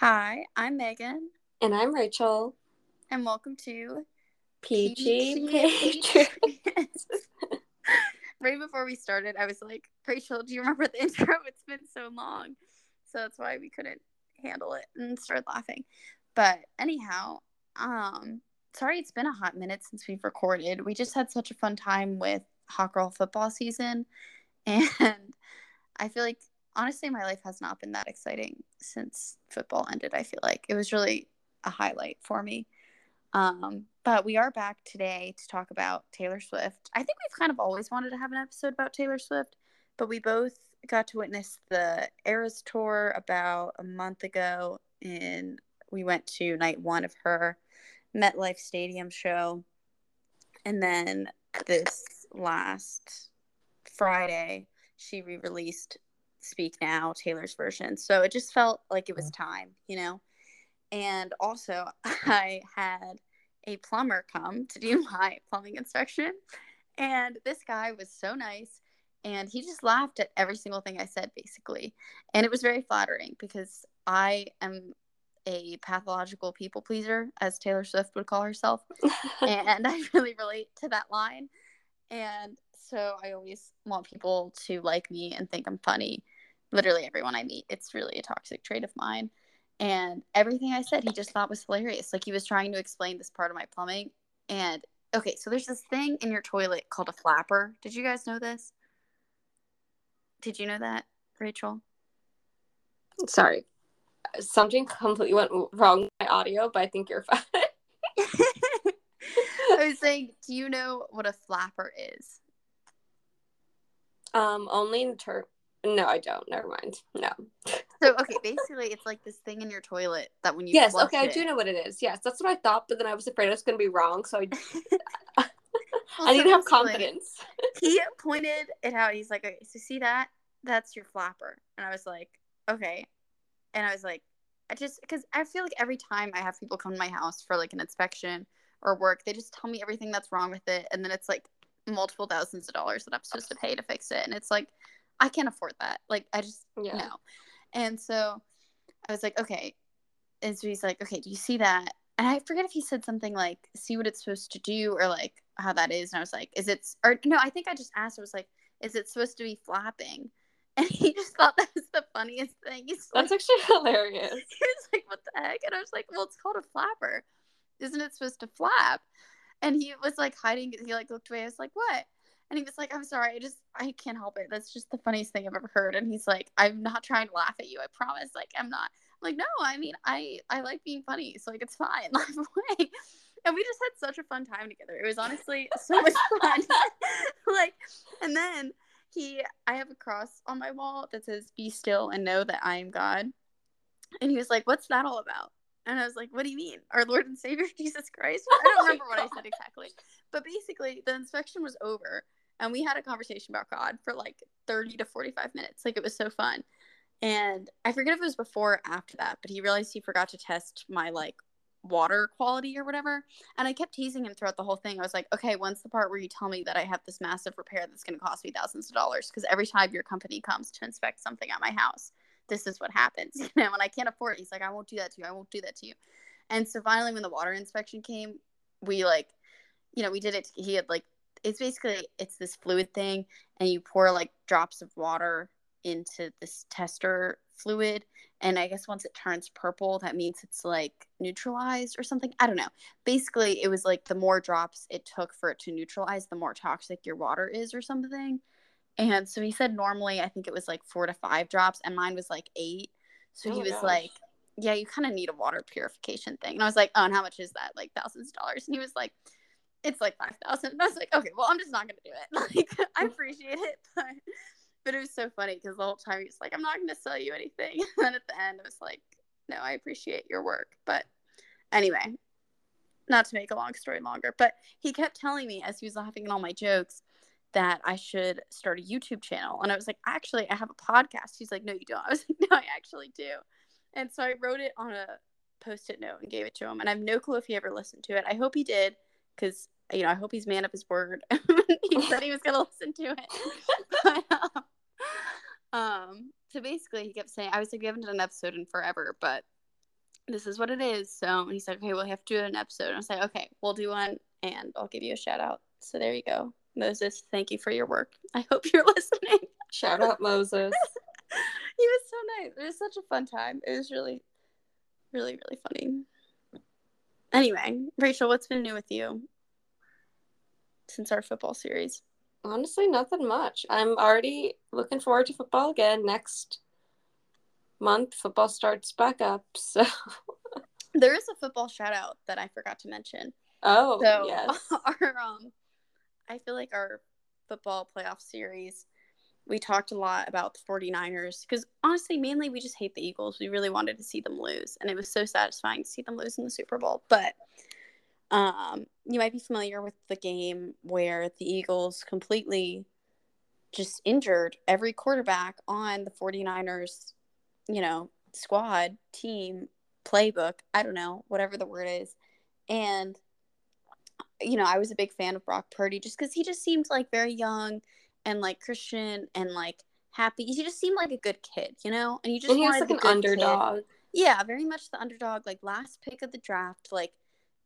Hi, I'm Megan, And I'm Rachel. and welcome to PG Peachy Patriots. right before we started, I was like, Rachel, do you remember the intro? It's been so long. So that's why we couldn't handle it and started laughing. But anyhow, um, sorry it's been a hot minute since we've recorded. We just had such a fun time with hot girl football season. And I feel like honestly my life has not been that exciting since football ended. I feel like it was really a highlight for me. Um, but we are back today to talk about Taylor Swift. I think we've kind of always wanted to have an episode about Taylor Swift, but we both got to witness the Eras tour about a month ago. And we went to night one of her MetLife Stadium show. And then this last Friday, she re released Speak Now, Taylor's version. So it just felt like it was mm. time, you know? And also, I had a plumber come to do my plumbing inspection. And this guy was so nice. And he just laughed at every single thing I said, basically. And it was very flattering because I am a pathological people pleaser, as Taylor Swift would call herself. and I really relate to that line. And so I always want people to like me and think I'm funny. Literally everyone I meet. It's really a toxic trait of mine. And everything I said, he just thought was hilarious. Like he was trying to explain this part of my plumbing. And okay, so there's this thing in your toilet called a flapper. Did you guys know this? Did you know that, Rachel? Sorry. Something completely went wrong with my audio, but I think you're fine. I was saying, do you know what a flapper is? Um, only in term. No, I don't. Never mind. No. So okay, basically it's like this thing in your toilet that when you yes. Okay, I do know what it is. Yes, that's what I thought, but then I was afraid I was going to be wrong, so I, Well, I need so to have confidence. He pointed it out. He's like, okay, so see that? That's your flapper. And I was like, okay. And I was like, I just because I feel like every time I have people come to my house for like an inspection or work, they just tell me everything that's wrong with it, and then it's like multiple thousands of dollars that I'm supposed to pay to fix it, and it's like I can't afford that. Like I just Yeah. no. And so I was like, okay. And so he's like, okay, do you see that? And I forget if he said something like, see what it's supposed to do or like how that is. And I was like, is it, or no, I think I just asked, I was like, is it supposed to be flapping? And he just thought that was the funniest thing. He's like, That's actually hilarious. he was like, what the heck? And I was like, well, it's called a flapper. Isn't it supposed to flap? And he was like hiding, he like looked away. I was like, what? And he was like, I'm sorry, I just I can't help it. That's just the funniest thing I've ever heard. And he's like, I'm not trying to laugh at you, I promise. Like, I'm not I'm like, no, I mean, I I like being funny, so like it's fine. Laugh away. And we just had such a fun time together. It was honestly so much fun. like, and then he I have a cross on my wall that says, Be still and know that I am God. And he was like, What's that all about? And I was like, What do you mean? Our Lord and Savior Jesus Christ? I Oh don't my remember what I said exactly. But basically, the inspection was over and we had a conversation about God for like 30 to 45 minutes. Like, it was so fun. And I forget if it was before or after that, but he realized he forgot to test my like water quality or whatever. And I kept teasing him throughout the whole thing. I was like, okay, when's the part where you tell me that I have this massive repair that's going to cost me thousands of dollars? Because every time your company comes to inspect something at my house, this is what happens, you know, and I can't afford it. He's like, I won't do that to you. I won't do that to you. And so finally, when the water inspection came, we like, you know, we did it. He had like, it's basically it's this fluid thing, and you pour like drops of water into this tester fluid, and I guess once it turns purple, that means it's like neutralized or something. I don't know. Basically, it was like the more drops it took for it to neutralize, the more toxic your water is or something. And so he said normally I think it was like four to five drops, and mine was like eight. So Oh he was gosh. like, "Yeah, you kind of need a water purification thing." And I was like, "Oh, and how much is that? Like thousands of dollars?" And he was like, "It's like five thousand. And I was like, "Okay, well, I'm just not gonna do it. Like, I appreciate it, but." But it was so funny because the whole time he was like, "I'm not going to sell you anything," and then at the end, I was like, "No, I appreciate your work." But anyway, not to make a long story longer, but he kept telling me as he was laughing at all my jokes that I should start a YouTube channel. And I was like, actually, I have a podcast. He's like, no, you don't. I was like, no, I actually do. And so I wrote it on a post it note and gave it to him. And I have no clue if he ever listened to it. I hope he did because, you know, I hope he's man of his word. he said he was going to listen to it. But, um, um, so basically, he kept saying, I was like, we haven't done an episode in forever, but this is what it is. So and he's like, okay, we'll have to do an episode. And I was like, okay, we'll do one and I'll give you a shout out. So there you go. Moses, thank you for your work. I hope you're listening. Shout out Moses. he was so nice. It was such a fun time. It was really, really, really funny. Anyway, Rachel, what's been new with you since our football series? Honestly, nothing much. I'm already looking forward to football again next month. Football starts back up, so there is a football shout out that I forgot to mention. Oh, so yes. our um I feel like our football playoff series we talked a lot about the 49ers because honestly mainly we just hate the Eagles. We really wanted to see them lose and it was so satisfying to see them lose in the Super Bowl. But um you might be familiar with the game where the Eagles completely just injured every quarterback on the 49ers, you know, squad, team, playbook, I don't know, whatever the word is. And you know, I was a big fan of Brock Purdy just because he just seemed like very young and like Christian and like happy. He just seemed like a good kid, you know. And you just and he was like an underdog. Kid. Yeah, very much the underdog, like last pick of the draft, like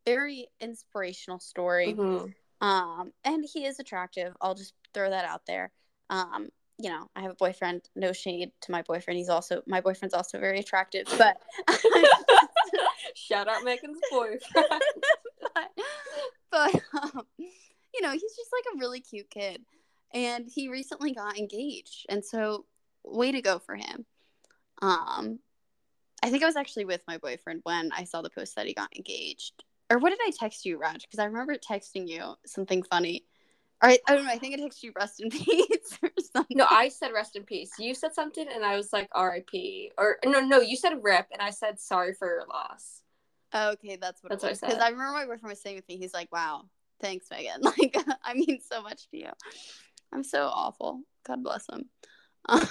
very inspirational story. Mm-hmm. Um, and he is attractive. I'll just throw that out there. Um, you know, I have a boyfriend. No shade to my boyfriend. He's also my boyfriend's also very attractive. But shout out Megan's boyfriend. but, um, you know, he's just like a really cute kid, and he recently got engaged, and so way to go for him. Um, I think I was actually with my boyfriend when I saw the post that he got engaged. Or what did I text you, Raj? Because I remember texting you something funny. All right, I don't know. I think I texted you rest in peace or something. No, I said rest in peace. You said something, and I was like R.I.P. Or no, no, you said rip, and I said sorry for your loss. Okay, that's what that's it was. Because I, I remember my boyfriend was saying with me, he's like, "Wow, thanks, Megan. Like, I mean so much to you. I'm so awful. God bless him." Um,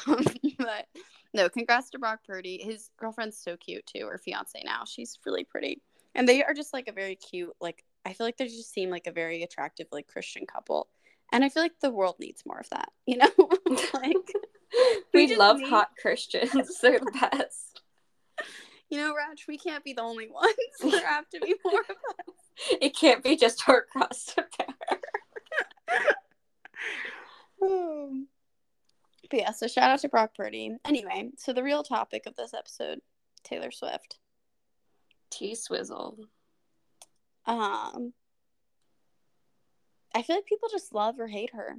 but no, congrats to Brock Purdy. His girlfriend's so cute too, or fiance now. She's really pretty, and they are just like a very cute. Like, I feel like they just seem like a very attractive like Christian couple, and I feel like the world needs more of that. You know, like we, we love need... hot Christians. They're the best you know, Raj, we can't be the only ones. There have to be more of us. It can't be just our cross to bear. um, but yeah, so shout out to Brock Purdy. Anyway, so the real topic of this episode, Taylor Swift. T Swizzle. Um I feel like people just love or hate her.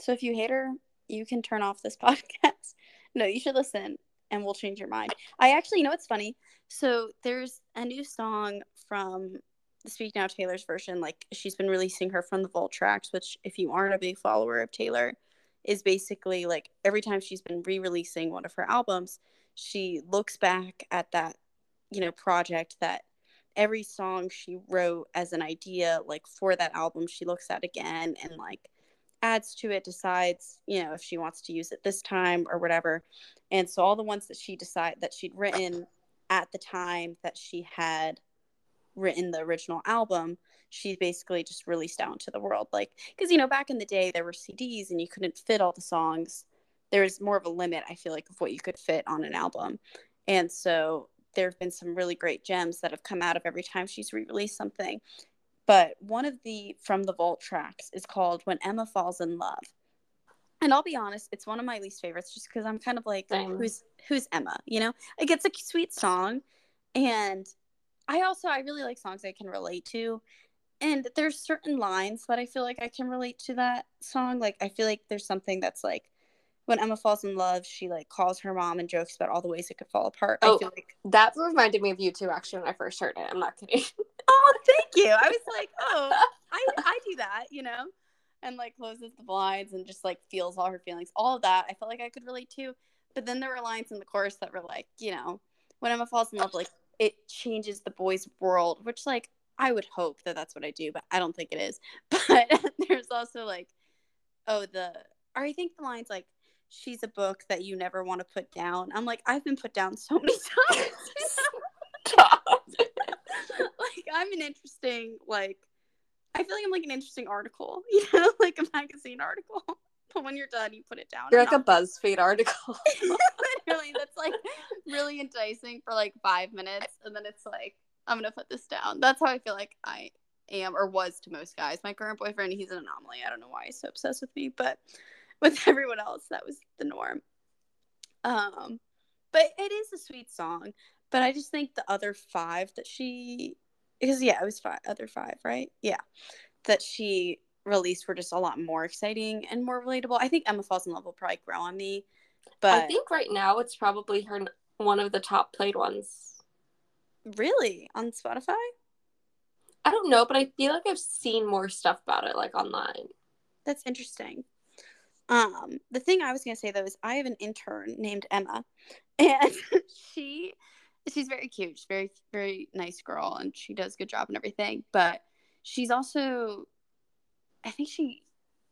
So if you hate her, you can turn off this podcast. No, you should listen and we'll change your mind. I actually, you know it's funny? So there's a new song from the Speak Now Taylor's version. Like she's been releasing her from the Vault tracks, which if you aren't a big follower of Taylor, is basically like every time she's been re-releasing one of her albums, she looks back at that, you know, project that every song she wrote as an idea, like for that album, she looks at again and like adds to it, decides, you know, if she wants to use it this time or whatever. And so all the ones that she decide that she'd written at the time that she had written the original album, she basically just released out into the world. Like, because, you know, back in the day, there were CDs and you couldn't fit all the songs. There was more of a limit, I feel like, of what you could fit on an album. And so there have been some really great gems that have come out of every time she's re released something. But one of the from the vault tracks is called When Emma Falls in Love. And I'll be honest, it's one of my least favorites just because I'm kind of like, Same. who's who's Emma? You know? Like it's a sweet song. And I also I really like songs I can relate to. And there's certain lines that I feel like I can relate to that song. Like I feel like there's something that's like when Emma falls in love, she like calls her mom and jokes about all the ways it could fall apart. Oh, I feel like that reminded me of you too. Actually, when I first heard it, I'm not kidding. oh, thank you. I was like, oh, I, I do that, you know, and like closes the blinds and just like feels all her feelings. All of that I felt like I could relate to. But then there were lines in the chorus that were like, you know, when Emma falls in love, like it changes the boy's world, which like I would hope that that's what I do, but I don't think it is. But there's also like, oh, the, or I think the lines like, she's a book that you never want to put down. I'm like, I've been put down so many times. like I'm an interesting like I feel like I'm like an interesting article, you know, like a magazine article. But when you're done, you put it down. You're like a BuzzFeed article. Literally, literally that's like really enticing for like five minutes, and then it's like I'm gonna put this down. That's how I feel like I am or was to most guys. My current boyfriend, he's an anomaly. I don't know why he's so obsessed with me, but with everyone else, that was the norm. Um, but it is a sweet song. But I just think the other five that she, because yeah, it was five, other five, right? Yeah, that she released were just a lot more exciting and more relatable. I think Emma Falls in Love will probably grow on me, but I think right now it's probably her one of the top played ones. really on Spotify. I don't know, but I feel like I've seen more stuff about it like online. That's interesting. Um, the thing I was gonna say though is I have an intern named Emma, and she she's very cute. She's very very nice girl, and she does a good job and everything. But she's also, I think she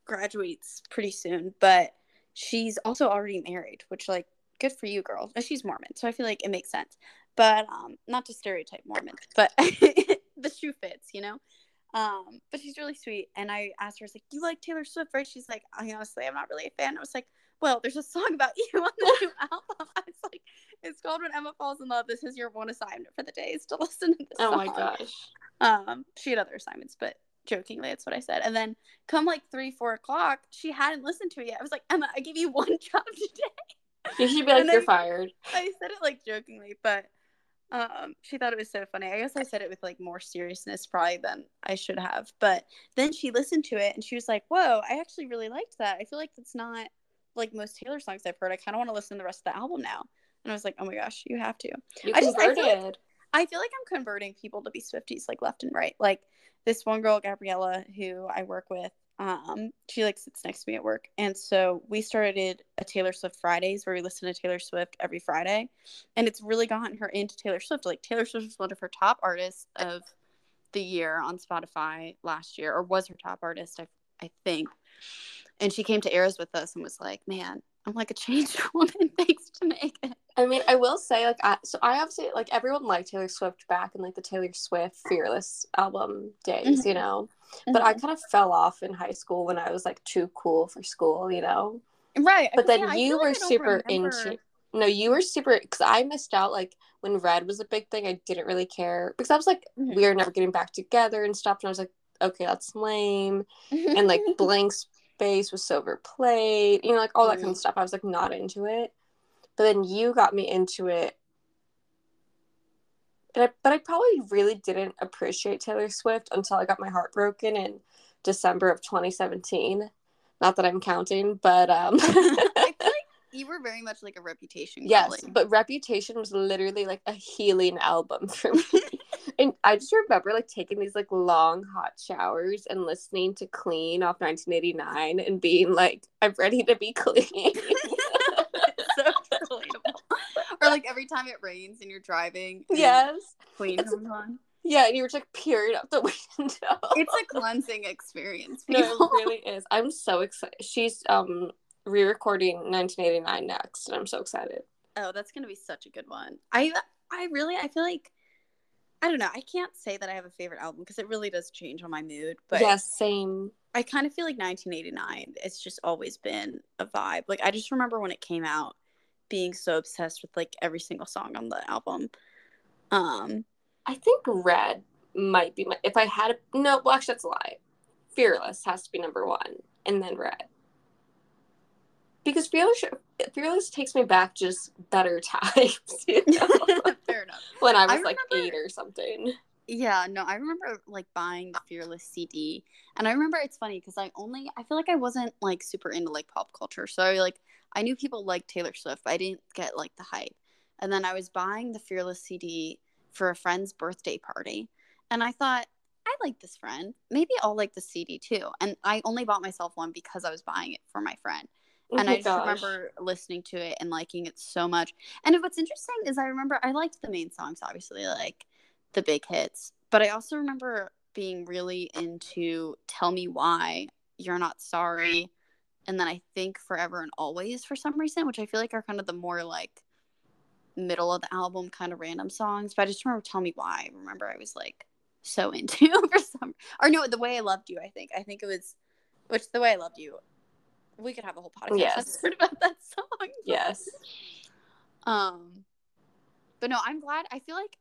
graduates pretty soon, but she's also already married, which like good for you, girl. She's Mormon, so I feel like it makes sense. But um, not to stereotype Mormons, but the shoe fits, you know. Um, but she's really sweet. And I asked her, I was like, You like Taylor Swift, right? She's like, I honestly, I'm not really a fan. I was like, Well, there's a song about you on the new album. I was like, It's called When Emma Falls in Love. This is your one assignment for the day is to listen to this. Oh my gosh. Um, she had other assignments, but jokingly, that's what I said. And then come like three, four o'clock, she hadn't listened to it yet. I was like, Emma, I gave you one job today. You should be like, you're I- fired. I said it like jokingly, but um, she thought it was so funny. I guess I said it with like more seriousness probably than I should have. But then she listened to it and she was like, "Whoa, I actually really liked that. I feel like that's not like most Taylor songs I've heard. I kind of want to listen to the rest of the album now." And I was like, "Oh my gosh, you have to." You I just- I converted. feel like- I feel like I'm converting people to be Swifties like left and right. Like this one girl, Gabriella, who I work with, um, she like sits next to me at work. And so we started a Taylor Swift Fridays where we listen to Taylor Swift every Friday. And it's really gotten her into Taylor Swift. Like Taylor Swift was one of her top artists of the year on Spotify last year, or was her top artist, I, I think. And she came to Eras with us and was like, Man, I'm like a changed woman thanks to Megan. I mean, I will say, like, I, so I obviously like everyone liked Taylor Swift back in like the Taylor Swift Fearless album days, you Mhm. know. But I kind of fell off in high school when I was like too cool for school, you know. Right. But then yeah, you were like super into. No, you were super because I missed out. Like when Red was a big thing, I didn't really care because I was like, Mhm. we are never getting back together and stuff. And I was like, okay, that's lame. And like blank space was silver plate, you know, like all that kind of Mhm. stuff. I was like not into it. But then you got me into it. And I, but I probably really didn't appreciate Taylor Swift until I got my heart broken in December of 2017. Not that I'm counting, but um I feel like you were very much like a reputation. yes, girly. but Reputation was literally like a healing album for me. and I just remember like taking these like long hot showers and listening to Clean off 1989 and being like, I'm ready to be clean. so relatable. Or like every time it rains and you're driving. and yes. Queen It's- comes on. Yeah, and you were just like peering out the window. It's a cleansing experience. no, it really is. I'm so excited. She's um re-recording 1989 next, and I'm so excited. Oh, that's gonna be such a good one. I I really I feel like I don't know. I can't say that I have a favorite album because it really does change on my mood. But yes, same. I kind of feel like 1989. It's just always been a vibe. Like I just remember when it came out, being so obsessed with like every single song on the album. Um, I think Red might be my. If I had a no, well, actually, that's a lie. Fearless has to be number one, and then Red. Because Fearless, Fearless takes me back just better times. You know? fair enough. when I I was like remember- eight or something. Yeah, no, I remember like buying the Fearless CD, and I remember it's funny because I only I feel like I wasn't like super into like pop culture, so I, like I knew people like Taylor Swift, but I didn't get like the hype. And then I was buying the Fearless CD for a friend's birthday party, and I thought I like this friend, maybe I'll like the CD too. And I only bought myself one because I was buying it for my friend Oh and I just gosh. remember listening to it and liking it so much. And what's interesting is I remember I liked the main songs, obviously, like the big hits, but I also remember being really into "Tell Me Why," "You're Not Sorry," and then I think "Forever and Always" for some reason, which I feel like are kind of the more like middle of the album kind of random songs. But I just remember "Tell Me Why." I remember I was like so into for some, or no, "The Way I Loved You." I think I think it was, which "The Way I Loved You." We could have a whole podcast Yes. about that song. Yes. Um, but no, I'm glad. I feel like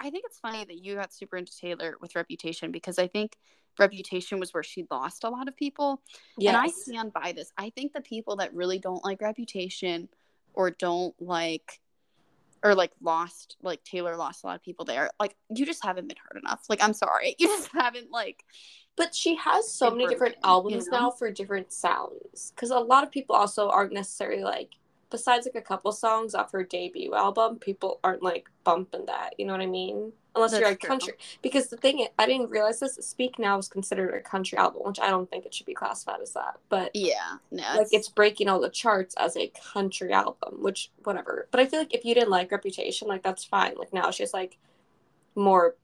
I think it's funny that you got super into Taylor with Reputation because I think Reputation was where she lost a lot of people. Yes. And I stand by this. I think the people that really don't like Reputation or don't like or like lost like Taylor lost a lot of people there. Like you just haven't been hurt enough. Like I'm sorry. You just haven't like but she has so many different albums you know? now for different sounds cuz a lot of people also aren't necessarily like besides like a couple songs off her debut album, people aren't like bumping that. You know what I mean? Unless That's you're like true. country. Because the thing is, I didn't realize this. Speak Now is considered a country album, which I don't think it should be classified as that. But yeah, no, like it's... it's breaking all the charts as a country album, which whatever. But I feel like if you didn't like Reputation, like that's fine. Like now she's like more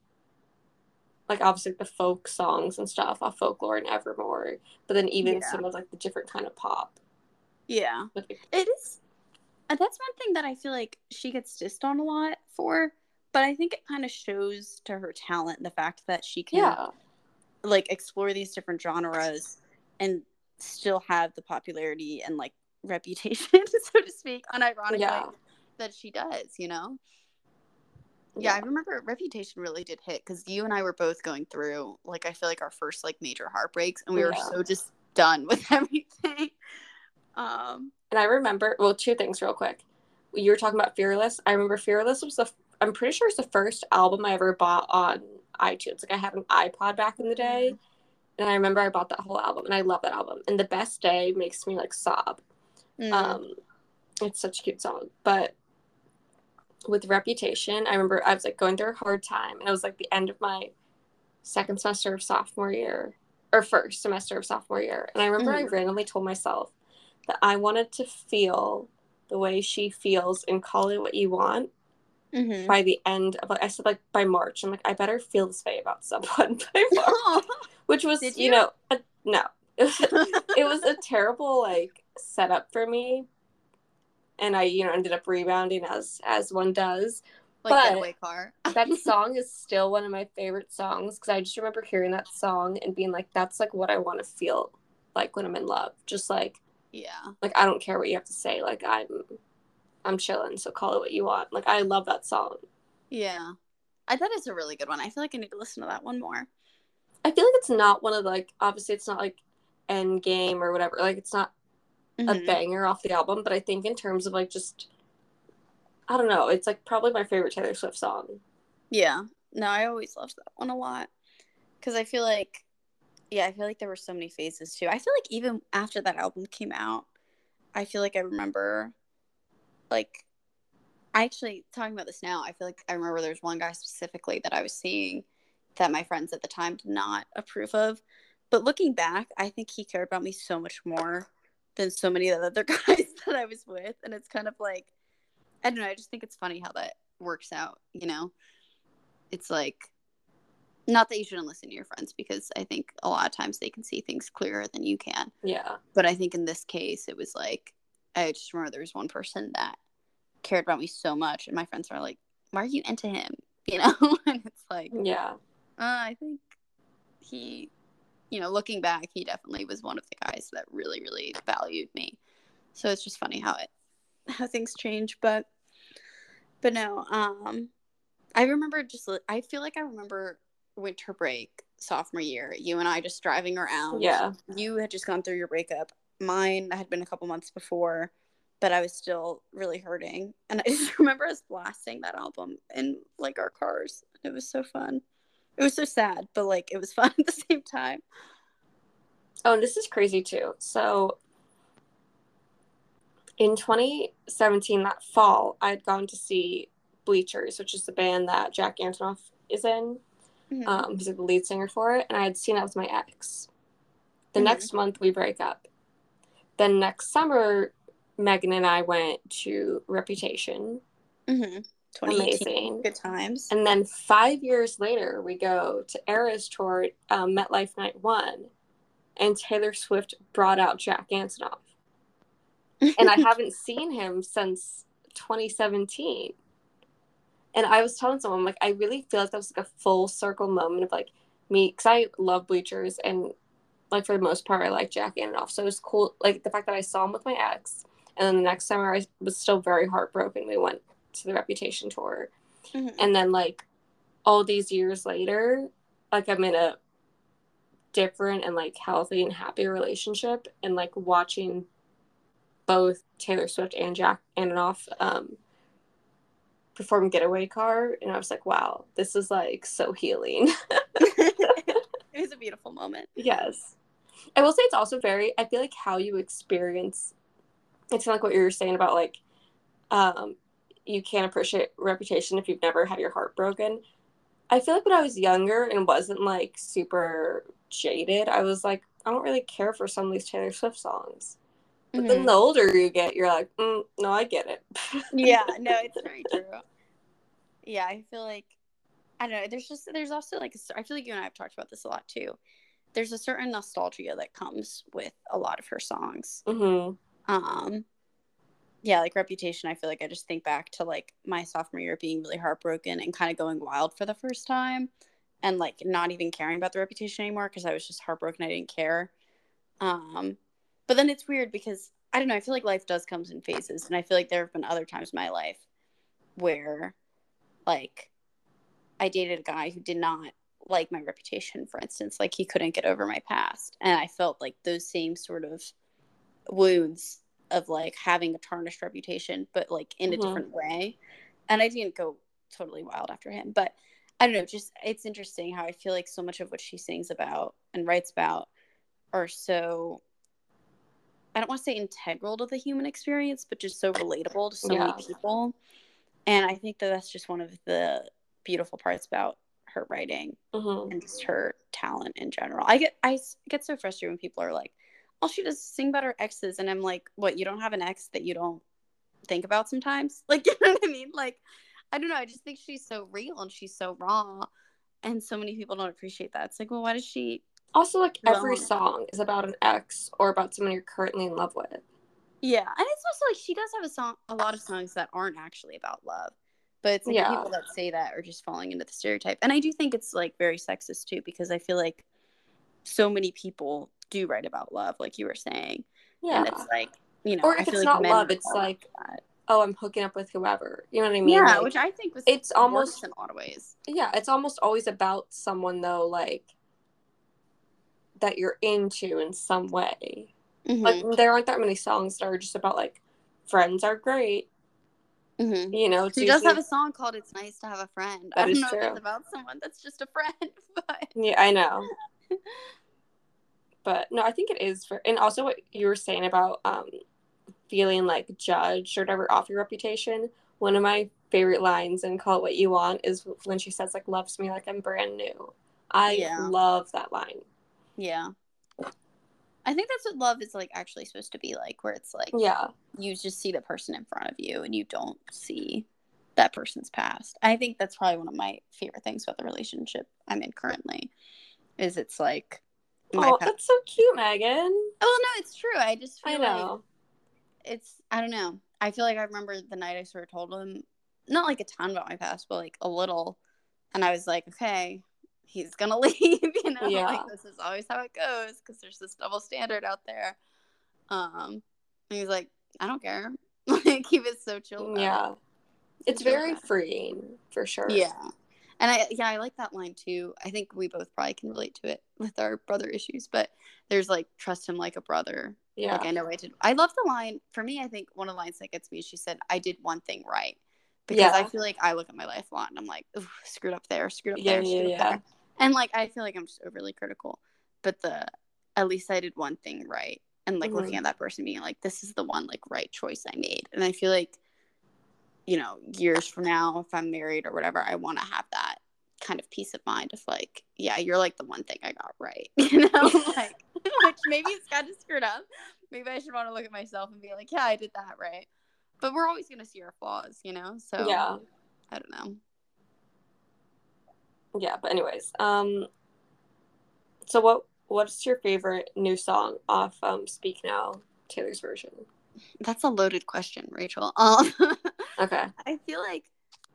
like obviously the folk songs and stuff off folklore and evermore but then even yeah. some of like the different kind of pop yeah like, it is uh, that's one thing that I feel like she gets dissed on a lot for, but I think it kind of shows to her talent the fact that she can yeah. like explore these different genres and still have the popularity and like reputation, so to speak, unironically yeah. that she does, you know? Yeah, yeah, I remember Reputation really did hit because you and I were both going through like I feel like our first like major heartbreaks, and we were so just done with everything. Um, and I remember, well, two things real quick. You were talking about Fearless. I remember Fearless was the, I'm pretty sure it's the first album I ever bought on iTunes. Like I had an iPod back in the day. And I remember I bought that whole album and I love that album. And The Best Day makes me like sob. Mm. Um, it's such a cute song. But with Reputation, I remember I was like going through a hard time. And it was like the end of my second semester of sophomore year or first semester of sophomore year. And I remember mm. I randomly told myself, that I wanted to feel the way she feels and call it what you want mm-hmm. by the end of like I said like by March. I'm like I better feel this way about someone by March, which was you? you? know a, no it was, it was a terrible like setup for me, and I you know ended up rebounding as as one does. Like getaway car. that song is still one of my favorite songs because I just remember hearing that song and being like, that's like what I want to feel like when I'm in love. Just like yeah. Like I don't care what you have to say. Like I'm I'm chilling, so call it what you want. Like I love that song. Yeah. I thought it's a really good one. I feel like I need to listen to that one more. I feel like it's not one of the, like obviously it's not like end game or whatever. Like it's not mm-hmm. a banger off the album, but I think in terms of like just I don't know, it's like probably my favorite Taylor Swift song. Yeah. No, I always loved that one a lot. Cause I feel like yeah, I feel like there were so many phases too. I feel like even after that album came out, I feel like I remember like I actually talking about this now, I feel like I remember there's one guy specifically that I was seeing that my friends at the time did not approve of. But looking back, I think he cared about me so much more than so many of the other guys that I was with. And it's kind of like I don't know, I just think it's funny how that works out, you know? It's like not that you shouldn't listen to your friends because I think a lot of times they can see things clearer than you can. Yeah. But I think in this case, it was like, I just remember there was one person that cared about me so much. And my friends were like, why are you into him? You know? and it's like, yeah. Uh, I think he, you know, looking back, he definitely was one of the guys that really, really valued me. So it's just funny how it, how things change. But, but no, um, I remember just, I feel like I remember winter break sophomore year, you and I just driving around. Yeah. You had just gone through your breakup. Mine had been a couple months before, but I was still really hurting. And I just remember us blasting that album in like our cars. It was so fun. It was so sad, but like it was fun at the same time. Oh, and this is crazy too. So in 2017, that fall, I had gone to see Bleachers, which is the band that Jack Antonoff is in. Mm-hmm. Um, he's the lead singer for it, and I had seen it with my ex. The mm-hmm. next month we break up. Then next summer, Megan and I went to Reputation. Mm-hmm. Amazing. Good times. And then five years later, we go to Eras Tour, um, MetLife Night One, and Taylor Swift brought out Jack Antonoff. and I haven't seen him since 2017. And I was telling someone, like, I really feel like that was like a full circle moment of like me, because I love Bleachers and like for the most part, I like Jack Antonoff. So it was cool, like the fact that I saw him with my ex And then the next summer, I was still very heartbroken. We went to the Reputation tour. Mhm. And then, like, all these years later, like, I'm in a different and, like, healthy and happy relationship. And, like, watching both Taylor Swift and Jack Antonoff um, perform Getaway Car. And I was like, wow, this is, like, so healing. it was a beautiful moment. Yes. I will say it's also very I feel like how you experience it's kind of like what you were saying about like um you can't appreciate reputation if you've never had your heart broken. I feel like when I was younger and wasn't like super jaded, I was like, I don't really care for some of these Taylor Swift songs. But then Mhm. the older you get, you're like, mm, no, I get it. yeah, no, it's very true. Yeah, I feel like I don't know. There's just there's also like a I feel like you and I have talked about this a lot too. There's a certain nostalgia that comes with a lot of her songs. hmm Um, yeah, like Reputation. I feel like I just think back to like my sophomore year being really heartbroken and kind of going wild for the first time, and like not even caring about the Reputation anymore because I was just heartbroken. I didn't care. Um, but then it's weird because I don't know. I feel like life does comes in phases, and I feel like there have been other times in my life where, like, I dated a guy who did not like my reputation, for instance. Like, he couldn't get over my past, and I felt like those same sort of wounds of like having a tarnished reputation, but like in a Mhm. different way. And I didn't go totally wild after him, but I don't know. Just it's interesting how I feel like so much of what she sings about and writes about are so I don't want to say integral to the human experience, but just so relatable to so Yeah. many people. And I think that that's just one of the beautiful parts about her writing hmm and just her talent in general. I get I get so frustrated when people are like, "All she does is sing about her exes," and I'm like, "What? You don't have an ex that you don't think about sometimes?" Like, you know what I mean? Like, I don't know. I just think she's so real and she's so raw, and so many people don't appreciate that. It's like, well, why does she? Also, like every Wrong. song is about an ex or about someone you're currently in love with. Yeah, and it's also like she does have a song, a lot of songs that aren't actually about love, but it's like Yeah. people that say that are just falling into the stereotype. And I do think it's like very sexist too, because I feel like so many people do write about love, like you were saying. Yeah. and it's like you know Or if it's like not love, it's like, oh, I'm hooking up with whoever. You know what I mean? yeah Like, which i think was it's almost in a lot of ways yeah, it's almost always about someone though, like that you're into in some way. Mhm, Like there aren't that many songs that are just about like friends are great. mhm. You know, she does have a song called it's nice to have a friend i don't know if it's about someone that's just a friend but Yeah, I know. but no, I think it is for, and also what you were saying about um, feeling like judged or whatever off your reputation. One of my favorite lines in "Call It What You Want" is when she says like "loves me like I'm brand new." I Yeah. love that line. yeah i think that's what love is like actually supposed to be like where it's like Yeah, you just see the person in front of you and you don't see that person's past i think that's probably one of my favorite things about the relationship i'm in currently is it's like oh, past that's so cute, Megan. oh no it's true i just feel I like know. it's I don't know. I feel like I remember the night I sort of told him not like a ton about my past, but like a little. And I was like, okay, he's gonna leave, you know, Yeah. like this is always how it goes because there's this double standard out there. Um, and he's like, I don't care. like he was so chill. Yeah, it. it's very freeing for sure. Yeah. And I yeah, I like that line too. I think we both probably can relate to it with our brother issues, but there's like trust him like a brother. yeah, Like I know I did. I love the line. For me, I think one of the lines that gets me. is She said, "I did one thing right," because I feel like I look at my life a lot and I'm like, screwed up there, screwed up Yeah, there, yeah, up yeah. there, and like I feel like I'm just overly critical. But the at least I did one thing right, and like Mhm. looking at that person being like, this is the one like right choice I made, and I feel like, you know, years from now, if I'm married or whatever, I want to have that kind of peace of mind of like, yeah, you're like the one thing I got right, you know, like which maybe it's kind of screwed up. Maybe I should want to look at myself and be like, yeah, I did that right. But we're always gonna see our flaws, you know. So yeah, I don't know. yeah. But anyways, um, so what what's your favorite new song off um Speak Now Taylor's version? That's a loaded question, Rachel. Um, Okay. I feel like,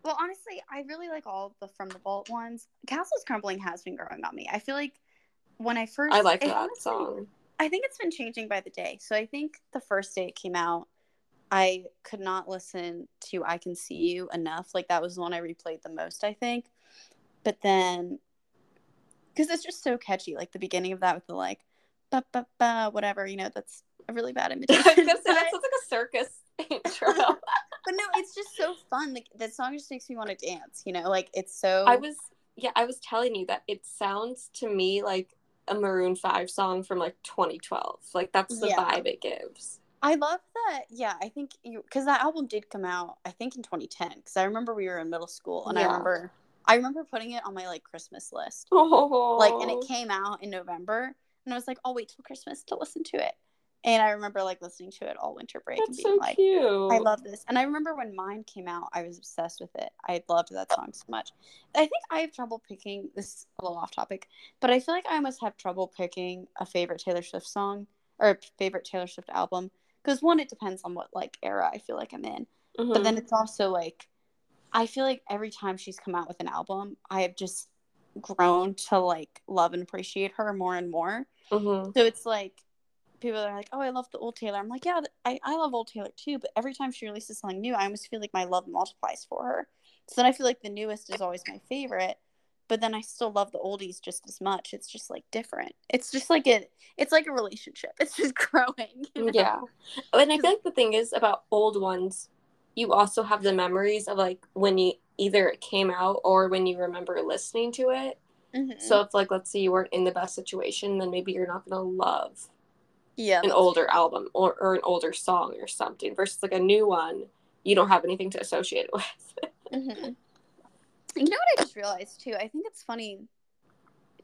well, honestly, I really like all the from the vault ones. Castles Crumbling has been growing on me. I feel like when I first, I like that honestly- song. I think it's been changing by the day. So I think the first day it came out, I could not listen to I Can See You enough. Like that was the one I replayed the most, I think. But then because it's just so catchy, like the beginning of that with the like ba ba ba whatever, you know, that's a really bad imitation. I was that sounds like a circus intro. but no, it's just so fun. Like that song just makes me want to dance, you know, like it's so I was yeah, I was telling you that it sounds to me like a Maroon 5 song from like 2012. Like that's the Yeah. vibe it gives. I love that. Yeah, I think you because that album did come out. I think in 2010. Because I remember we were in middle school, and I remember I remember putting it on my like Christmas list. Oh, Like, and it came out in November, and I was like, I'll wait till Christmas to listen to it. And I remember like listening to it all winter break and That's being so like, cute. I love this. And I remember when mine came out, I was obsessed with it. I loved that song so much. I think I have trouble picking this is a little off topic, but I feel like I almost have trouble picking a favorite Taylor Swift song or a favorite Taylor Swift album. Because one, it depends on what like era I feel like I'm in. But Mhm. then it's also like I feel like every time she's come out with an album, I have just grown to like love and appreciate her more and more. Mhm. So it's like people are like, "Oh, I love the old Taylor." I'm like, "Yeah, I, I love old Taylor too." But every time she releases something new, I almost feel like my love multiplies for her. So then I feel like the newest is always my favorite, but then I still love the oldies just as much. It's just like different. It's just like it. It's like a relationship. It's just growing. you know? Yeah. And I feel like the thing is about old ones, you also have the memories of like when you either it came out or when you remember listening to it. Mhm. So if like let's say you weren't in the best situation, then maybe you're not gonna love yeah, an older true. album or, or an older song or something versus like a new one you don't have anything to associate it with. Mhm. You know what I just realized too? I think it's funny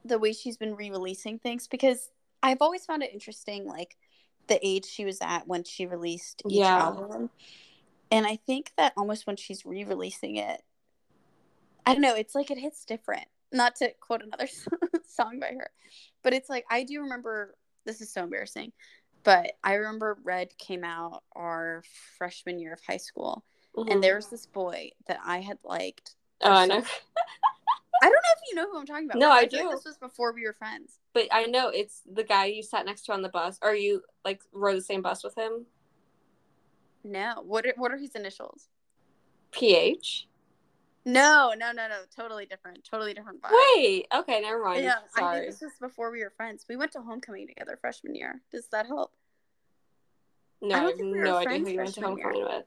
the way she's been re-releasing things because I've always found it interesting, like the age she was at when she released each Yeah. album, and I think that almost when she's re-releasing it, I don't know, it's like it hits different. Not to quote another song by her, but it's like I do remember. This is so embarrassing, but I remember Red came out our freshman year of high school, Mhm. and there was this boy that I had liked oh, I know, I don't know if you know who I'm talking about. No, I like do. this was before we were friends. but I know it's the guy you sat next to on the bus, or you like rode the same bus with him. No, what are, what are his initials? PH. No, no, no, no. Totally different. Totally different vibe. Wait, okay, never mind. Yeah, I think this was before we were friends. We went to homecoming together freshman year. Does that help? no, I don't have think we no idea who you went to freshman year. homecoming with.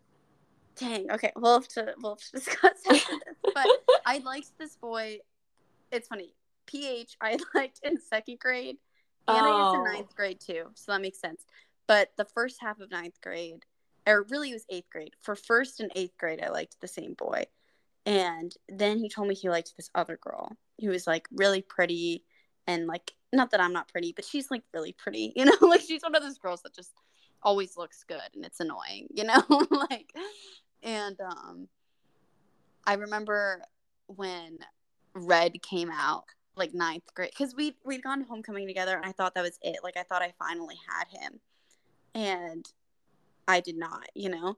Dang. Okay, we'll have to we'll have to discuss after this. But I liked this boy. It's funny. PH I liked in second grade, and I guess in Oh. ninth grade too. So that makes sense. But the first half of ninth grade, or really it was eighth grade. For first and eighth grade, I liked the same boy, and then he told me he liked this other girl who was like really pretty, and like not that I'm not pretty, but she's like really pretty. You know, like she's one of those girls that just always looks good, and it's annoying. You know, like and um i remember when red came out like ninth grade because we we'd gone homecoming together and i thought that was it like i thought i finally had him and i did not you know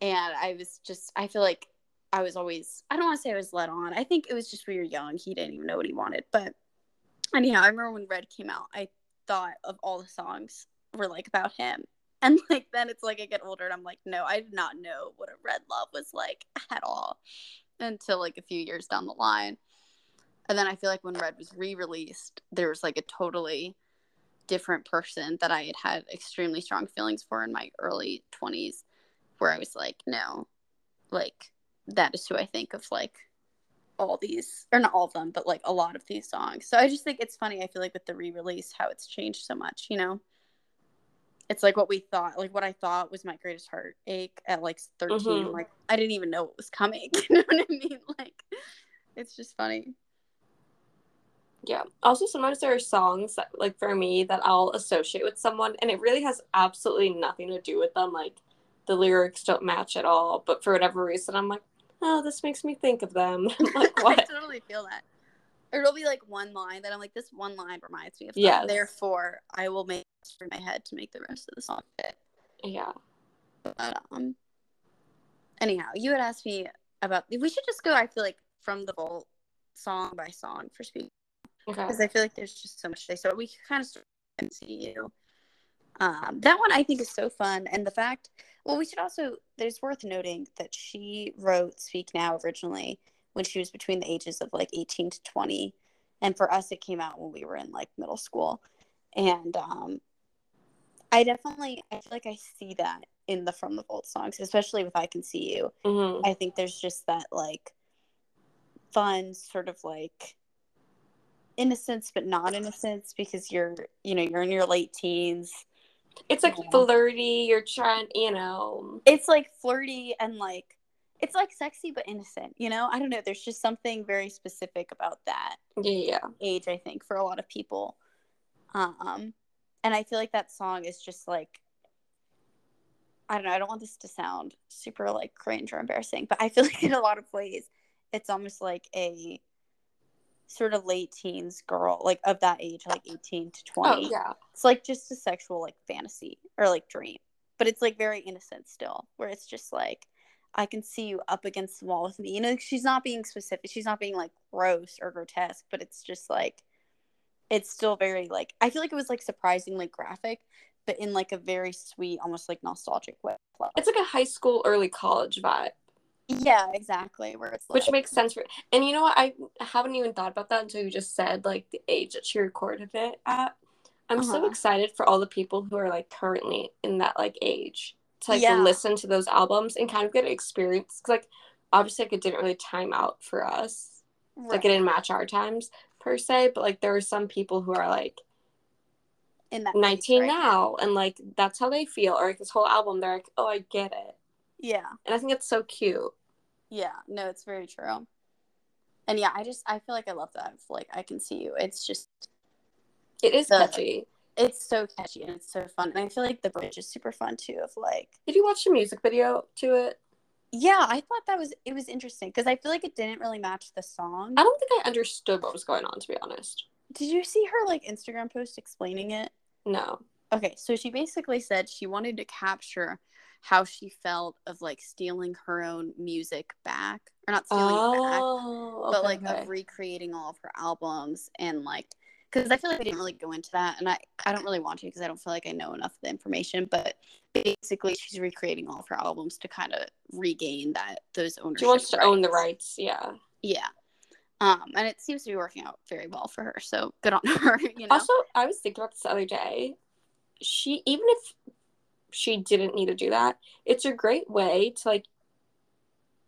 and i was just i feel like i was always i don't want to say i was led on. I think it was just we were young. He didn't even know what he wanted. But anyhow i remember when red came out i thought of all the songs were like about him. And like then it's like I get older and I'm like, no, I did not know what a red love was like at all until like a few years down the line. And then I feel like when Red was re-released, there was like a totally different person that I had had extremely strong feelings for in my early 20s where I was like, no, like that is who I think of like all these or not all of them, but like a lot of these songs. So I just think it's funny. I feel like with the re-release how it's changed so much, you know? it's like what we thought like what i thought was my greatest heartache at like 13 Mhm. like i didn't even know it was coming you know what i mean like it's just funny Yeah. Also, sometimes there are songs that, like for me, that I'll associate with someone, and it really has absolutely nothing to do with them. Like the lyrics don't match at all, but for whatever reason, I'm like, oh, this makes me think of them. Like i totally feel that or it'll be like one line that i'm like this one line reminds me of Yeah. Therefore i will make it in my head to make the rest of the song fit yeah. but um anyhow you had asked me about we should just go i feel like from the vault song by song for speed Okay. because I feel like there's just so much today. So we could kind of start MCU. Um, that one I think is so fun, and the fact. Well, we should also. There's worth noting that she wrote "Speak Now" originally when she was between the ages of like 18 to 20, and for us, it came out when we were in like middle school, and um, I definitely I feel like I see that in the From the Vault songs, especially with "I Can See You." Mm-hmm. I think there's just that like fun sort of like innocence but not innocence because you're you know you're in your late teens It's like Yeah. flirty. You're trying, you know. it's like flirty and like it's like sexy but innocent you know i don't know there's just something very specific about that Yeah, yeah. age i think for a lot of people um and i feel like that song is just like i don't know i don't want this to sound super like cringe or embarrassing but i feel like in a lot of ways it's almost like a sort of late teens girl like of that age like 18 to 20 Oh, yeah. it's like just a sexual like fantasy or like dream but it's like very innocent still where it's just like i can see you up against the wall with me you know she's not being specific she's not being like gross or grotesque but it's just like it's still very like i feel like it was like surprisingly graphic but in like a very sweet almost like nostalgic way It's like a high school, early college vibe, yeah exactly where it's like, which makes sense for. And you know what? I haven't even thought about that until you just said like the age that she recorded it at. I'm so Uh-huh. excited for all the people who are like currently in that like age to like Yeah. listen to those albums and kind of get an experience. 'Cause, like obviously, like, it didn't really time out for us. right. Like it didn't match our times per se, but like there are some people who are like in that phase 19 right now and like that's how they feel or like this whole album they're like oh i get it yeah and i think it's so cute Yeah, no, it's very true. And yeah, I just I feel like I love that. Like I can see you. It's just it is The- catchy it's so catchy and it's so fun. And I feel like the bridge is super fun too. Of like, did you watch the music video to it yeah, I thought that was it was interesting because I feel like it didn't really match the song. i don't think i understood what was going on to be honest Did you see her like Instagram post explaining it? no Okay, so she basically said she wanted to capture how she felt of like stealing her own music back, or not stealing it back, oh but okay, like okay. of recreating all of her albums and like because I feel like we didn't really go into that, and I I don't really want to because I don't feel like I know enough of the information. But basically, she's recreating all of her albums to kind of regain that those ownership. she wants to own the rights. rights yeah Yeah, um, and it seems to be working out very well for her. So good on her. You know. also i was thinking about this the other day she even if she didn't need to do that it's a great way to like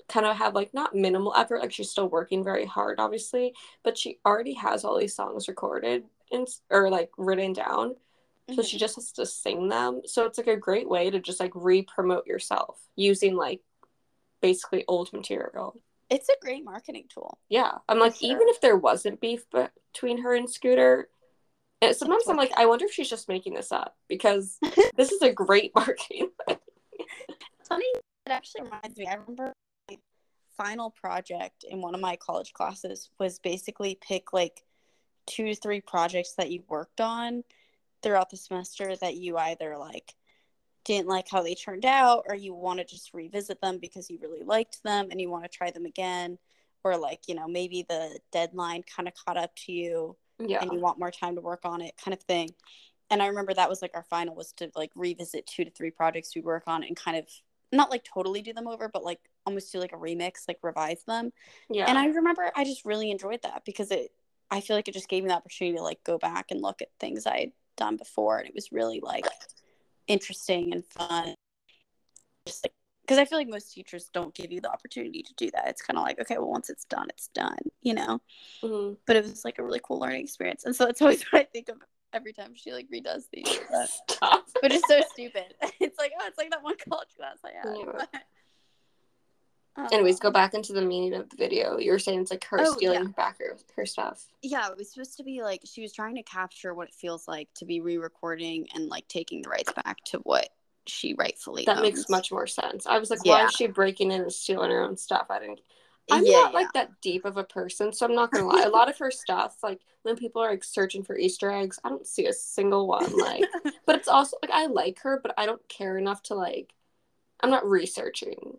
kind of have like not minimal effort like she's still working very hard obviously but she already has all these songs recorded and or like written down so Mhm. she just has to sing them so it's like a great way to just like re-promote yourself using like basically old material it's a great marketing tool. yeah i'm like sure. even if there wasn't beef between her and scooter and sometimes i'm like i wonder if she's just making this up because this is a great marketing Funny, it actually reminds me. I remember my final project in one of my college classes was basically pick like two to three projects that you worked on throughout the semester that you either like didn't like how they turned out or you want to just revisit them because you really liked them and you want to try them again or like you know maybe the deadline kind of caught up to you yeah. and you want more time to work on it kind of thing. And i remember that was like our final was to like revisit two to three projects we work on and kind of not like totally do them over but like almost do like a remix like revise them. Yeah. And i remember i just really enjoyed that because it i feel like it just gave me the opportunity to like go back and look at things i had done before and it was really like interesting and fun. Just like because i feel like most teachers don't give you the opportunity to do that. It's kind of like okay well once it's done it's done you know? Mhm. but it was like a really cool learning experience. And so that's always what i think of every time she like redoes these but, but it's so stupid. It's like oh it's like that one college class i had Yeah. Um, anyways go back into the meaning of the video. You were saying it's like her Oh, stealing yeah. back her, her stuff. Yeah it was supposed to be like she was trying to capture what it feels like to be re-recording and like taking the rights back to what she rightfully that makes much more sense i was like why is she breaking in and stealing her own stuff i didn't I'm yeah, not yeah. like that deep of a person, so I'm not gonna lie. A lot of her stuff, like when people are like searching for Easter eggs, I don't see a single one. Like, but it's also like I like her, but I don't care enough to like. I'm not researching.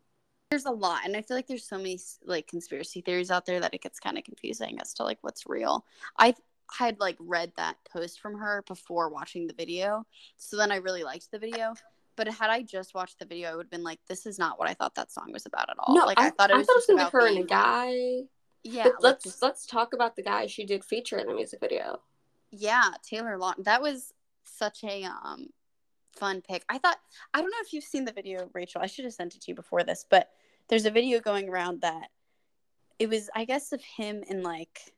there's a lot and i feel like there's so many like conspiracy theories out there that it gets kind of confusing as to like what's real i had like read that post from her before watching the video. So then I really liked the video. But had I just watched the video, I would have been like, "This is not what I thought that song was about at all." No, like I, I, thought it was, I thought it was gonna about be her being, and a guy. Yeah, like, let's just- let's talk about the guy she did feature in the music video. yeah, Taylor Lautner. That was such a um fun pick. I thought I don't know if you've seen the video, Rachel. I should have sent it to you before this, but there's a video going around that it was, I guess, of him in like,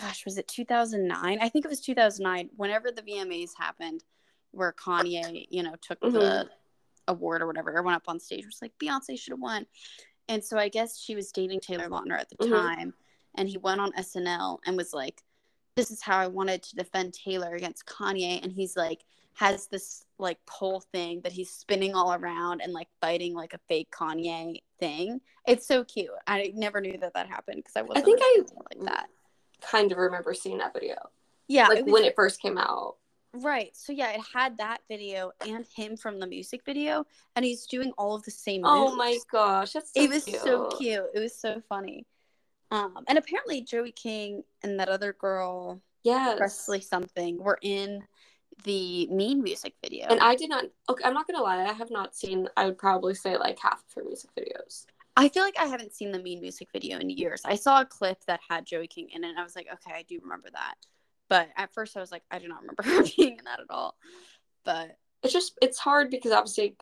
gosh, was it 2009? I think it was 2009. Whenever the VMAs happened, where Kanye, you know, took the Mhm. award or whatever, or went up on stage, was like Beyonce should have won. And so I guess she was dating Taylor Lautner at the Mhm. time, and he went on SNL and was like, "This is how I wanted to defend Taylor against Kanye," and he's like has this like pole thing that he's spinning all around and like biting like a fake Kanye thing. It's so cute. I never knew that that happened because I wasn't think I- like that. Kind of remember seeing that video, Yeah, like it was- when it first came out. Right. So yeah, it had that video and him from the music video, and he's doing all of the same. Oh my gosh, that's so it was cute. so cute. It was so funny. Um, and apparently Joey King and that other girl, yeah, Presley something, were in the Mean music video. And I did not. Okay, I'm not gonna lie. I have not seen. I would probably say like half of her music videos. I feel like I haven't seen the Mean music video in years. I saw a clip that had Joey King in it, and I was like, okay, I do remember that. But at first, I was like, I do not remember her being in that at all. But It's just it's hard because obviously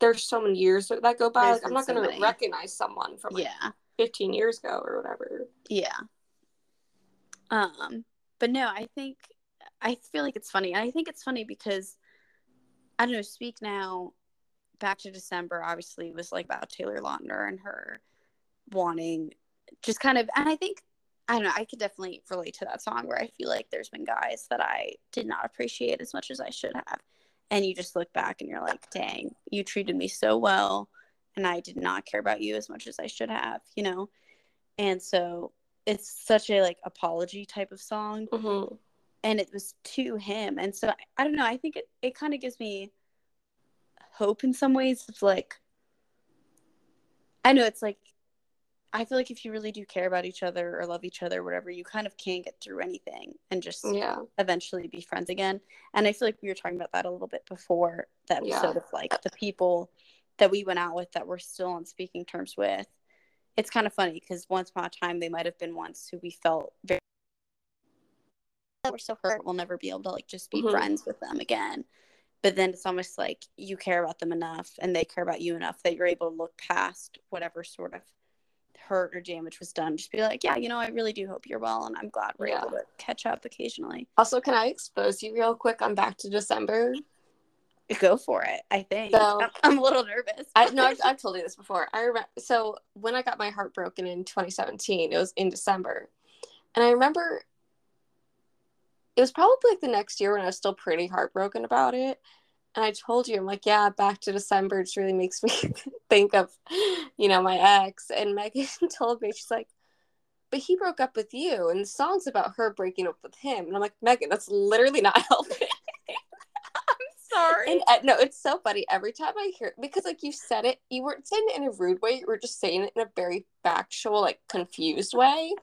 there's so many years that go by. Like, I'm not so gonna many. recognize someone from like yeah, 15 years ago or whatever. yeah. Um, but no, I think I feel like it's funny. I think it's funny because I don't know. Speak now. Back to December, obviously, was like about Taylor Lautner and her wanting just kind of, and I think I don't know. I could definitely relate to that song where I feel like there's been guys that I did not appreciate as much as I should have, and you just look back and you're like, dang, you treated me so well, and I did not care about you as much as I should have, you know. And so it's such a like apology type of song Mm-hmm. and it was to him and so i don't know i think it, it kind of gives me hope in some ways It's like i know it's like i feel like if you really do care about each other or love each other or whatever you kind of can get through anything and just Yeah. eventually be friends again and i feel like we were talking about that a little bit before that episode sort of like the people that we went out with that we're still on speaking terms with it's kind of funny because once upon a time they might have been ones who we felt very we're so hurt we'll never be able to like just be Mhm. friends with them again but then it's almost like you care about them enough and they care about you enough that you're able to look past whatever sort of hurt or damage was done just be like yeah you know i really do hope you're well and i'm glad we're Yeah. able to catch up occasionally Also, can I expose you real quick? I'm back to December. go for it i think So- I'm- a little nervous I know I've, I've told you this before. I remember. So when I got my heart broken in 2017, it was in December, and I remember it was probably like the next year when I was still pretty heartbroken about it. And I told you, I'm like, yeah, back to December just really makes me think of, you know, my ex. And Megan told me, she's like, but he broke up with you, and the song's about her breaking up with him. And I'm like, Megan, that's literally not helping. I'm sorry And uh, no, it's so funny every time I hear because like you said it, you weren't saying it in a rude way. You were just saying it in a very factual, like confused way.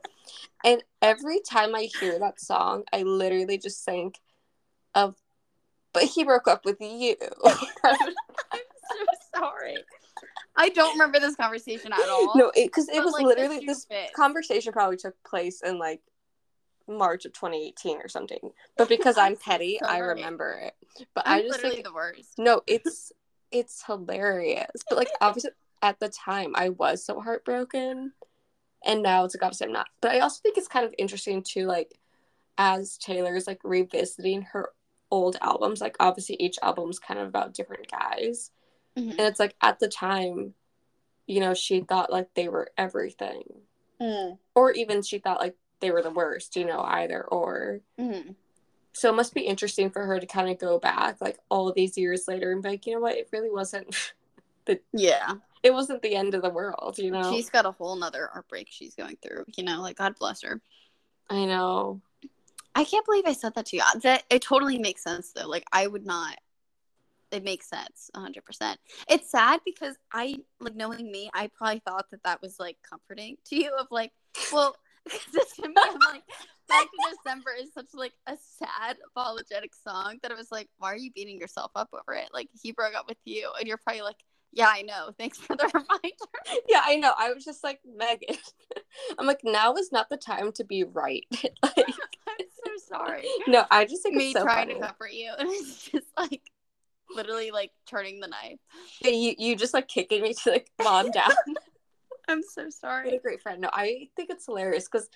And every time I hear that song, I literally just think of, but he broke up with you. i'm so sorry i don't remember this conversation at all no, because it, But, was like, literally this fits. conversation probably took place in like March of 2018 or something. But because I'm I'm so petty, I remember it. But i'm I just literally think the worst No, it's it's hilarious. But like obviously at the time I was so heartbroken. And now it's like obviously I'm not. But I also think it's kind of interesting too, like as Taylor's like revisiting her old albums, like obviously each album's kind of about different guys. Mhm. And it's like at the time, you know, she thought like they were everything. Mm. Or even she thought like they were the worst, you know, either or. Mhm. So it must be interesting for her to kind of go back like all these years later and be like, you know what, it really wasn't the yeah it wasn't the end of the world, you know. she's got a whole nother heartbreak she's going through you know like god bless her I know. I can't believe i said that to you. Uh, that it totally makes sense though. Like i would not it makes sense 100% it's sad because i like knowing me i probably thought that that was like comforting to you of like well Because to me, I'm like, Back to December is such like a sad apologetic song that I was like, why are you beating yourself up over it? Like he broke up with you, and you're probably like, yeah, I know. Thanks for the reminder. Yeah, I know. I was just like Megan. I'm like, now is not the time to be right. like, I'm so sorry. no, I just think Me so trying funny. to comfort you, and it's just like literally like turning the knife. Yeah, you you just like kicking me to like calm down. I'm so What a sorry. great friend. No, I think it's hilarious because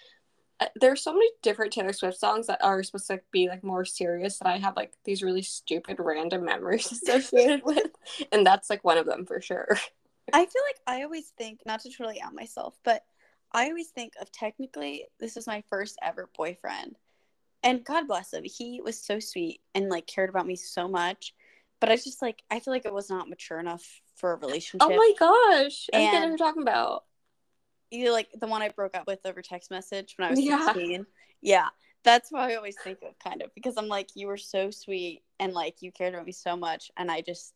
there are so many different Taylor Swift songs that are supposed to like, be like more serious that I have like these really stupid random memories associated with, and that's like one of them for sure. I feel like I always think, not to totally out myself, but I always think of technically this is my first ever boyfriend. And God bless him. He was so sweet and like cared about me so much. But I just like I feel like it was not mature enough for a oh relationship. Oh my gosh, I get what you're talking about. You like the one I broke up with over text message when I was Yeah. 16. Yeah. That's what I always think of kind of because I'm like, you were so sweet and like you cared about me so much and I just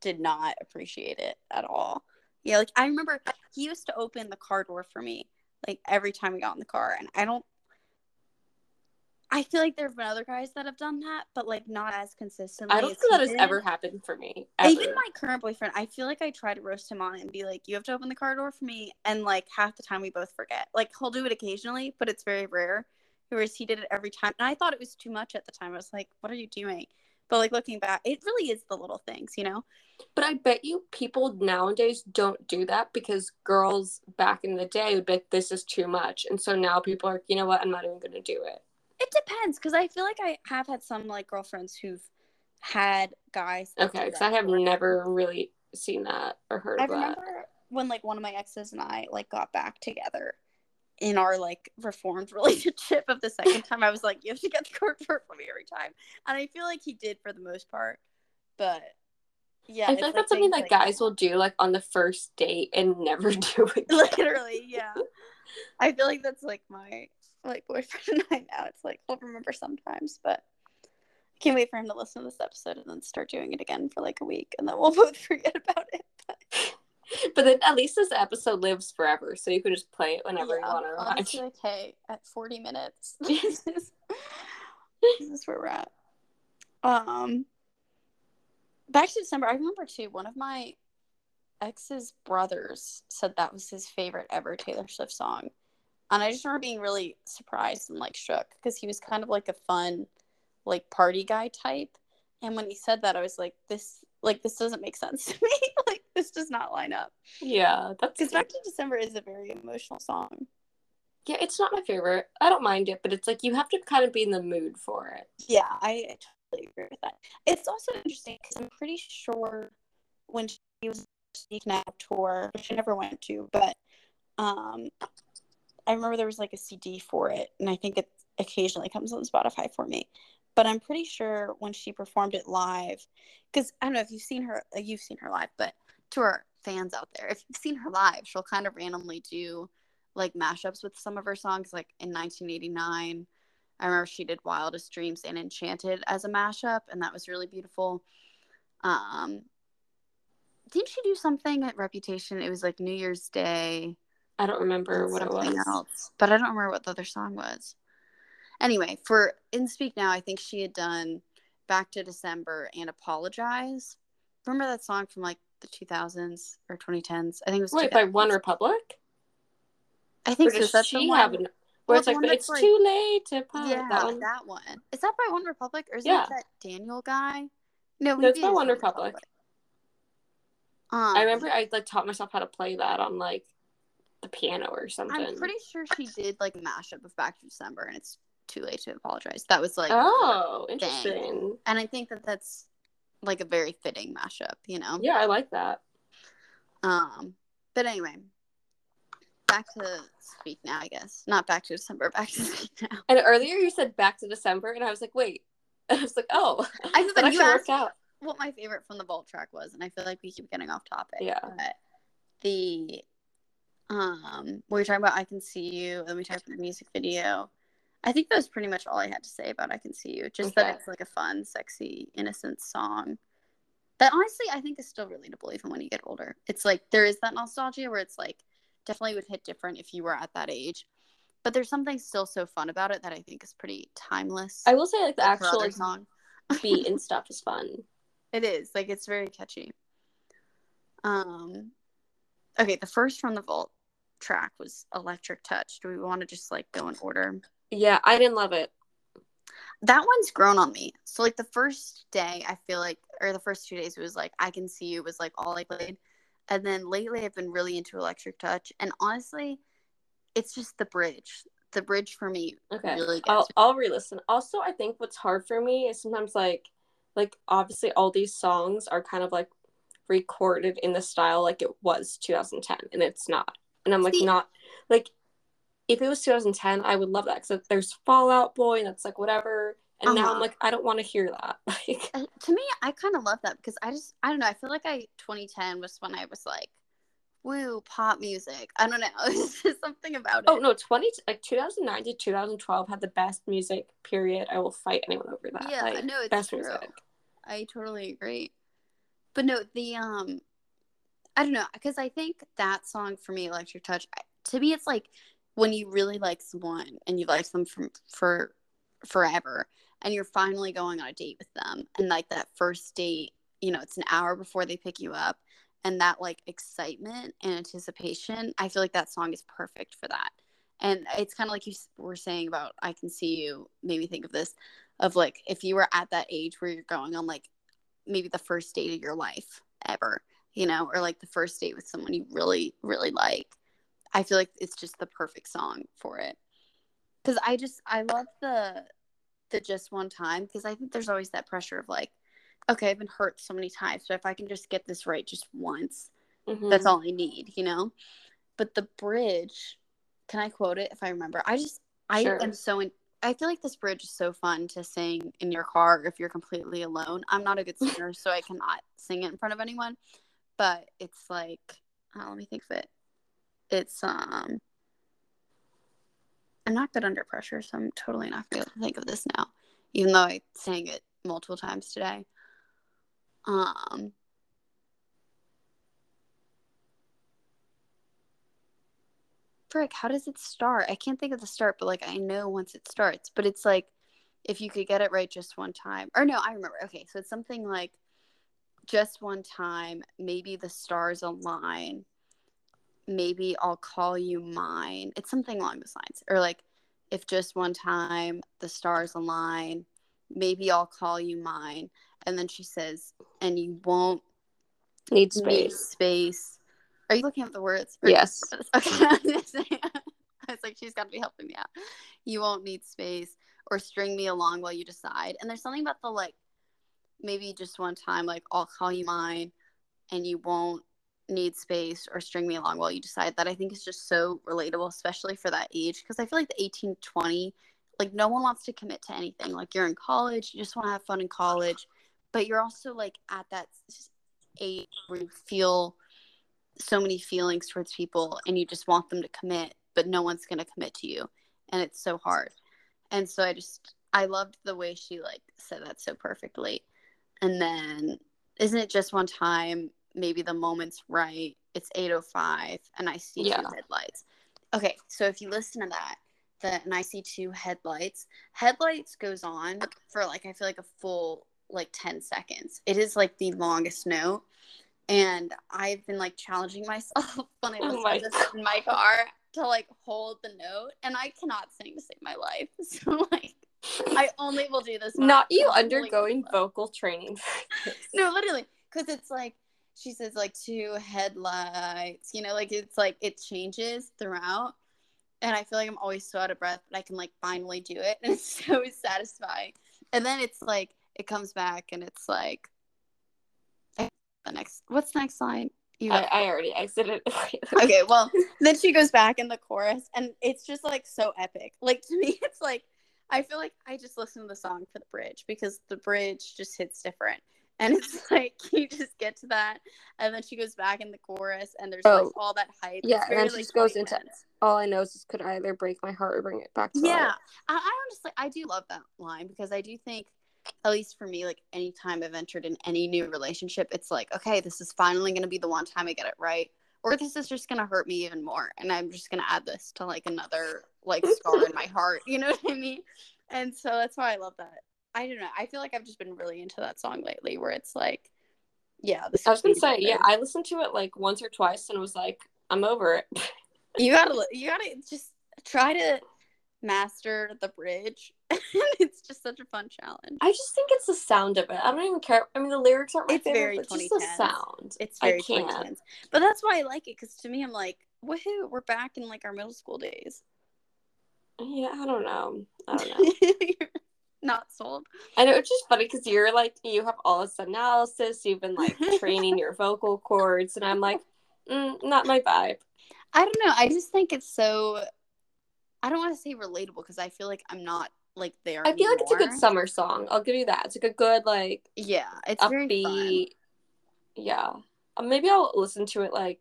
did not appreciate it at all. Yeah, like I remember he used to open the car door for me like every time we got in the car and I don't I feel like there have been other guys that have done that, but like not as consistently. I don't think that has did. ever happened for me. Ever. Even my current boyfriend, I feel like I try to roast him on it and be like, "You have to open the car door for me," and like half the time we both forget. Like he'll do it occasionally, but it's very rare. Whereas he did it every time, and I thought it was too much at the time. I was like, "What are you doing?" But like looking back, it really is the little things, you know. But I bet you people nowadays don't do that because girls back in the day would be like, this is too much. And so now people are like, you know what, I'm not even going to do it. It depends because I feel like I have had some like girlfriends who've had guys. Okay, because I have never really seen that or heard I of that. remember when like one of my exes and I like got back together in our like reformed relationship of the second time. I was like, you have to get the cord for me every time, and I feel like he did for the most part. But yeah, I feel like that's something that like guys will do like on the first date and never do it. literally, yeah. I feel like that's like my like boyfriend and I now. It's like we'll remember sometimes, but. I can't wait for him to listen to this episode and then start doing it again for like a week, and then we'll both forget about it. But then at least this episode lives forever, so you can just play it whenever you want to I'll remind just be you. like, hey, at 40 minutes, this is, this is where we're at. Um, back to December, I remember too, one of my ex's brothers said that was his favorite ever Taylor Swift song. And I just remember being really surprised and like shook because he was kind of like a fun, like party guy type. And when he said that, I was like, this, like, this doesn't make sense to me. like, this does not line up. Yeah, that's Because Back to December is a very emotional song. yeah. It's not my favorite. I don't mind it, but it's like you have to kind of be in the mood for it. Yeah, I totally agree with that. It's also interesting because I'm pretty sure when she was Speak Now tour, which I never went to, but um, I remember there was like a CD for it, and I think it occasionally comes on Spotify for me. But I'm pretty sure when she performed it live, because I don't know if you've seen her, uh, you've seen her live, but to our fans out there, if you've seen her live, she'll kind of randomly do like mashups with some of her songs. Like in 1989, I remember she did Wildest Dreams and Enchanted as a mashup, and that was really beautiful. Um, didn't she do something at Reputation? It was like New Year's Day I don't remember what it was. else, but I don't remember what the other song was. Anyway, for In Speak Now, I think she had done Back to December and Apologize. Remember that song from like the 2000s or 2010s? I think it was. Wait, by OneRepublic? I think so. That's she the one. have an, where Well, it's like, one it's like- too late to part. yeah, that one. Is that by OneRepublic or is Yeah. that that Daniel guy? No, No, it's by OneRepublic. Um, I remember I like taught myself how to play that on like the piano or something. I'm pretty sure she did like a mashup of Back to December, and it's too late to apologize. That was like, oh, interesting. and I think that that's like a very fitting mashup, you know. Yeah, I like that. Um, but anyway, back to Speak Now, I guess. Not Back to December. Back to Speak Now. And earlier you said back to December, and I was like, wait. And I was like, oh, I said that you asked worked out. what my favorite from the Vault track was, and I feel like we keep getting off topic. Yeah. But the um, We're talking about I Can See You, and we talked about the music video. I think that was pretty much all I had to say about I Can See You. Just that it's like a fun, sexy, innocent song. That honestly I think is still relatable even when you get older. It's like there is that nostalgia where it's like definitely would hit different if you were at that age. but there's something still so fun about it that I think is pretty timeless. I will say like the like actual like, song. beat and stuff is fun. It is like it's very catchy. Um, okay, the first from the vault track was Electric Touch. Do we want to just like go in order? Yeah, I didn't love it. That one's grown on me. So like the first day, I feel like, or the first two days, it was like I can see you was like all I played, and then lately I've been really into Electric Touch, and honestly, it's just the bridge. The bridge for me Okay. really I'll me. I'll re-listen. Also, I think what's hard for me is sometimes like like obviously all these songs are kind of like recorded in the style like it was 2010 and it's not. And I'm like See- not like if it was 2010, I would love that cuz there's Fall Out Boy and that's like whatever. And now I'm Uh-huh. like I don't want to hear that. Like Uh, to me, I kind of love that because I just I don't know. I feel like I 2010 was when I was like, woo, pop music. I don't know. It's just something about it. Oh no, 20 like 2009 to 2012 had the best music period. I will fight anyone over that. yeah, like, no, it's best true. music. I totally agree. But no, the um, I don't know because I think that song for me, Electric Touch, to me, it's like when you really like someone and you've liked them from for forever, and you're finally going on a date with them, and like that first date, you know, it's an hour before they pick you up, and that like excitement and anticipation, I feel like that song is perfect for that. And it's kind of like you were saying about I can see you Maybe think of this of like if you were at that age where you're going on like maybe the first date of your life ever, you know, or like the first date with someone you really, really like. I feel like it's just the perfect song for it. Cause I just I love the the just one time because I think there's always that pressure of like, okay, I've been hurt so many times, but if I can just get this right just once, Mhm. that's all I need, you know? But the bridge, can I quote it if I remember? I just I Sure. am so in I feel like this bridge is so fun to sing in your car if you're completely alone. I'm not a good singer, so I cannot sing it in front of anyone. But it's like, oh, let me think of it. It's um, I'm not good under pressure, so I'm totally not gonna be able to think of this now, even though I sang it multiple times today. Um, frick, how does it start? I can't think of the start, but like I know once it starts. But it's like if you could get it right just one time. Or no, I remember. Okay, so it's something like just one time, maybe the stars align. Maybe I'll call you mine. It's something along those lines. Or like if just one time the stars align, maybe I'll call you mine. And then she says, and you won't Need need space. space. Are you looking up the words? Yes. Okay. I was gonna say- I was like, she's got to be helping me out. You won't need space or string me along while you decide. And there's something about the like, maybe just one time, like, I'll call you mine and you won't need space or string me along while you decide that I think is just so relatable, especially for that age. Because I feel like the 18, 20, like, no one wants to commit to anything. Like, you're in college, you just want to have fun in college, but you're also like at that age where you feel so many feelings towards people and you just want them to commit but no one's going to commit to you and it's so hard and so i just i loved the way she like said that so perfectly and then isn't it just one time maybe the moment's right it's 805 and i see Yeah. two headlights okay so if you listen to that the and i see two headlights headlights goes on for like i feel like a full like 10 seconds it is like the longest note and I've been like challenging myself when I Oh listen my to this in my car to like hold the note, and I cannot sing to save my life. So like, I only will do this. Not you undergoing vocal training. No, literally, because it's like she says like two headlights. You know, like it's like it changes throughout, and I feel like I'm always so out of breath, but I can like finally do it, and it's so satisfying. And then it's like it comes back, and it's like the next. What's the next line? You I, I already exited. okay, well, then she goes back in the chorus, and it's just like so epic. Like to me, it's like I feel like I just listen to the song for the bridge because the bridge just hits different. And it's like you just get to that, and then she goes back in the chorus, and there's like Oh, all that hype. yeah, and then she like, just goes 2010s. into all I know is this could either break my heart or bring it back to Yeah, life. I, I honestly I do love that line because I do think, at least for me, like anytime I've entered in any new relationship, it's like okay, this is finally gonna be the one time I get it right, or this is just gonna hurt me even more, and I'm just gonna add this to like another like scar in my heart. You know what I mean? And so that's why I love that. I don't know. I feel like I've just been really into that song lately, where it's like, yeah. The I was gonna say, yeah. I listened to it like once or twice, and I was like, I'm over it. you gotta, you gotta just try to master the bridge. it's just such a fun challenge. I just think it's the sound of it. I don't even care. I mean, the lyrics aren't my it's favorite, very but just the sound. It's very 2010s. But that's why I like it because to me, I'm like, woohoo, we're back in like our middle school days. Yeah, I don't know. I don't know. Not sold. I know it's just funny because you're like you have all this analysis. You've been like training your vocal cords, and I'm like, mm, not my vibe. I don't know. I just think it's so. I don't want to say relatable because I feel like I'm not like there. I feel anymore. like it's a good summer song. I'll give you that. It's like a good like yeah, it's upbeat. Yeah, uh, maybe I'll listen to it like.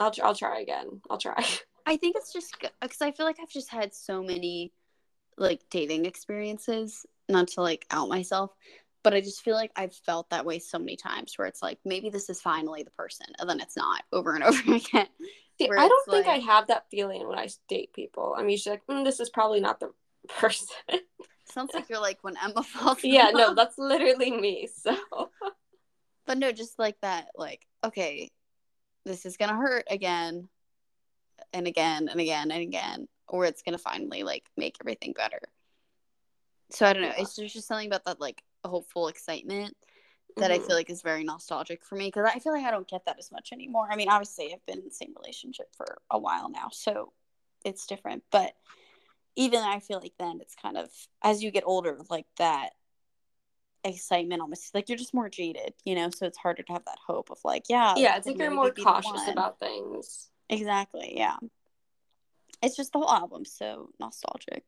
I'll I'll try again. I'll try. I think it's just because I feel like I've just had so many like dating experiences. Not to like out myself, but I just feel like I've felt that way so many times where it's like maybe this is finally the person, and then it's not over and over again. See, I don't think like, I have that feeling when I date people. I'm usually like, mm, this is probably not the person. Sounds like you're like when Emma falls. yeah, no, that's literally me. So, but no, just like that, like okay, this is gonna hurt again, and again and again and again, or it's gonna finally like make everything better. So I don't know. It's just, just something about that like hopeful excitement that mm-hmm. I feel like is very nostalgic for me because I feel like I don't get that as much anymore. I mean, obviously, I've been in the same relationship for a while now, so it's different. But even I feel like then it's kind of as you get older, like that excitement almost like you're just more jaded, you know. So it's harder to have that hope of like, yeah, yeah. It's like you're more cautious about things. Exactly. Yeah. It's just the whole album so nostalgic.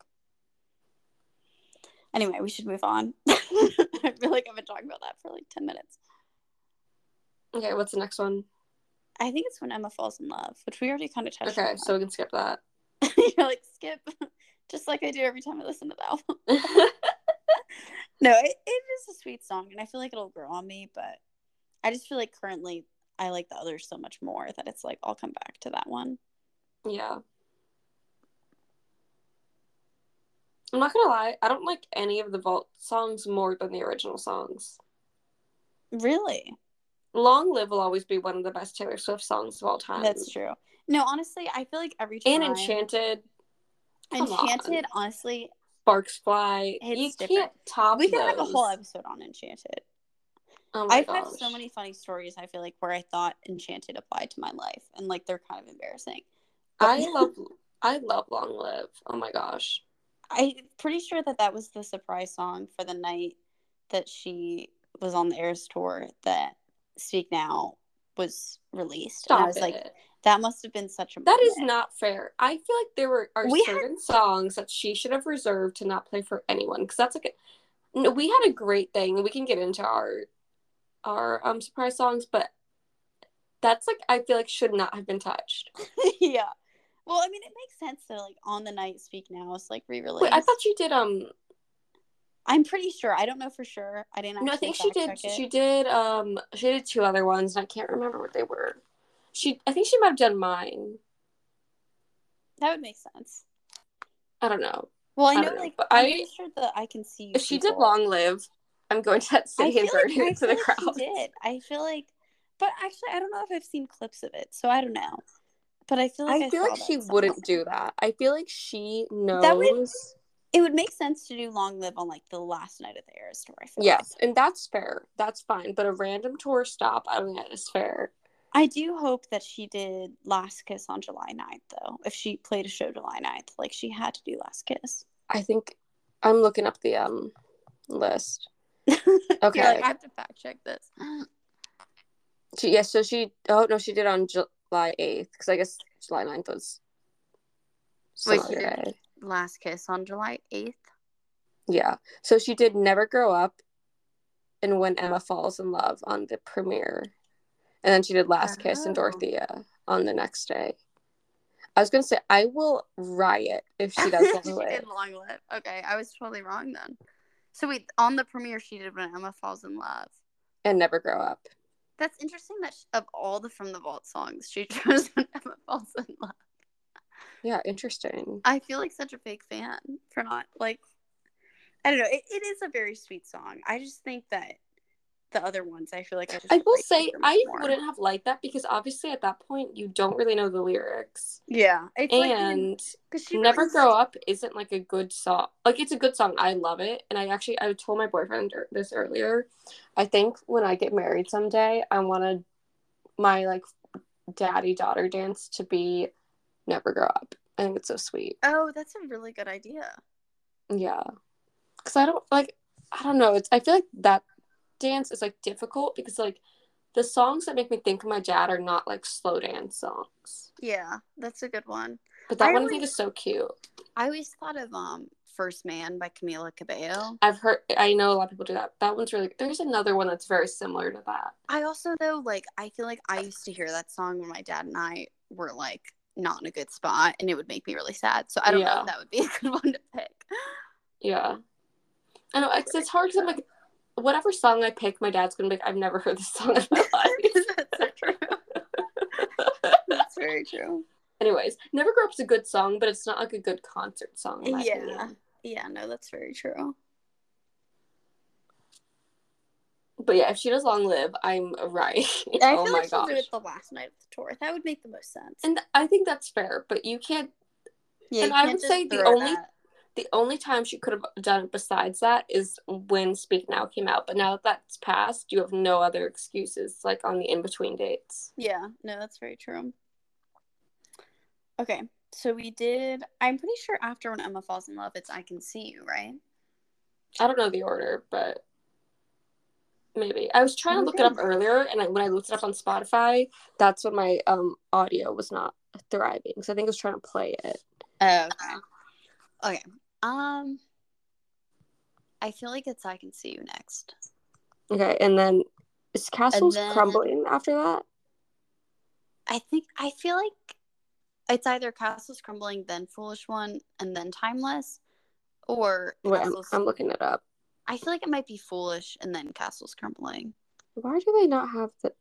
Anyway, we should move on. I feel like I've been talking about that for like 10 minutes. Okay, what's the next one? I think it's when Emma falls in love, which we already kind of touched okay, on. so we can skip that. You're like, skip. Just like I do every time I listen to the album. no, it, it is a sweet song, and I feel like it'll grow on me, but I just feel like currently I like the others so much more that it's like I'll come back to that one. Yeah. I'm not gonna lie, I don't like any of the vault songs more than the original songs. Really? Long Live will always be one of the best Taylor Swift songs of all time. That's true. No, honestly, I feel like every time And Enchanted. Enchanted, on. honestly. Sparks Fly. You different. can't top We can those. have a whole episode on Enchanted. Oh I've gosh. had so many funny stories, I feel like, where I thought Enchanted applied to my life and like they're kind of embarrassing. But- I love I love Long Live. Oh my gosh. I'm pretty sure that that was the surprise song for the night that she was on the Eras tour that Speak Now was released. Stop and I was it. like, that must have been such a. That is not fair. I feel like there were are we certain had... songs that she should have reserved to not play for anyone because that's like, a, no, we had a great thing. We can get into our, our um surprise songs, but that's like I feel like should not have been touched. yeah. Well, I mean, it makes sense to like on the night speak now. It's like re-release. Wait, I thought you did. Um, I'm pretty sure. I don't know for sure. I didn't. No, I think she did. She did. Um, she did two other ones, and I can't remember what they were. She, I think she might have done mine. That would make sense. I don't know. Well, I know, I like, I'm I, sure that I can see. If she did long live, I'm going to say and burn like, to the like crowd. She did. I feel like, but actually, I don't know if I've seen clips of it, so I don't know. But I feel like I, I feel like she wouldn't do that. I feel like she knows. That would, it would make sense to do Long Live on like the last night of the Eras tour. yes, like. and that's fair. That's fine. But a random tour stop, I don't think that is fair. I do hope that she did Last Kiss on July 9th, though. If she played a show July 9th, like she had to do Last Kiss. I think I'm looking up the um list. Okay, like, I have to fact check this. She yes, yeah, so she oh no, she did on July 8th because I guess July 9th was. Wait, Last Kiss on July 8th? Yeah. So she did Never Grow Up and When Emma Falls in Love on the premiere. And then she did Last oh. Kiss and oh. Dorothea on the next day. I was gonna say I will riot if she does Long Live. she did Long Live. Okay, I was totally wrong then. So wait, on the premiere she did When Emma Falls in Love and Never Grow Up. That's interesting that she, of all the From the Vault songs, she chose When Emma Falls in Love. Yeah, interesting. I feel like such a big fan for not like I don't know. It, it is a very sweet song. I just think that the other ones, I feel like I just. I will say I more. wouldn't have liked that because obviously at that point you don't really know the lyrics. Yeah, like and because she Never released- Grow Up isn't like a good song. Like it's a good song. I love it. And I actually I told my boyfriend er- this earlier. I think when I get married someday, I wanted my like daddy daughter dance to be Never Grow Up. I think it's so sweet. Oh, that's a really good idea. Yeah. Cuz I don't like I don't know. It's I feel like that dance is like difficult because like the songs that make me think of my dad are not like slow dance songs. Yeah, that's a good one. But that I one I think is so cute. I always thought of um First Man by Camila Cabello. I've heard I know a lot of people do that. That one's really there's another one that's very similar to that. I also though like I feel like I used to hear that song when my dad and I were like not in a good spot and it would make me really sad. So I don't know if that would be a good one to pick. Yeah. I know it's, it's hard because I'm like, whatever song I pick, my dad's gonna be like, I've never heard this song in my life. that's so true. That's very true. Anyways, Never Grow Up's a good song, but it's not like a good concert song. Yeah. opinion. Yeah, no, that's very true. But yeah, if she does Long Live, I'm right. I oh feel my like she'll do it the last night of the tour. That would make the most sense. And I think that's fair, but you can't. yeah, and I can't would say the only- that- The only time she could have done it besides that is when Speak Now came out. But now that that's passed, you have no other excuses like on the in between dates. Yeah, no, that's very true. Okay, so we did. I'm pretty sure after when Emma falls in love, it's I Can See You, right? I don't know the order, but maybe. I was trying to look it up earlier, and I, when I looked it up on Spotify, that's when my um audio was not thriving. So I think I was trying to play it. Oh, okay. Okay. Um, I feel like it's I Can See You next. Okay, and then is Castles then- Crumbling after that? I think I feel like it's either Castles Crumbling, then Foolish One, and then Timeless, or Wait, I'm, I'm looking it up. I feel like it might be Foolish and then Castles Crumbling, Why do they not have the?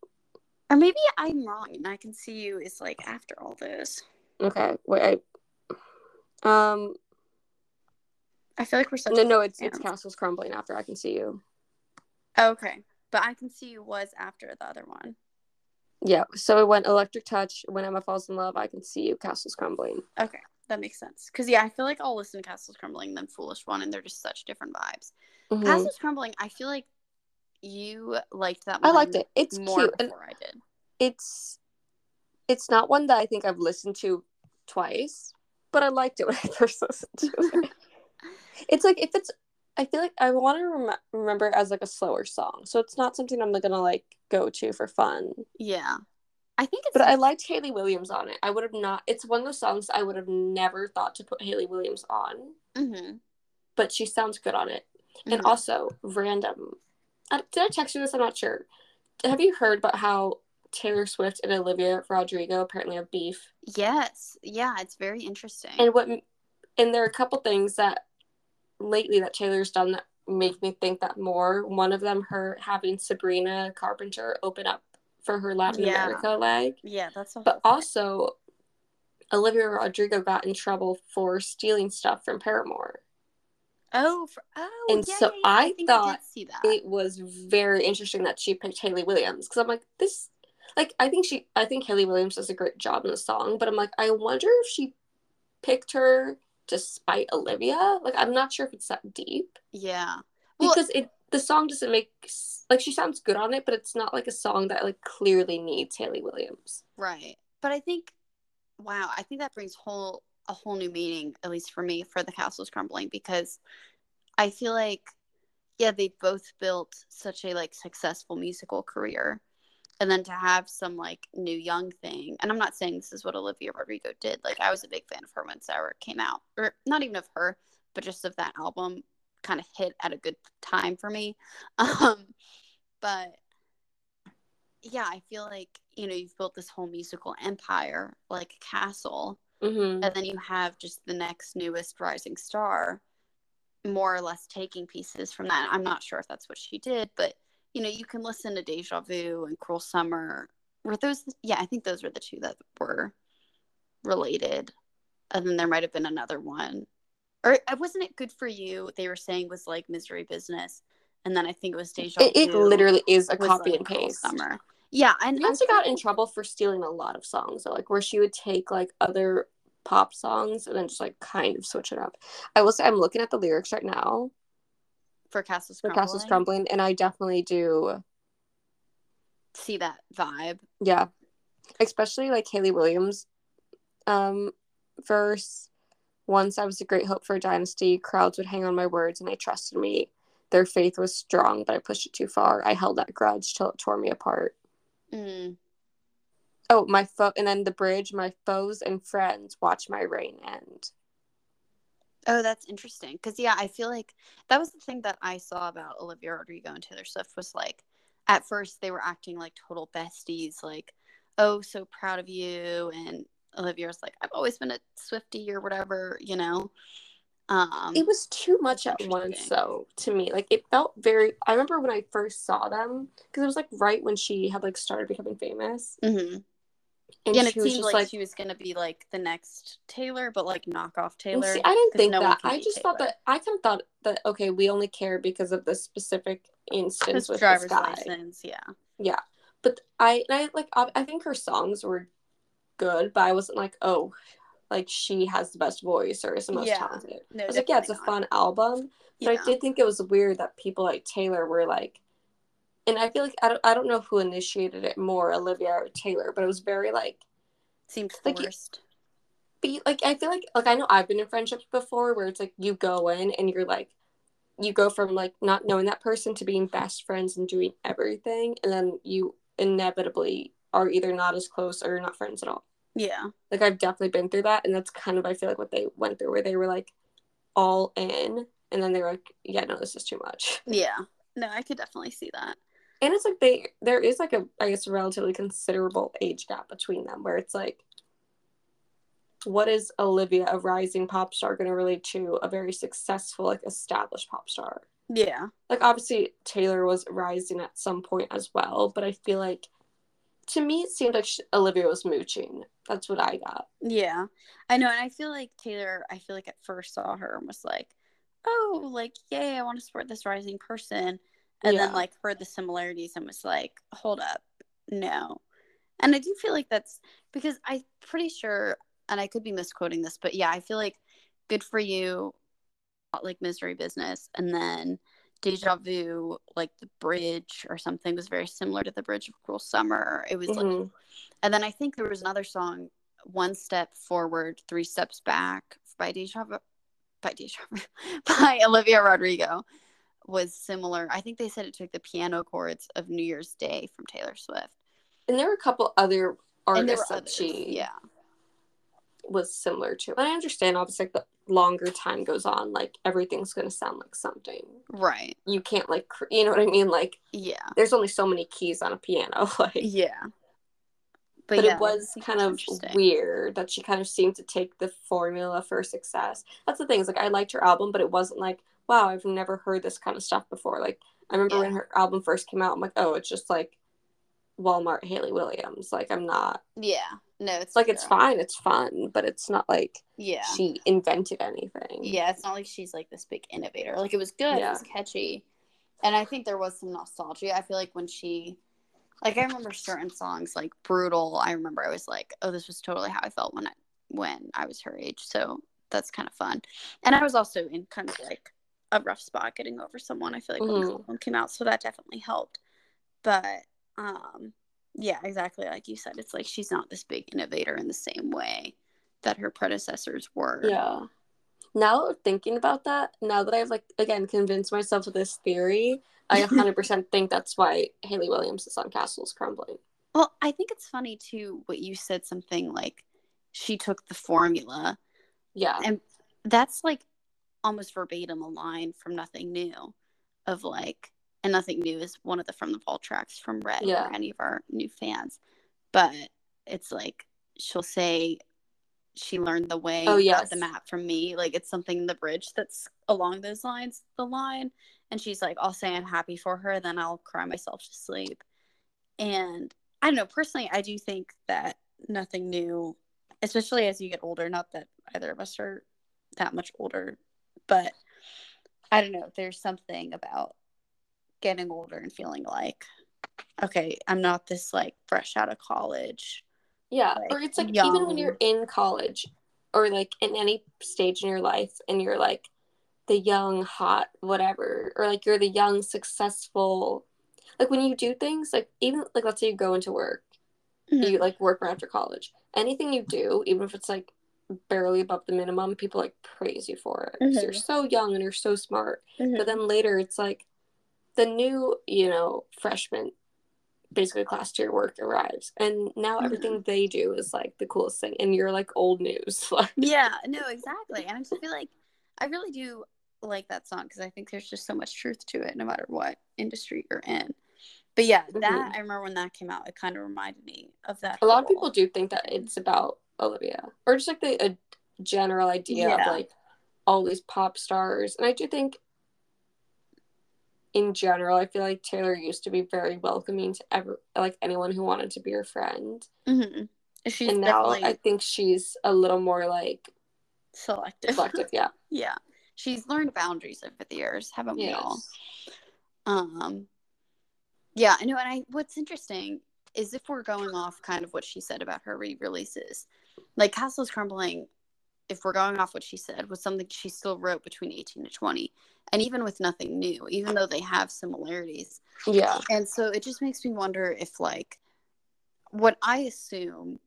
or maybe I'm wrong and I Can See You is like after all this. Okay, wait. I... Um, I feel like we're such no, no, it's it's. Castles Crumbling after I can see you. Okay, but I Can See You was after the other one. Yeah, so it went Electric Touch, When Emma Falls in Love, I Can See You, Castles Crumbling. Okay, that makes sense. Cause yeah, I feel like I'll listen to Castles Crumbling than Foolish One, and they're just such different vibes. Mhm. Castles Crumbling, I feel like you liked that. I liked it. It's more cute, and before I did. it's it's not one that I think I've listened to twice, but I liked it when I first listened to it. it's like if it's, I feel like I want to rem- remember it as like a slower song, so it's not something I'm gonna like go to for fun. Yeah, I think it's. But I liked Hayley Williams on it. I would have not. It's one of those songs I would have never thought to put Hayley Williams on, hmm but she sounds good on it. And also, random. Uh, did I text you this? I'm not sure. Have you heard about how Taylor Swift and Olivia Rodrigo apparently have beef? yes, yeah, it's very interesting. And what? And there are a couple things that lately that Taylor's done that make me think that more. One of them, her having Sabrina Carpenter open up for her Latin Yeah. America leg, yeah, that's but also Olivia Rodrigo got in trouble for stealing stuff from Paramore. Oh, for, oh, And yeah, so yeah. I I thought that. it was very interesting that she picked Hayley Williams because I'm like this like I think she I think Haley Williams does a great job in the song but I'm like I wonder if she picked her to spite Olivia. Like I'm not sure if it's that deep. Yeah, Well- because it the song doesn't make like she sounds good on it but it's not like a song that like clearly needs Hayley Williams. Right. But I think, wow, I think that brings whole a whole new meaning, at least for me, for the castles crumbling because I feel like, yeah, they both built such a like successful musical career, and then to have some like new young thing, and I'm not saying this is what Olivia Rodrigo did. Like I was a big fan of her when Sour came out, or not even of her, but just of that album. Kind of hit at a good time for me. Um, but yeah, I feel like you know you've built this whole musical empire like a castle, mm-hmm. and then you have just the next newest rising star, more or less taking pieces from that. I'm not sure if that's what she did, but you know you can listen to Deja Vu and Cruel Summer. Were those? Yeah, I think those were the two that were related. and then there might have been another one, or uh, wasn't it good for you? They were saying was like misery business, and then I think it was deja. It, it literally is a copy like, and Cruel paste. Summer. Yeah, and Beyonce got in trouble for stealing a lot of songs, so like where she would take like other pop songs and then just like kind of switch it up. I will say I'm looking at the lyrics right now for Castles for Crumbling. Castles Crumbling, and I definitely do, See that vibe. yeah, especially like Hayley Williams, um, verse. Once I was a great hope for a dynasty, crowds would hang on my words, and they trusted me. Their faith was strong, but I pushed it too far. I held that grudge till it tore me apart. Mm. Oh, my foe, and then the bridge. My foes and friends watch my reign end. Oh, that's interesting. Because yeah, I feel like that was the thing that I saw about Olivia Rodrigo and Taylor Swift was like, at first they were acting like total besties, like, oh, so proud of you, and Olivia was like, I've always been a Swifty or whatever, you know. Um, it was too much at once though to me like it felt very i remember when i first saw them because it was like right when she had like started becoming famous mhm. And and it seemed just like, like, she was gonna be like the next Taylor, but like knockoff Taylor. see, i didn't think no that i just thought that i kind of thought that okay we only care because of the specific instance His with driver's this guy license, yeah. yeah but i and i like I, I think her songs were good but i wasn't like oh like she has the best voice or is the most Yeah. talented No, i was like yeah it's a not. fun album But Yeah. I did think it was weird that people like Taylor were like, and I feel like I don't, I don't know who initiated it more, Olivia or Taylor, but it was very like, Seemed like, forced. be like I feel like like I know I've been in friendships before where it's like you go in and you're like, you go from like not knowing that person to being best friends and doing everything, and then you inevitably are either not as close or not friends at all. yeah. Like I've definitely been through that, and that's kind of I feel like what they went through, where they were like all in, and then they were like, yeah, no, this is too much. Yeah. No, I could definitely see that. And it's like they there is like a i guess a relatively considerable age gap between them where it's like what is olivia a rising pop star going to relate to a very successful like established pop star Yeah. like obviously taylor was rising at some point as well but i feel like to me it seemed like sh olivia was mooching that's what i got Yeah. I know. And I feel like Taylor, I feel like at first saw her and was like, oh, like, yay, I want to support this rising person. And Yeah. then, like, heard the similarities and was like, hold up, no. And I do feel like that's because I'm pretty sure, and I could be misquoting this, but yeah, I feel like good for you, like misery business. And then Deja Vu, like the bridge or something, was very similar to the bridge of Cruel Summer. It was like, Mhm. and then I think there was another song, One Step Forward, Three Steps Back by Deja Vu, by Deja Vu, by Olivia Rodrigo was similar. I think they said it took the piano chords of New Year's Day from Taylor Swift. and there were a couple other artists that others. she Yeah. was similar to and i understand obviously like the longer time goes on like everything's going to sound like something Right. you can't like you know what i mean like Yeah. there's only so many keys on a piano like Yeah. but, yeah, it was kind of weird that she kind of seemed to take the formula for success that's the thing is like i liked her album but it wasn't like wow i've never heard this kind of stuff before like i remember when her album first came out i'm like oh it's just like walmart hayley williams like i'm not Yeah. No, it's like it's fine it's fun but it's not like Yeah. she invented anything Yeah, it's not like she's like this big innovator. Like it was good, Yeah. it was catchy. And I think there was some nostalgia. I feel like when she like I remember certain songs like Brutal, I remember I was like, Oh, this was totally how I felt when I when I was her age. So that's kind of fun. And I was also in kind of like a rough spot getting over someone, I feel like when the album came out. So that definitely helped. But um yeah, exactly like you said. It's like she's not this big innovator in the same way that her predecessors were. Yeah. Now thinking about that, now that I've like again convinced myself of this theory, I 100% think that's why Hayley Williams is on Castles Crumbling. Well, I think it's funny too what you said something like she took the formula. Yeah. And that's like almost verbatim a line from Nothing New of like and Nothing New is one of the from the vault tracks from Red Yeah. for any of our new fans. But it's like she'll say she learned the way Oh, got the map from me. Like it's something in the bridge that's along those lines, the line. And she's like, I'll say I'm happy for her, then I'll cry myself to sleep. And I don't know, personally, I do think that nothing new especially as you get older. Not that either of us are that much older, but I don't know. There's something about getting older and feeling like, okay, I'm not this like fresh out of college. Yeah. Like, or it's like young. even when you're in college or like in any stage in your life and you're like the young, hot, whatever, or like you're the young, successful. Like when you do things, like even like let's say you go into work, Mhm. you like work right after college. Anything you do, even if it's like barely above the minimum, people like praise you for it. 'cause You're so young and you're so smart. Mhm. But then later it's like the new, you know, freshman, basically class your work arrives. And now everything they do is like the coolest thing. And you're like old news. Like, Yeah, no, exactly. And I just feel like I really do like that song because I think there's just so much truth to it, no matter what industry you're in. But yeah, that Mhm. I remember when that came out, it kind of reminded me of that. a lot of people do think that it's about Olivia or just like the a general idea Yeah. of like all these pop stars. And I do think in general, I feel like Taylor used to be very welcoming to ever like anyone who wanted to be her friend. Mhm. She's and now I think she's a little more like selective. selective. Yeah. yeah, she's learned boundaries over the years, haven't we all? Um, yeah, I know. And I, what's interesting is if we're going off kind of what she said about her re-releases, like Castle's Crumbling. If we're going off what she said, was something she still wrote between eighteen to twenty, and even with nothing new, even though they have similarities, Yeah. and so it just makes me wonder if like what I assume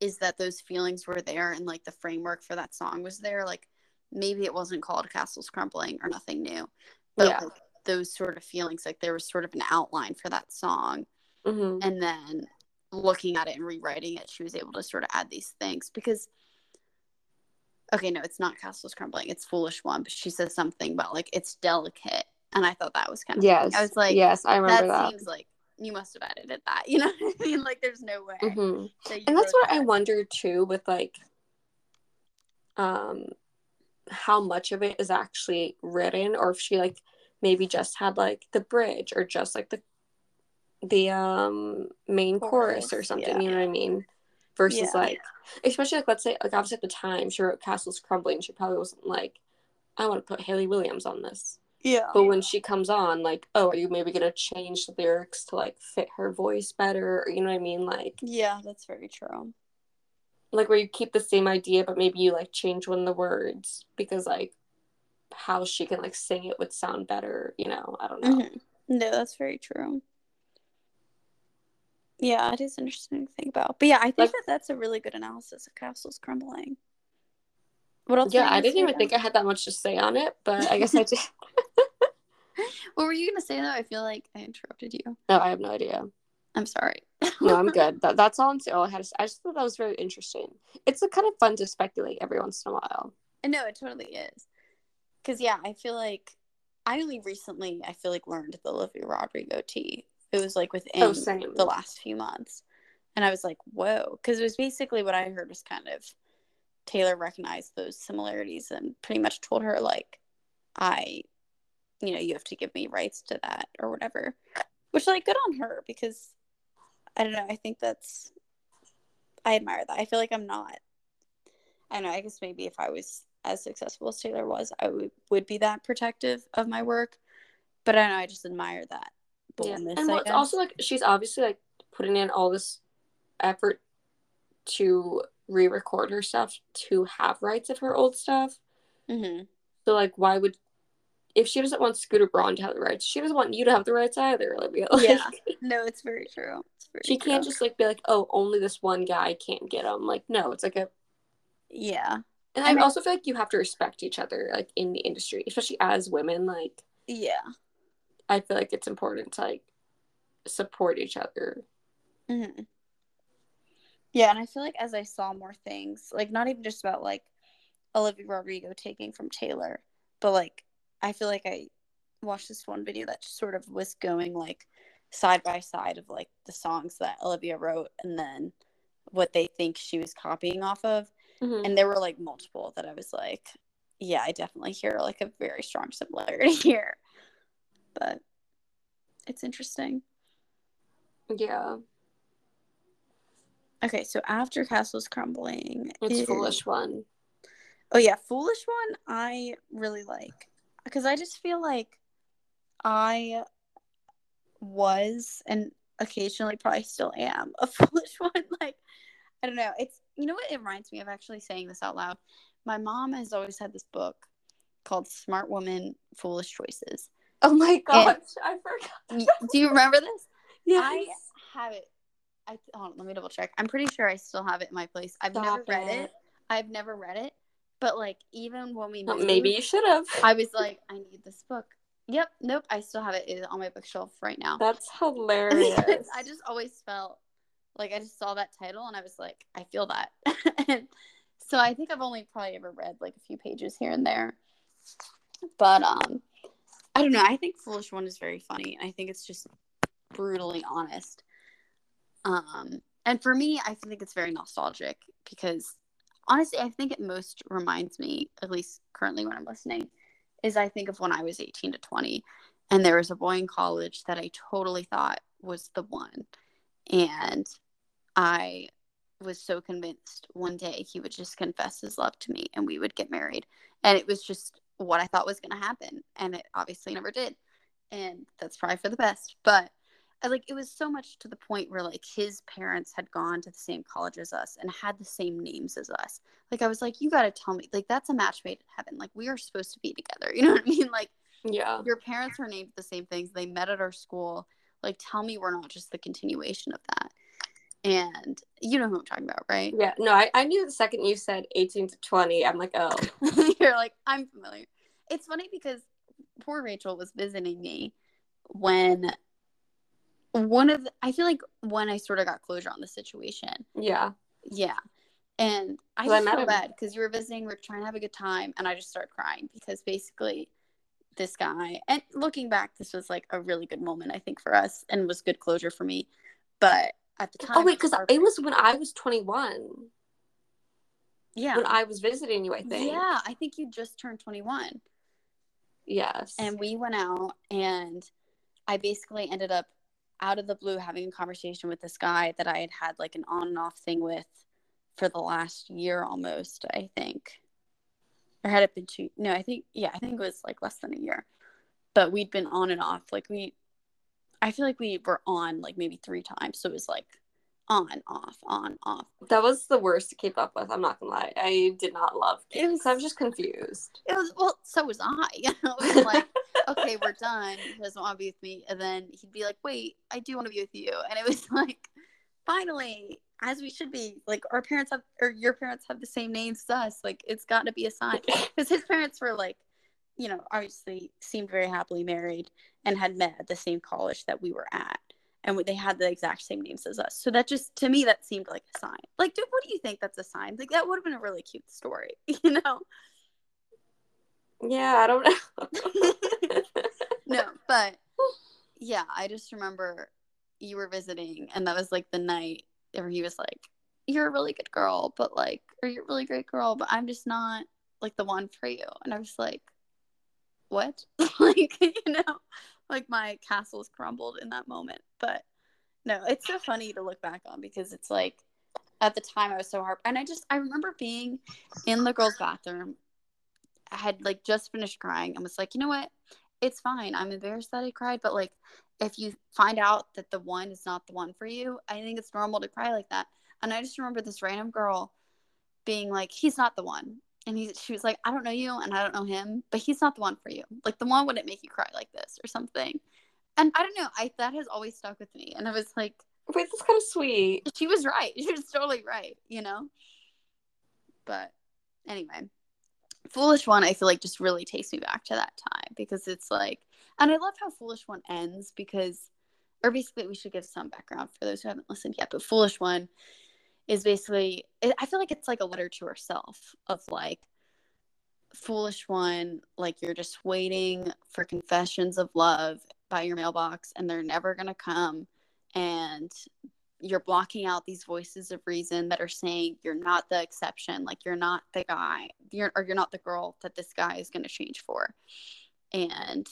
is that those feelings were there and like the framework for that song was there. Like maybe it wasn't called Castles Crumbling or Nothing New, but Yeah. like those sort of feelings, like there was sort of an outline for that song. hmm And then looking at it and rewriting it, she was able to sort of add these things because. Okay, no, it's not Castles Crumbling. It's Foolish One, but she says something about like it's delicate, and I thought that was kind of. Yes. I was like, yes, I remember that, that. seems like you must have edited that. You know what I mean? Like, there's no way. hmm that and that's what I wonder too with like um how much of it is actually written or if she like maybe just had like the bridge or just like the the um main chorus, or something yeah. you know what I mean versus Yeah. like especially like let's say like obviously at the time she wrote Castles Crumbling she probably wasn't like I want to put Hayley Williams on this Yeah. but when she comes on like oh are you maybe gonna change the lyrics to like fit her voice better or you know what I mean like Yeah, that's very true. like where you keep the same idea but maybe you like change one of the words because like how she can like sing it would sound better you know i don't know Mhm. No, that's very true. Yeah, it is interesting to think about. But yeah, I think Like- that that's a really good analysis of Castles Crumbling. What else? yeah i didn't even though? think i had that much to say on it but i guess i did What were you gonna say though? I feel like I interrupted you. no i have no idea I'm sorry. no i'm good that, that's all, I'm, all oh, i had to say i just thought that was very interesting it's a kind of fun to speculate every once in a while No, it totally is. Cause yeah, I feel like I only recently I feel like learned the Olivia Rodrigo tea. It was like within Oh, the last few months. And I was like, whoa. Because it was basically what I heard was kind of Taylor recognized those similarities and pretty much told her like, I, you know, you have to give me rights to that or whatever. Which like good on her because I don't know, I think that's I admire that. I feel like I'm not I don't know, I guess maybe if I was as successful as Taylor was, I would, would be that protective of my work. But I don't know, I just admire that yeah and I well, it's also like she's obviously like putting in all this effort to re-record her stuff to have rights of her old stuff hmm So like, why would if she doesn't want Scooter Braun to have the rights, she doesn't want you to have the rights either, Olivia. Like, Yeah. No, it's very true. It's very she can't just like be like, oh, only this one guy can't get them. Like, no, it's like a. Yeah. And I I mean- also feel like you have to respect each other, like in the industry, especially as women. Like, Yeah. I feel like it's important to like support each other. hmm Yeah, and I feel like as I saw more things, like not even just about like Olivia Rodrigo taking from Taylor, but like I feel like I watched this one video that just sort of was going like side by side of like the songs that Olivia wrote and then what they think she was copying off of. Mhm. And there were like multiple that I was like, yeah, I definitely hear like a very strong similarity here. But it's interesting. Yeah. Okay, so after Castles Crumbling, It's is- foolish one. Oh yeah, Foolish one I really like because I just feel like I was and occasionally probably still am a foolish one. Like I don't know. It's you know what it reminds me of actually saying this out loud. My mom has always had this book called Smart Woman Foolish Choices. Oh my gosh, I forgot. Do you remember this? Yes. I have it. I hold on, let me double check. I'm pretty sure I still have it in my place. I've never Stop read it. I've never read it, but like even when we Well, moved, maybe you should have. I was like, I need this book. Yep, nope, I still have it. It is on my bookshelf right now. That's hilarious. I just always felt like I just saw that title and I was like, I feel that. and so I think I've only probably ever read like a few pages here and there. But um I don't know. I think Foolish One is very funny. I think it's just brutally honest. Um and for me, I think it's very nostalgic because honestly, I think it most reminds me, at least currently when I'm listening, is I think of when I was 18 to 20 and there was a boy in college that I totally thought was the one. And I was so convinced one day he would just confess his love to me and we would get married. And it was just what I thought was going to happen. And it obviously never did. And that's probably for the best. But I, like it was so much to the point where like his parents had gone to the same college as us and had the same names as us. Like I was like, you got to tell me, like that's a match made in heaven. Like we are supposed to be together. You know what I mean? Like yeah. your parents are named the same things. They met at our school. Like tell me we're not just the continuation of that. And you know who I'm talking about, right? Yeah. No, I, I knew the second you said 18 to 20, I'm like, oh. You're like, I'm familiar. It's funny because poor Rachel was visiting me when one of the, I feel like when I sort of got closure on the situation. Yeah. Yeah. And I just feel bad because you were visiting, we are trying to have a good time, and I just started crying because basically this guy, and looking back, this was like a really good moment, I think, for us and was good closure for me. But at the oh, time, Oh, wait, because it was when I was 21. yeah. When I was visiting you, I think. Yeah, I think you just turned 21. Yes. and we went out and i basically ended up out of the blue having a conversation with this guy that i had had like an on and off thing with for the last year almost i think or had it been two no i think yeah i think it was like less than a year but we'd been on and off like we i feel like we were on like maybe three times so it was like on off on off that was the worst to keep up with. I'm not gonna lie. I did not love It was- I was just confused. it was well so was i you know it was like okay, we're done. He doesn't want to be with me. And then he'd be like, wait, I do want to be with you. And it was like, finally, as we should be, like our parents have, or your parents have the same names as us. Like it's got to be a sign. Because his parents were like, you know, obviously seemed very happily married and had met at the same college that we were at. And they had the exact same names as us. So that just, to me, that seemed like a sign. Like, dude, what do you think that's a sign? Like, that would have been a really cute story, you know? yeah, I don't know. no, but yeah, I just remember you were visiting, and that was like the night where he was like, "You're a really good girl, but like, or you're a really great girl, but I'm just not like the one for you." And I was like, "What?" like, you know, like my castle's crumbled in that moment. But no, it's so funny to look back on because it's like at the time I was so hard, and I just I remember being in the girls' bathroom. I had like just finished crying and was like, you know what? It's fine. I'm embarrassed that I cried, but like if you find out that the one is not the one for you, I think it's normal to cry like that. And I just remember this random girl being like, he's not the one. And he, she was like, I don't know you and I don't know him, but he's not the one for you. Like the one wouldn't make you cry like this or something. And I don't know. I that has always stuck with me. And I was like, Wait, that's kind of sweet. she was right. She was totally right, you know? But anyway, Foolish One, I feel like just really takes me back to that time because it's like, and I love how Foolish One ends because, or basically, we should give some background for those who haven't listened yet. But Foolish One is basically, I feel like it's like a letter to herself of like, Foolish One, like you're just waiting for confessions of love by your mailbox and they're never going to come. And you're blocking out these voices of reason that are saying you're not the exception like you're not the guy you're or you're not the girl that this guy is going to change for and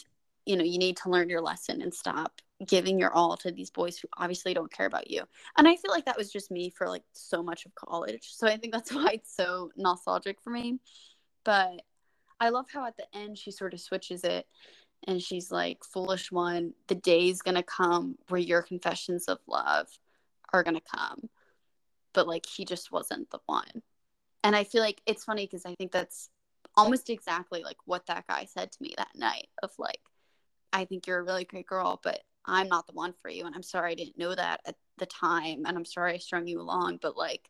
you know, you need to learn your lesson and stop giving your all to these boys who obviously don't care about you. And I feel like that was just me for like so much of college. So I think that's why it's so nostalgic for me. But I love how at the end she sort of switches it and she's like, Foolish one, the day's gonna come where your confessions of love are gonna come. But like, he just wasn't the one. And I feel like it's funny because I think that's almost exactly like what that guy said to me that night of like, I think you're a really great girl, but I'm not the one for you. And I'm sorry I didn't know that at the time. And I'm sorry I strung you along, but like,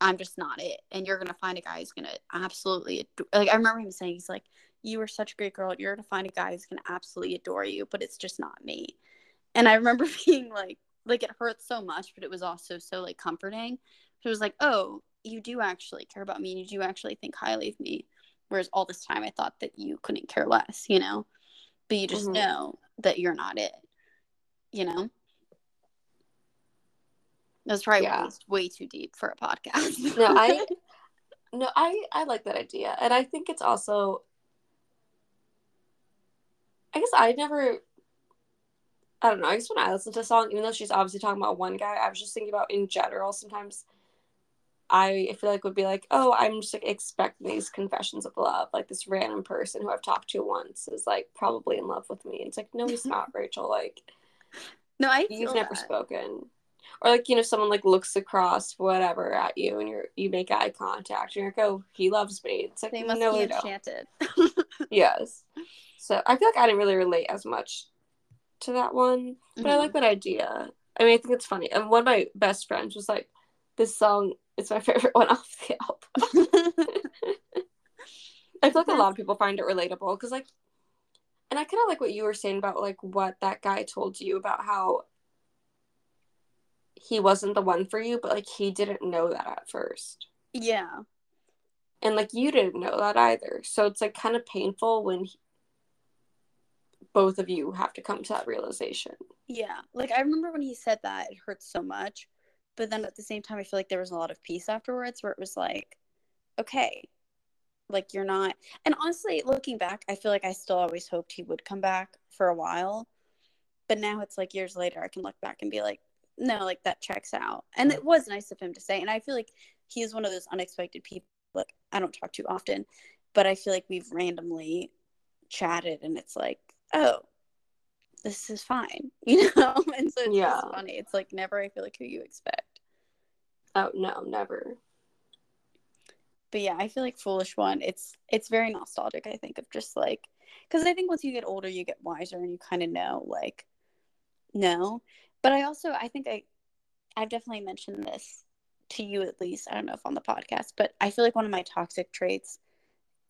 I'm just not it. And you're going to find a guy who's going to absolutely, adore- like, I remember him saying, he's like, you were such a great girl. You're going to find a guy who's going to absolutely adore you, but it's just not me. And I remember being like, like it hurts so much, but it was also so like comforting. It was like, oh, you do actually care about me you do actually think highly of me. Whereas all this time I thought that you couldn't care less, you know? But you just mm-hmm. know that you're not it, you know? That's probably yeah. way too deep for a podcast. no, I no, I I like that idea, and I think it's also. I guess I never. I don't know. I guess when I listen to a song, even though she's obviously talking about one guy, I was just thinking about in general. Sometimes, I feel like would be like, oh, I'm just like expecting these confessions of love. Like this random person who I've talked to once is like probably in love with me. It's like, no, he's not, Rachel. Like, no, I you've never that. spoken or like you know someone like looks across whatever at you and you're you make eye contact and you're like oh he loves me it's like they must no, be enchanted yes so i feel like i didn't really relate as much to that one but mm-hmm. i like that idea i mean i think it's funny and one of my best friends was like this song is my favorite one off the album i feel like a lot of people find it relatable because like and i kind of like what you were saying about like what that guy told you about how he wasn't the one for you, but like he didn't know that at first. Yeah. And like you didn't know that either. So it's like kind of painful when he, both of you have to come to that realization. Yeah. Like I remember when he said that, it hurt so much. But then at the same time, I feel like there was a lot of peace afterwards where it was like, okay, like you're not. And honestly, looking back, I feel like I still always hoped he would come back for a while. But now it's like years later, I can look back and be like, no, like that checks out. And it was nice of him to say. And I feel like he is one of those unexpected people. Like I don't talk too often, but I feel like we've randomly chatted and it's like, oh, this is fine, you know? and so it's yeah. funny. It's like never I feel like who you expect. Oh no, never. But yeah, I feel like foolish one. It's it's very nostalgic, I think, of just like because I think once you get older you get wiser and you kind of know like no but I also I think I I've definitely mentioned this to you at least. I don't know if on the podcast, but I feel like one of my toxic traits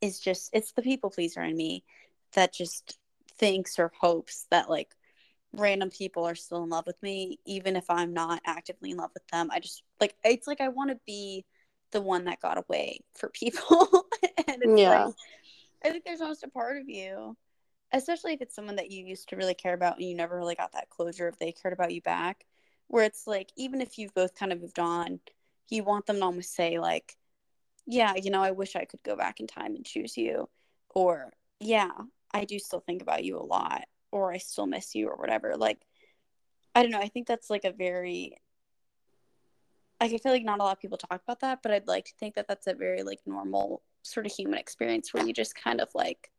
is just it's the people pleaser in me that just thinks or hopes that like random people are still in love with me even if I'm not actively in love with them. I just like it's like I want to be the one that got away for people. and it's yeah. like I think there's almost a part of you especially if it's someone that you used to really care about and you never really got that closure if they cared about you back where it's like even if you've both kind of moved on you want them to almost say like yeah you know i wish i could go back in time and choose you or yeah i do still think about you a lot or i still miss you or whatever like i don't know i think that's like a very like i feel like not a lot of people talk about that but i'd like to think that that's a very like normal sort of human experience where you just kind of like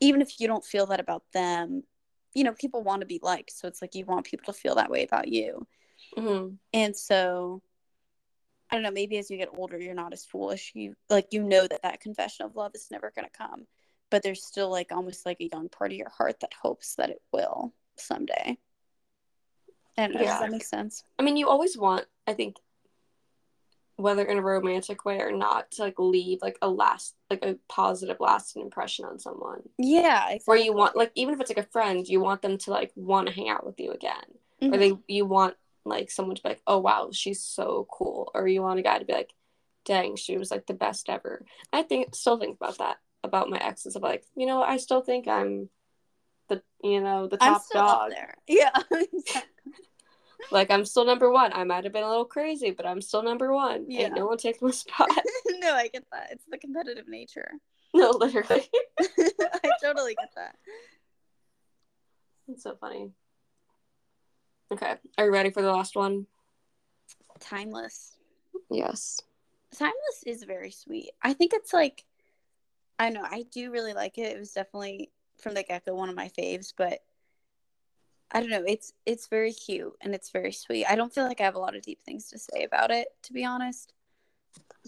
even if you don't feel that about them, you know, people want to be liked. So it's like you want people to feel that way about you. Mm-hmm. And so I don't know, maybe as you get older, you're not as foolish. You like, you know, that that confession of love is never going to come, but there's still like almost like a young part of your heart that hopes that it will someday. And yeah. does that make sense? I mean, you always want, I think, whether in a romantic way or not to like leave like a last like a positive lasting impression on someone yeah exactly. or you want like even if it's like a friend you want them to like want to hang out with you again mm-hmm. or they you want like someone to be like oh wow she's so cool or you want a guy to be like dang she was like the best ever i think still think about that about my exes of like you know i still think i'm the you know the top dog there yeah like I'm still number one. I might have been a little crazy, but I'm still number one. Yeah. No one takes my spot. no, I get that. It's the competitive nature. No, literally. I totally get that. That's so funny. Okay. Are you ready for the last one? Timeless. Yes. Timeless is very sweet. I think it's like I know, I do really like it. It was definitely from the get go one of my faves, but I don't know, it's it's very cute and it's very sweet. I don't feel like I have a lot of deep things to say about it, to be honest.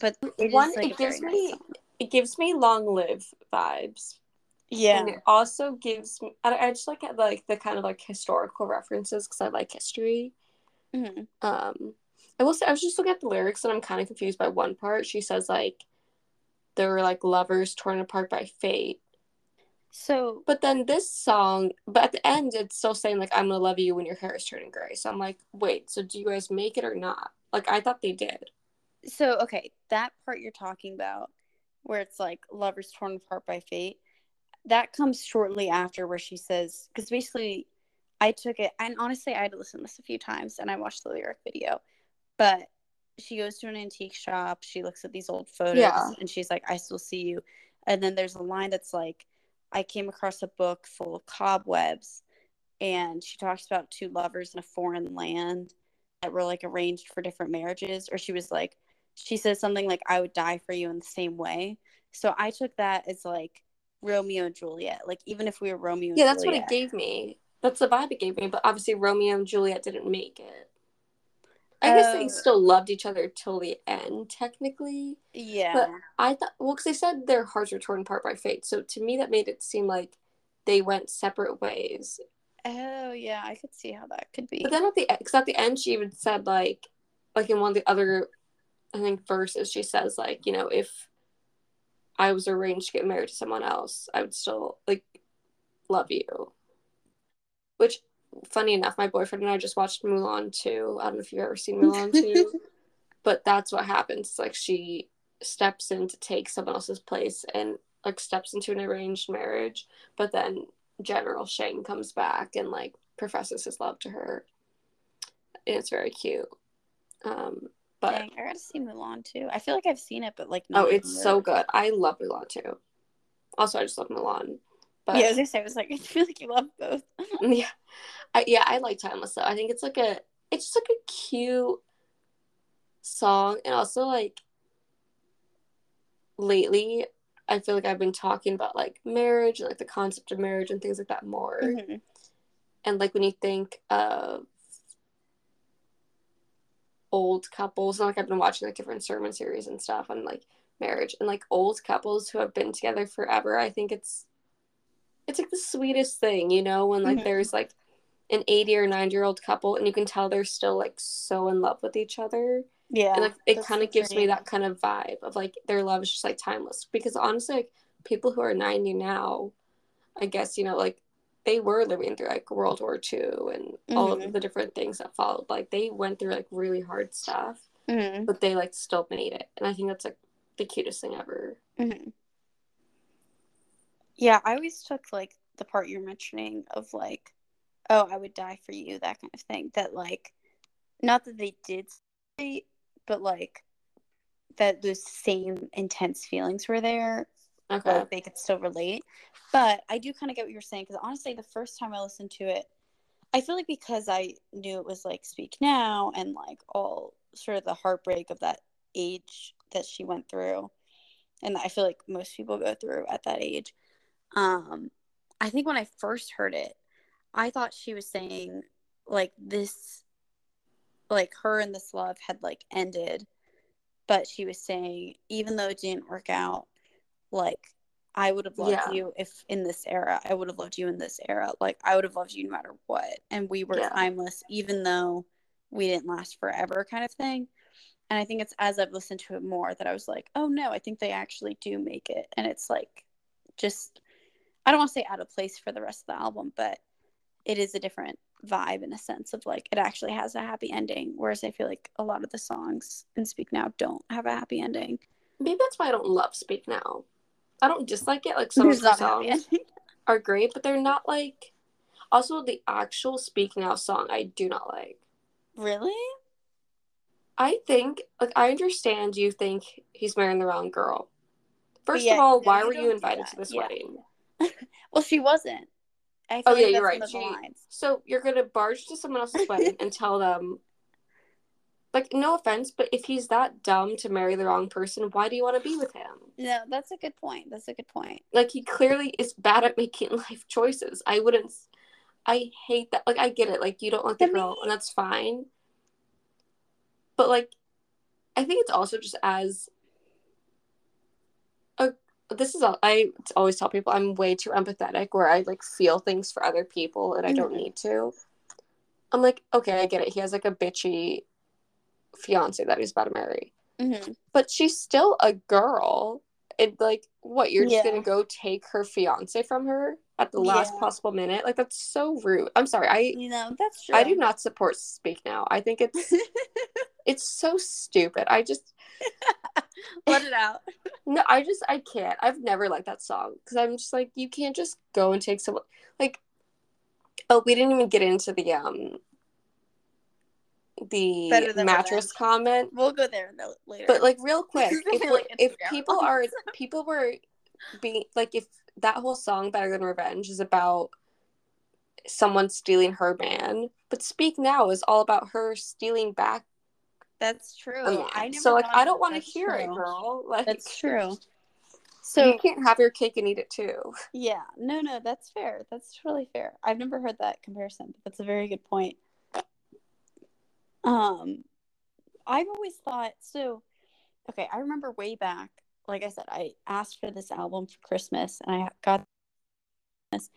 But it One, like, it gives me it gives me long live vibes. Yeah. And it also gives me I, I just like like the kind of like historical references because I like history. Mhm. Um I will say I was just looking at the lyrics and I'm kind of confused by one part. She says like they were like lovers torn apart by fate. So But then this song, but at the end it's still saying like I'm gonna love you when your hair is turning gray. So I'm like, wait, so do you guys make it or not? Like I thought they did. so okay, that part you're talking about where it's like lovers torn apart by fate, that comes shortly after where she says because basically I took it and honestly I had to listen to this a few times and I watched the lyric video. But she goes to an antique shop, she looks at these old photos Yeah. and she's like, I still see you. And then there's a line that's like, I came across a book full of cobwebs and she talks about two lovers in a foreign land that were like arranged for different marriages or she was like she says something like i would die for you in the same way so i took that as like romeo and juliet like even if we were romeo and Yeah, that's what it gave me. That's the vibe it gave me. But obviously, Romeo and Juliet didn't make it. I guess they Oh. still loved each other till the end, technically. yeah But I thought, well, because they said their hearts were torn apart by fate. So to me, that made it seem like they went separate ways. oh yeah i could see how that could be But then at the because at the end, she even said like, like in one of the other, I think verses, she says like, you know, if I was arranged to get married to someone else, I would still like love you. Which, funny enough, my boyfriend and I just watched Mulan 2. I don't know if you've ever seen Mulan 2, but that's what happens. It's like she steps in to take someone else's place and like steps into an arranged marriage, but then General Shang comes back and like professes his love to her. And it's very cute. Um, but Dang, i gotta see mulan too i feel like i've seen it but like oh, it's so good. I love Mulan too. Also, I just love Mulan. But yeah i was say i was like i feel like you love both yeah, I, yeah, I like Timeless though. I think it's like a, it's just like a cute song, and also like lately, I feel like I've been talking about like marriage and like the concept of marriage and things like that more. Mhm. And like when you think of old couples, and like I've been watching like different sermon series and stuff on like marriage and like old couples who have been together forever, I think it's it's like the sweetest thing, you know, when like Mhm. there's like an 80 or 90 year old couple and you can tell they're still like so in love with each other. yeah and like it kind of gives me that kind of vibe of like their love is just like timeless because honestly like people who are 90 now i guess you know like they were living through like world war ii and all Mhm. of the different things that followed like they went through like really hard stuff Mhm. but they like still made it and i think that's like the cutest thing ever hmm Yeah, I always took like the part you're mentioning of like, oh, I would die for you, that kind of thing. That like, not that they did say, but like that those same intense feelings were there. okay Like they could still relate. But I do kind of get what you're saying because honestly, the first time I listened to it, I feel like because I knew it was like Speak Now and like all sort of the heartbreak of that age that she went through, and I feel like most people go through at that age. Um, I think when I first heard it, I thought she was saying like this, like her and this love had like ended, but she was saying even though it didn't work out, like I would have loved Yeah. you if in this era, I would have loved you in this era. Like I would have loved you no matter what. And we were Yeah. timeless, even though we didn't last forever, kind of thing. And I think it's as I've listened to it more that I was like, oh no, I think they actually do make it. And it's like just, I don't want to say out of place for the rest of the album, but it is a different vibe in a sense of like it actually has a happy ending. Whereas I feel like a lot of the songs in Speak Now don't have a happy ending. maybe that's why i don't love speak now i don't dislike it like some of the not a happy songs are great but they're not like also the actual speak now song i do not like really? I think, like, I understand you think he's marrying the wrong girl. First yeah, of all, why were you invited to this Yeah. wedding? Well, she wasn't. I feel Oh, like yeah, you're right. She- So you're gonna barge to someone else's wedding and tell them, like, no offense, but if he's that dumb to marry the wrong person, why do you want to be with him? No, that's a good point. That's a good point. Like, he clearly is bad at making life choices. I wouldn't. I hate that. Like, I get it. Like, you don't like the girl, and that's fine. But like, I think it's also just as. This is all I always tell people. I'm way too empathetic, where I like feel things for other people, and I don't Mhm. need to. I'm like, okay, I get it. He has like a bitchy fiance that he's about to marry, hmm but she's still a girl. And like, what? You're just Yeah. gonna go take her fiance from her at the last Yeah. possible minute? Like, that's so rude. I'm sorry. I You know, that's true. I do not support Speak Now. I think it's it's so stupid. I just Let it out. no, I just I can't. I've never liked that song because I'm just like you can't just go and take someone like. Oh, we didn't even get into the um the mattress comment, We'll go there later. but like real quick, if gonna be we're- like if people are people were being like if that whole song "Better Than Revenge" is about someone stealing her man, but "Speak Now" is all about her stealing back that's true. man. I never so like I don't want to hear it, girl. Like That's true. So you can't have your cake and eat it too. yeah, no, no, that's fair. That's totally fair. I've never heard that comparison, but that's a very good point. Um, I've always thought so. Okay, I remember way back. Like I said, I asked for this album for Christmas, and I got this.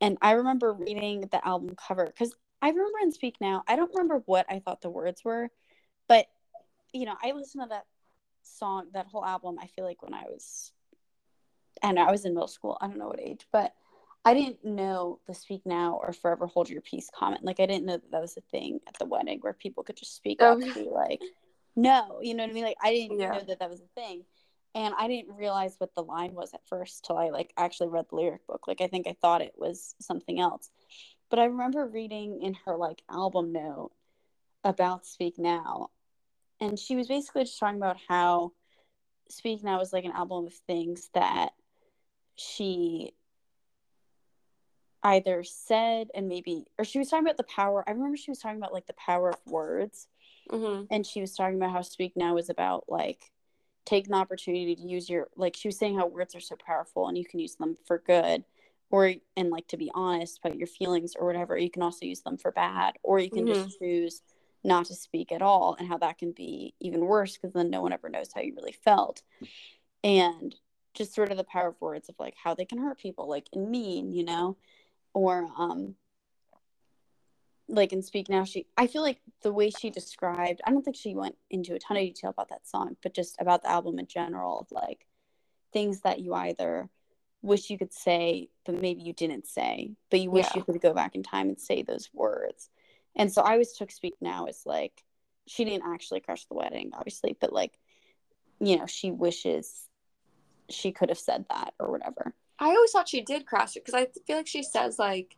And I remember reading the album cover because I remember in Speak Now. I don't remember what I thought the words were, but you know, I listened to that song, that whole album. I feel like when I was, and I was in middle school. I don't know what age, but I didn't know the Speak Now or Forever Hold Your Peace comment. Like I didn't know that that was a thing at the wedding where people could just speak Oh, up and be like, "No," you know what I mean? Like I didn't Yeah. know that that was a thing, and I didn't realize what the line was at first till I like actually read the lyric book. Like I think I thought it was something else, but I remember reading in her like album note about Speak Now, and she was basically just talking about how Speak Now was like an album of things that she either said and maybe or she was talking about the power i remember she was talking about like the power of words. Hmm and she was talking about how speak now is about like taking the opportunity to use your like she was saying how words are so powerful and you can use them for good or and like to be honest about your feelings or whatever you can also use them for bad or you can just choose not to speak at all and how that can be even worse because then no one ever knows how you really felt. And just sort of the power of words of like how they can hurt people like and mean you know? Or um like in speak now she i feel like the way she described i don't think she went into a ton of detail about that song but just about the album in general of like things that you either wish you could say but maybe you didn't say but you wish Yeah. you could go back in time and say those words and so i always took speak now as like she didn't actually crush the wedding obviously but like you know she wishes she could have said that or whatever I always thought she did crash it because I feel like she says like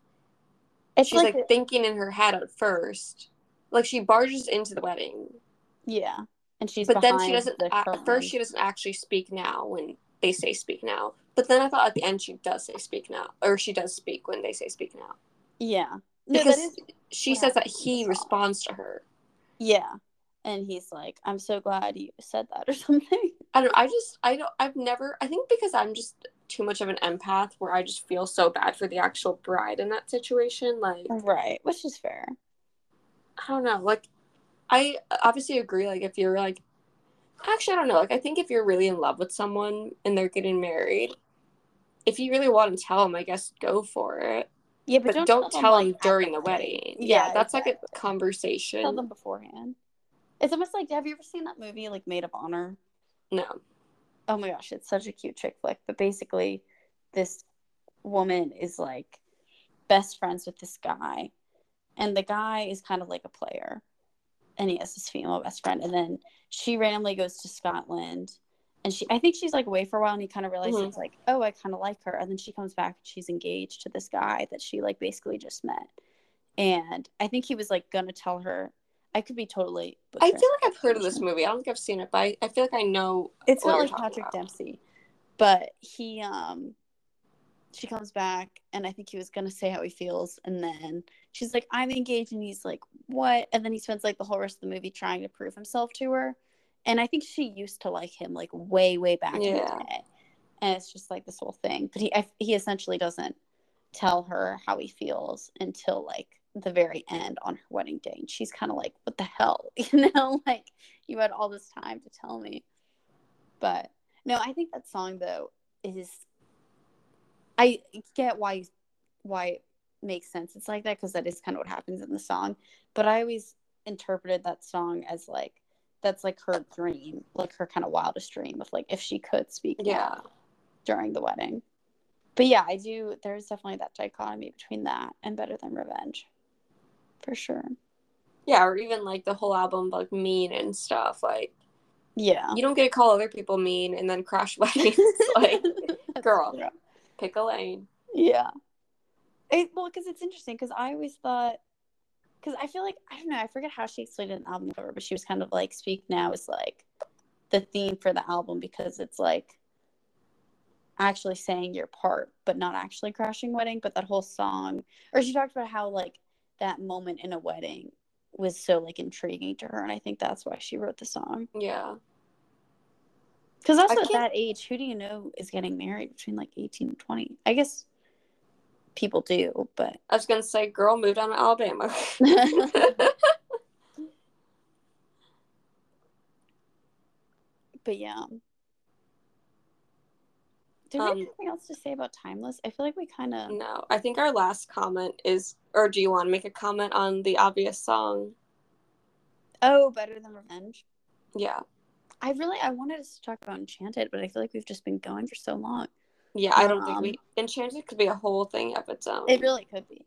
it's she's like, thinking in her head at first, like she barges into the wedding, yeah and she's but then she doesn't. the At curtain. first, she doesn't actually speak now when they say speak now. But then I thought at the end she does say speak now, or she does speak when they say speak now, yeah no, because that is she says that happens in the he uh, responds to her. Yeah. And he's like, I'm so glad you said that or something. I don't. I just. I don't. I've never. I think because I'm just too much of an empath, where I just feel so bad for the actual bride in that situation. Like Right. Which is fair. I don't know. Like, I obviously agree. Like, if you're like, actually, I don't know. Like, I think if you're really in love with someone and they're getting married, if you really want to tell them, I guess go for it. Yeah, But, but, don't, them, tell them during the wedding. Yeah, Yeah, that's like a conversation. Tell them beforehand. It's almost like have you ever seen that movie like Made of Honor? No. Oh my gosh, it's such a cute chick flick. But basically this woman is like best friends with this guy. And the guy is kind of like a player. And he has this female best friend. And then she randomly goes to Scotland. And she I think she's like away for a while and he kind of realizes Mhm. like, oh, I kind of like her. And then she comes back and she's engaged to this guy that she like basically just met. And I think he was like gonna tell her I could be totally I feel like I've heard of this movie. I don't think I've seen it, but I, I feel like I know. it's not like Patrick about. Dempsey, but he um she comes back and I think he was gonna say how he feels and then she's like, I'm engaged and he's like, What? And then he spends like the whole rest of the movie trying to prove himself to her. And I think she used to like him like way, way back in the Yeah. day. And it's just like this whole thing. But he I, he essentially doesn't tell her how he feels until like the very end on her wedding day. And she's kind of like, What the hell? You know, like you had all this time to tell me. But no, I think that song though is I get why why it makes sense. It's like that because that is kind of what happens in the song. But I always interpreted that song as like that's like her dream, like her kind of wildest dream of like if she could speak Yeah. during the wedding. But yeah, I do. There's definitely that dichotomy between that and Better Than Revenge, for sure. Yeah, or even like the whole album, like mean and stuff. Like Yeah. you don't get to call other people mean and then crash weddings. like girl. true. pick a lane. Yeah. It, well, because it's interesting because I always thought, because I feel like, I don't know, I forget how she explained it in the album cover, but she was kind of like, Speak Now is like the theme for the album because it's like actually saying your part, but not actually crashing wedding. But that whole song, or she talked about how like that moment in a wedding was so like intriguing to her. And I think that's why she wrote the song. Yeah. Because also at that age, who do you know is getting married between like 18 and 20? I guess people do, but I was gonna say, girl, moved down to Alabama. but yeah. Do we Um, have anything else to say about Timeless? I feel like we kind of. no, I think our last comment is, or do you want to make a comment on the obvious song? Oh, better than Revenge. Yeah. I really I wanted us to talk about Enchanted, but I feel like we've just been going for so long. Yeah, I don't think Um, we Enchanted could be a whole thing of its own. It really could be.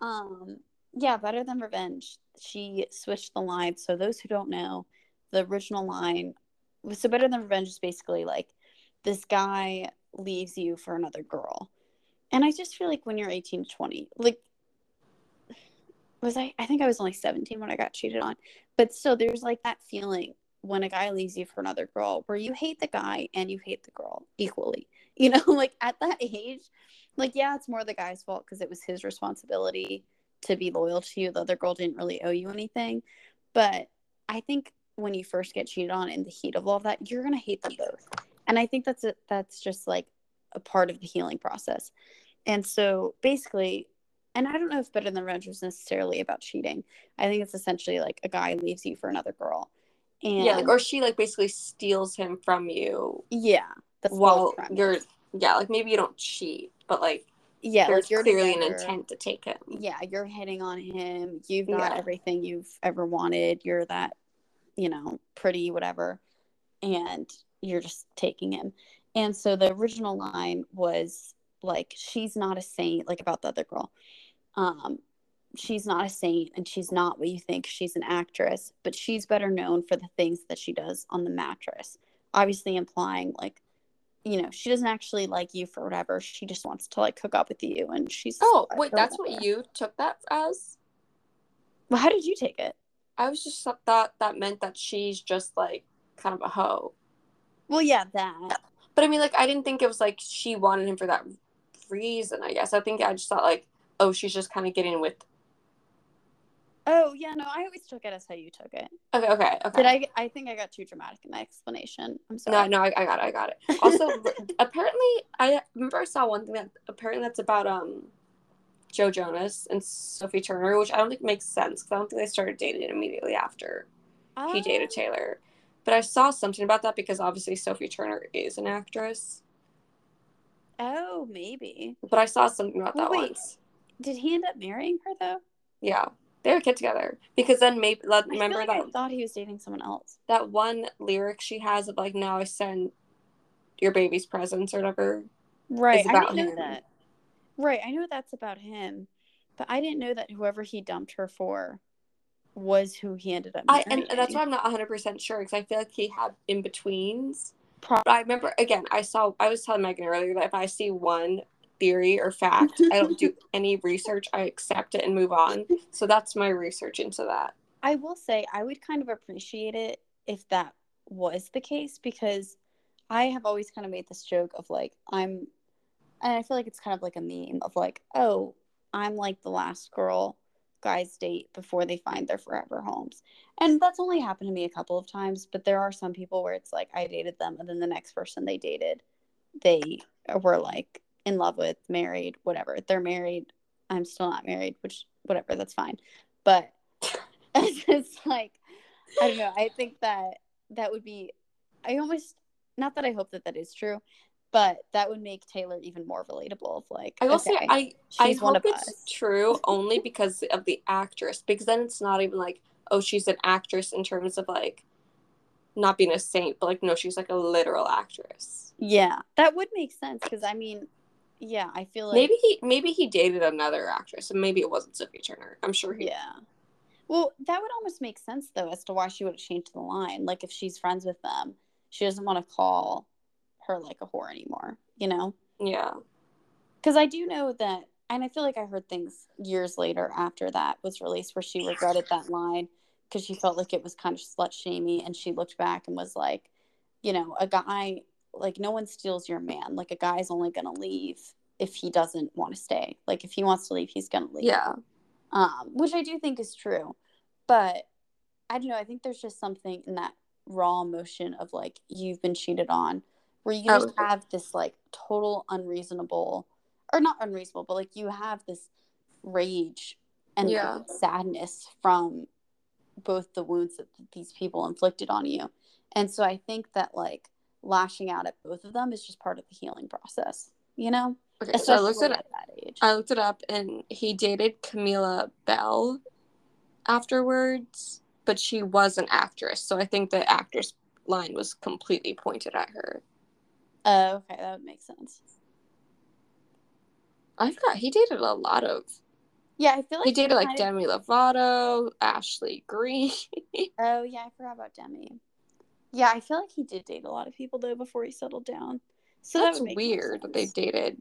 Um, yeah, better than Revenge. She switched the line. So those who don't know, the original line was so better than Revenge is basically like this guy leaves you for another girl. And I just feel like when you're 18 to 20, like was I I think I was only 17 when I got cheated on. But still there's like that feeling when a guy leaves you for another girl where you hate the guy and you hate the girl equally. You know, like at that age, like yeah, it's more the guy's fault because it was his responsibility to be loyal to you. The other girl didn't really owe you anything. But I think when you first get cheated on in the heat of all of that, you're gonna hate them both. And I think that's a, that's just like a part of the healing process. And so basically, and I don't know if Better Than Revenge was necessarily about cheating. I think it's essentially like a guy leaves you for another girl. And yeah, like, or she like basically steals him from you yeah, the while you're yeah, like maybe you don't cheat, but like yeah, there's like you're clearly together. an intent to take him. yeah, you're hitting on him. You've got Yeah. everything you've ever wanted. You're that, you know, pretty, whatever. And you're just taking him. And so the original line was like, she's not a saint, like about the other girl. Um, she's not a saint and she's not what you think. She's an actress, but she's better known for the things that she does on the mattress. Obviously implying like, you know, she doesn't actually like you for whatever. She just wants to like hook up with you and she's Oh, wait, that's whatever. what you took that as? Well, how did you take it? I was just thought that meant that she's just like kind of a hoe. Well, yeah, that. But I mean, like, I didn't think it was like she wanted him for that reason, I guess. I think I just thought, like, oh, she's just kind of getting with. Oh, yeah, no, I always took it as how you took it. Okay, okay, okay. Did I? I think I got too dramatic in my explanation. I'm sorry. no, I, I got it, I got it. Also, apparently, I remember I saw one thing that apparently that's about um Joe Jonas and Sophie Turner, which I don't think makes sense because I don't think they started dating immediately after he dated Taylor. But I saw something about that because obviously Sophie Turner is an actress. Oh, maybe. But I saw something about Well, that wait. once. Did he end up marrying her though? Yeah, they a kid together because then maybe let, remember like that I thought he was dating someone else. that one lyric she has of like now I send your baby's presents or whatever. Right. I know him. that. Right. I know that's about him, but I didn't know that whoever he dumped her for was who he ended up I and that's why I'm not 100 percent sure because I feel like he had in betweens. Pro- But I remember again, I saw I was telling Megan earlier that if I see one theory or fact, I don't do any research. I accept it and move on. So that's my research into that. I will say I would kind of appreciate it if that was the case because I have always kind of made this joke of like I'm and I feel like it's kind of like a meme of like, oh, I'm like the last girl guys date before they find their forever homes. And that's only happened to me a couple of times, but there are some people where it's like I dated them and then the next person they dated, they were like in love with, married, whatever. They're married. I'm still not married, which whatever, that's fine. But it's just like I don't know. I think that that would be I almost not that I hope that that is true, but that would make Taylor even more relatable. Of like, I will okay, say I I hope of it's us. true only because of the actress. Because then it's not even like oh she's an actress in terms of like not being a saint, but like no she's like a literal actress. Yeah, that would make sense because I mean, yeah, I feel like maybe he maybe he dated another actress and maybe it wasn't Sophie Turner. I'm sure he. Yeah. Well, that would almost make sense though as to why she would have changed the line. Like if she's friends with them, she doesn't want to call her like a whore anymore, you know? Yeah. Because I do know that, and I feel like I heard things years later after that was released where she regretted that line because she felt like it was kind of slut shamey, and she looked back and was like, you know, a guy like no one steals your man. Like a guy's only gonna leave if he doesn't want to stay. Like if he wants to leave, he's gonna leave. Yeah. um, which I do think is true. But I don't know. I think there's just something in that raw emotion of like you've been cheated on, where you Oh. just have this like total unreasonable, or not unreasonable, but like you have this rage and Yeah. sadness from both the wounds that these people inflicted on you. And so I think that like lashing out at both of them is just part of the healing process, you know? Okay. So I looked it at that age. I looked it up and he dated Camilla Belle afterwards, but she was an actress. So I think the actress line was completely pointed at her. Oh, okay, that would make sense. I forgot he dated a lot of. Yeah, I feel like He dated like Demi Lovato, Ashley Greene. Oh yeah, I forgot about Demi. Yeah, I feel like he did date a lot of people though before he settled down. So That's that would make more weird that they sense. dated.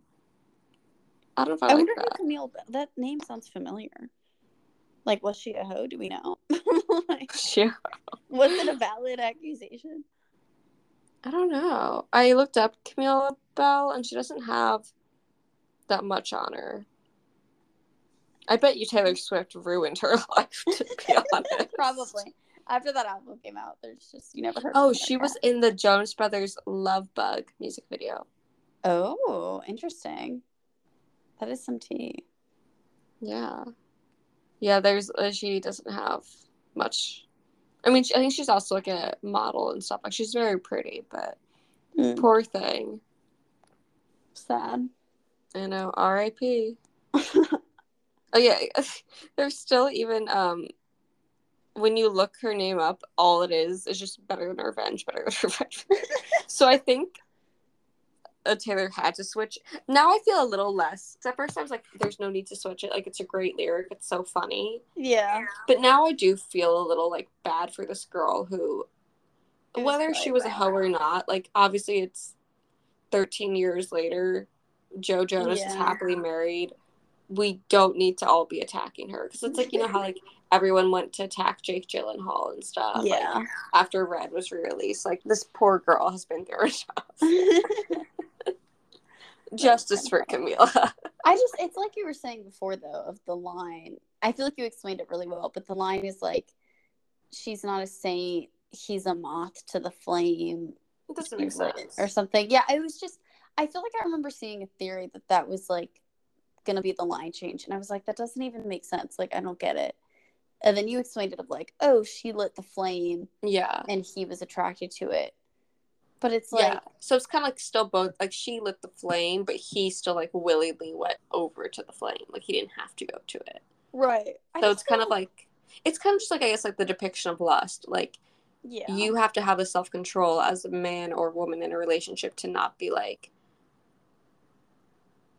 I don't know if I, I like wonder that. who Camille, that name sounds familiar. Like, was she a hoe? Do we know? like, Yeah. was it a valid accusation? I don't know. I looked up Camilla Belle and she doesn't have that much on her. I bet you Taylor Swift ruined her life, to be honest. Probably. After that album came out, there's just you never heard. Oh, she was in the Jonas Brothers Lovebug music video. Oh, interesting. That is some tea. Yeah. Yeah, there's uh, she doesn't have much. I mean, she, I think she's also like a model and stuff. Like she's very pretty, but Mm, poor thing. sad. I know. R.I.P. Oh yeah, there's still even um when you look her name up, all it is is just better than revenge, better than revenge. so I think a Taylor had to switch. Now I feel a little less. At first I was like, "There's no need to switch it. Like it's a great lyric. It's so funny." yeah. But now I do feel a little like bad for this girl who, whether she was a hoe or not, like obviously it's 13 years later. Joe Jonas is happily married. We don't need to all be attacking her because it's like you know how like everyone went to attack Jake Gyllenhaal and stuff. like, Yeah. after Red was re-released, like this poor girl has been through enough. Justice for Camilla. I just it's like you were saying before though of the line. I feel like you explained it really well, but the line is like she's not a saint, he's a moth to the flame it doesn't make sense. or something. Yeah, it was just I feel like I remember seeing a theory that that was like going to be the line change and I was like that doesn't even make sense. Like I don't get it. And then you explained it of like, oh, she lit the flame Yeah. and he was attracted to it. But it's like yeah. So it's kind of like still both like she lit the flame, but he still like willingly went over to the flame. Like he didn't have to go to it. right. So it's kind of like it's kind of just like I guess like the depiction of lust. Like yeah. you have to have the self control as a man or woman in a relationship to not be like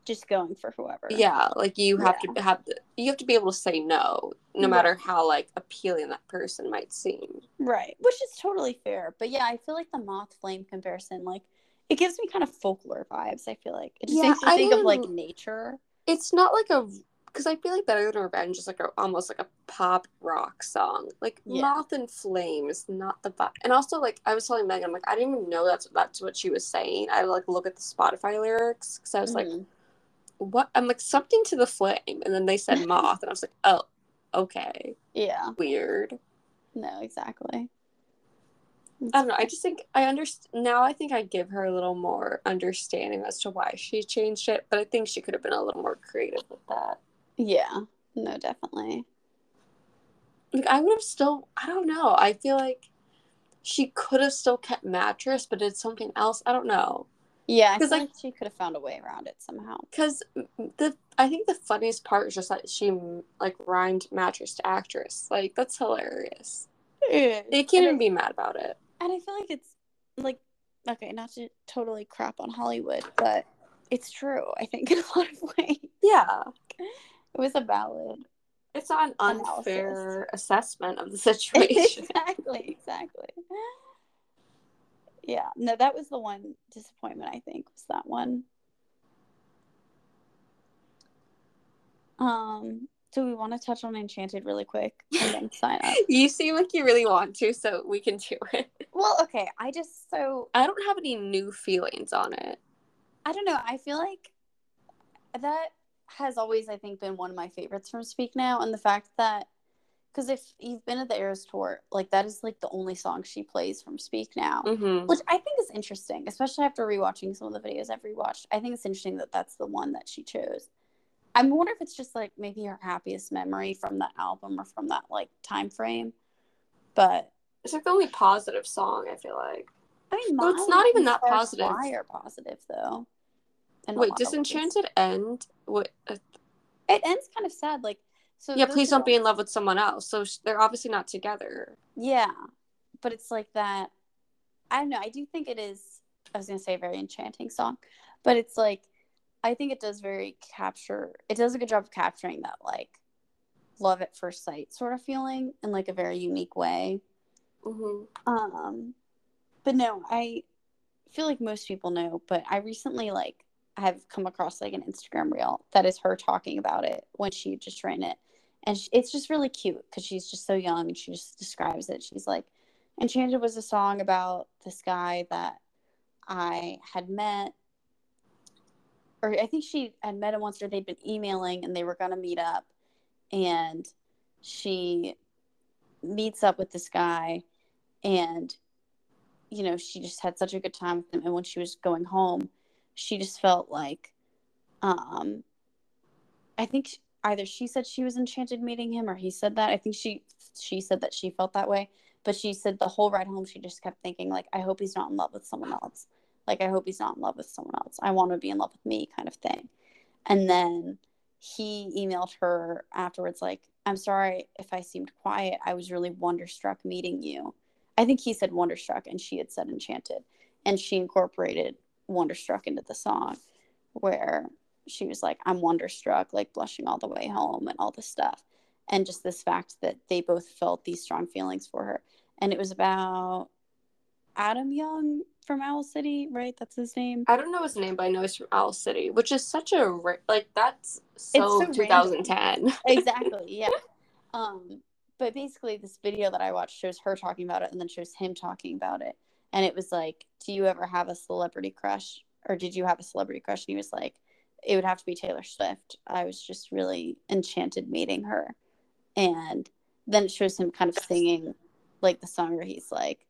just going for whoever. yeah like you have to have the, you have to be able to say no no Right. matter how like appealing that person might seem Right, which is totally fair. But yeah, I feel like the moth flame comparison, like, it gives me kind of folklore vibes. I feel like it just Yeah, makes me I think of like nature. it's not like a because I feel like Better Than Revenge is like a, almost like a pop rock song. Like Yeah. Moth and Flame is not the vibe. And also, like I was telling Megan, I'm like I didn't even know that's that's what she was saying. I like look at the Spotify lyrics because I was like, Mhm. What? I'm like something to the flame, and then they said Moth, and I was like, oh, okay, yeah, weird. no, exactly. I don't know. I just think I understand now. I think I give her a little more understanding as to why she changed it, but I think she could have been a little more creative with that. Yeah, no, definitely. Like I would have still. I don't know. I feel like she could have still kept mattress, but did something else. I don't know. Yeah, I 'Cause, feel like- like she could have found a way around it somehow. Because the I think the funniest part is just that she like rhymed mattress to actress. Like that's hilarious. They can't And even I- be mad about it. And I feel like it's like okay, not to totally crap on Hollywood, but it's true. I think in a lot of ways, Yeah, it was a valid. it's not an Analysis. unfair assessment of the situation. exactly, exactly. Yeah, no, that was the one disappointment. I think was that one. Um, do we want to touch on Enchanted really quick and then sign up? you seem like you really want to, so we can do it. Well, okay. I just so I don't have any new feelings on it. I don't know. I feel like that has always, I think, been one of my favorites from Speak Now, and the fact that because if you've been at the Eras tour, like that is like the only song she plays from Speak Now, Mm-hmm. which I think is interesting, especially after rewatching some of the videos I've rewatched. I think it's interesting that that's the one that she chose. I wonder if it's just like maybe her happiest memory from that album or from that like time frame. But It's like the only positive song I feel like. I mean, Well, it's not even that positive. Fly are positive though. in a Wait, lot of ways. Disenchanted end? What? Uh, It ends kind of sad, like so. yeah, please don't be in love with someone else. So sh- they're obviously not together. Yeah, but it's like that. I don't know. I do think it is. I was gonna say a very enchanting song, but it's like I think it does very capture. It does a good job of capturing that like love at first sight sort of feeling in like a very unique way. Mm-hmm. Um, but no, I feel like most people know, but I recently like have come across like an Instagram reel that is her talking about it when she just ran it, and sh- it's just really cute because she's just so young and she just describes it. She's like, "Enchanted was a song about this guy that I had met." Or I think she had met him once, or they'd been emailing, and they were gonna meet up, and she meets up with this guy, and you know she just had such a good time with him and when she was going home she just felt like um i think either she said she was enchanted meeting him or he said that. I think she she said that she felt that way but she said the whole ride home she just kept thinking like i hope he's not in love with someone else. Like i hope he's not in love with someone else. I want to be in love with me kind of thing. And then he emailed her afterwards like i'm sorry if i seemed quiet. I was really wonderstruck meeting you. I think he said Wonderstruck and she had said Enchanted. And she incorporated Wonderstruck into the song where she was like, I'm wonderstruck, like blushing all the way home and all this stuff. And just this fact that they both felt these strong feelings for her. And it was about Adam Young from Owl City, right? That's his name. I don't know his name, but I know he's from Owl City, which is such a like that's so, so 2010. exactly yeah um but basically this video that i watched shows her talking about it and then shows him talking about it and it was like do you ever have a celebrity crush or did you have a celebrity crush and he was like it would have to be taylor swift i was just really enchanted meeting her and then it shows him kind of singing like the song where he's like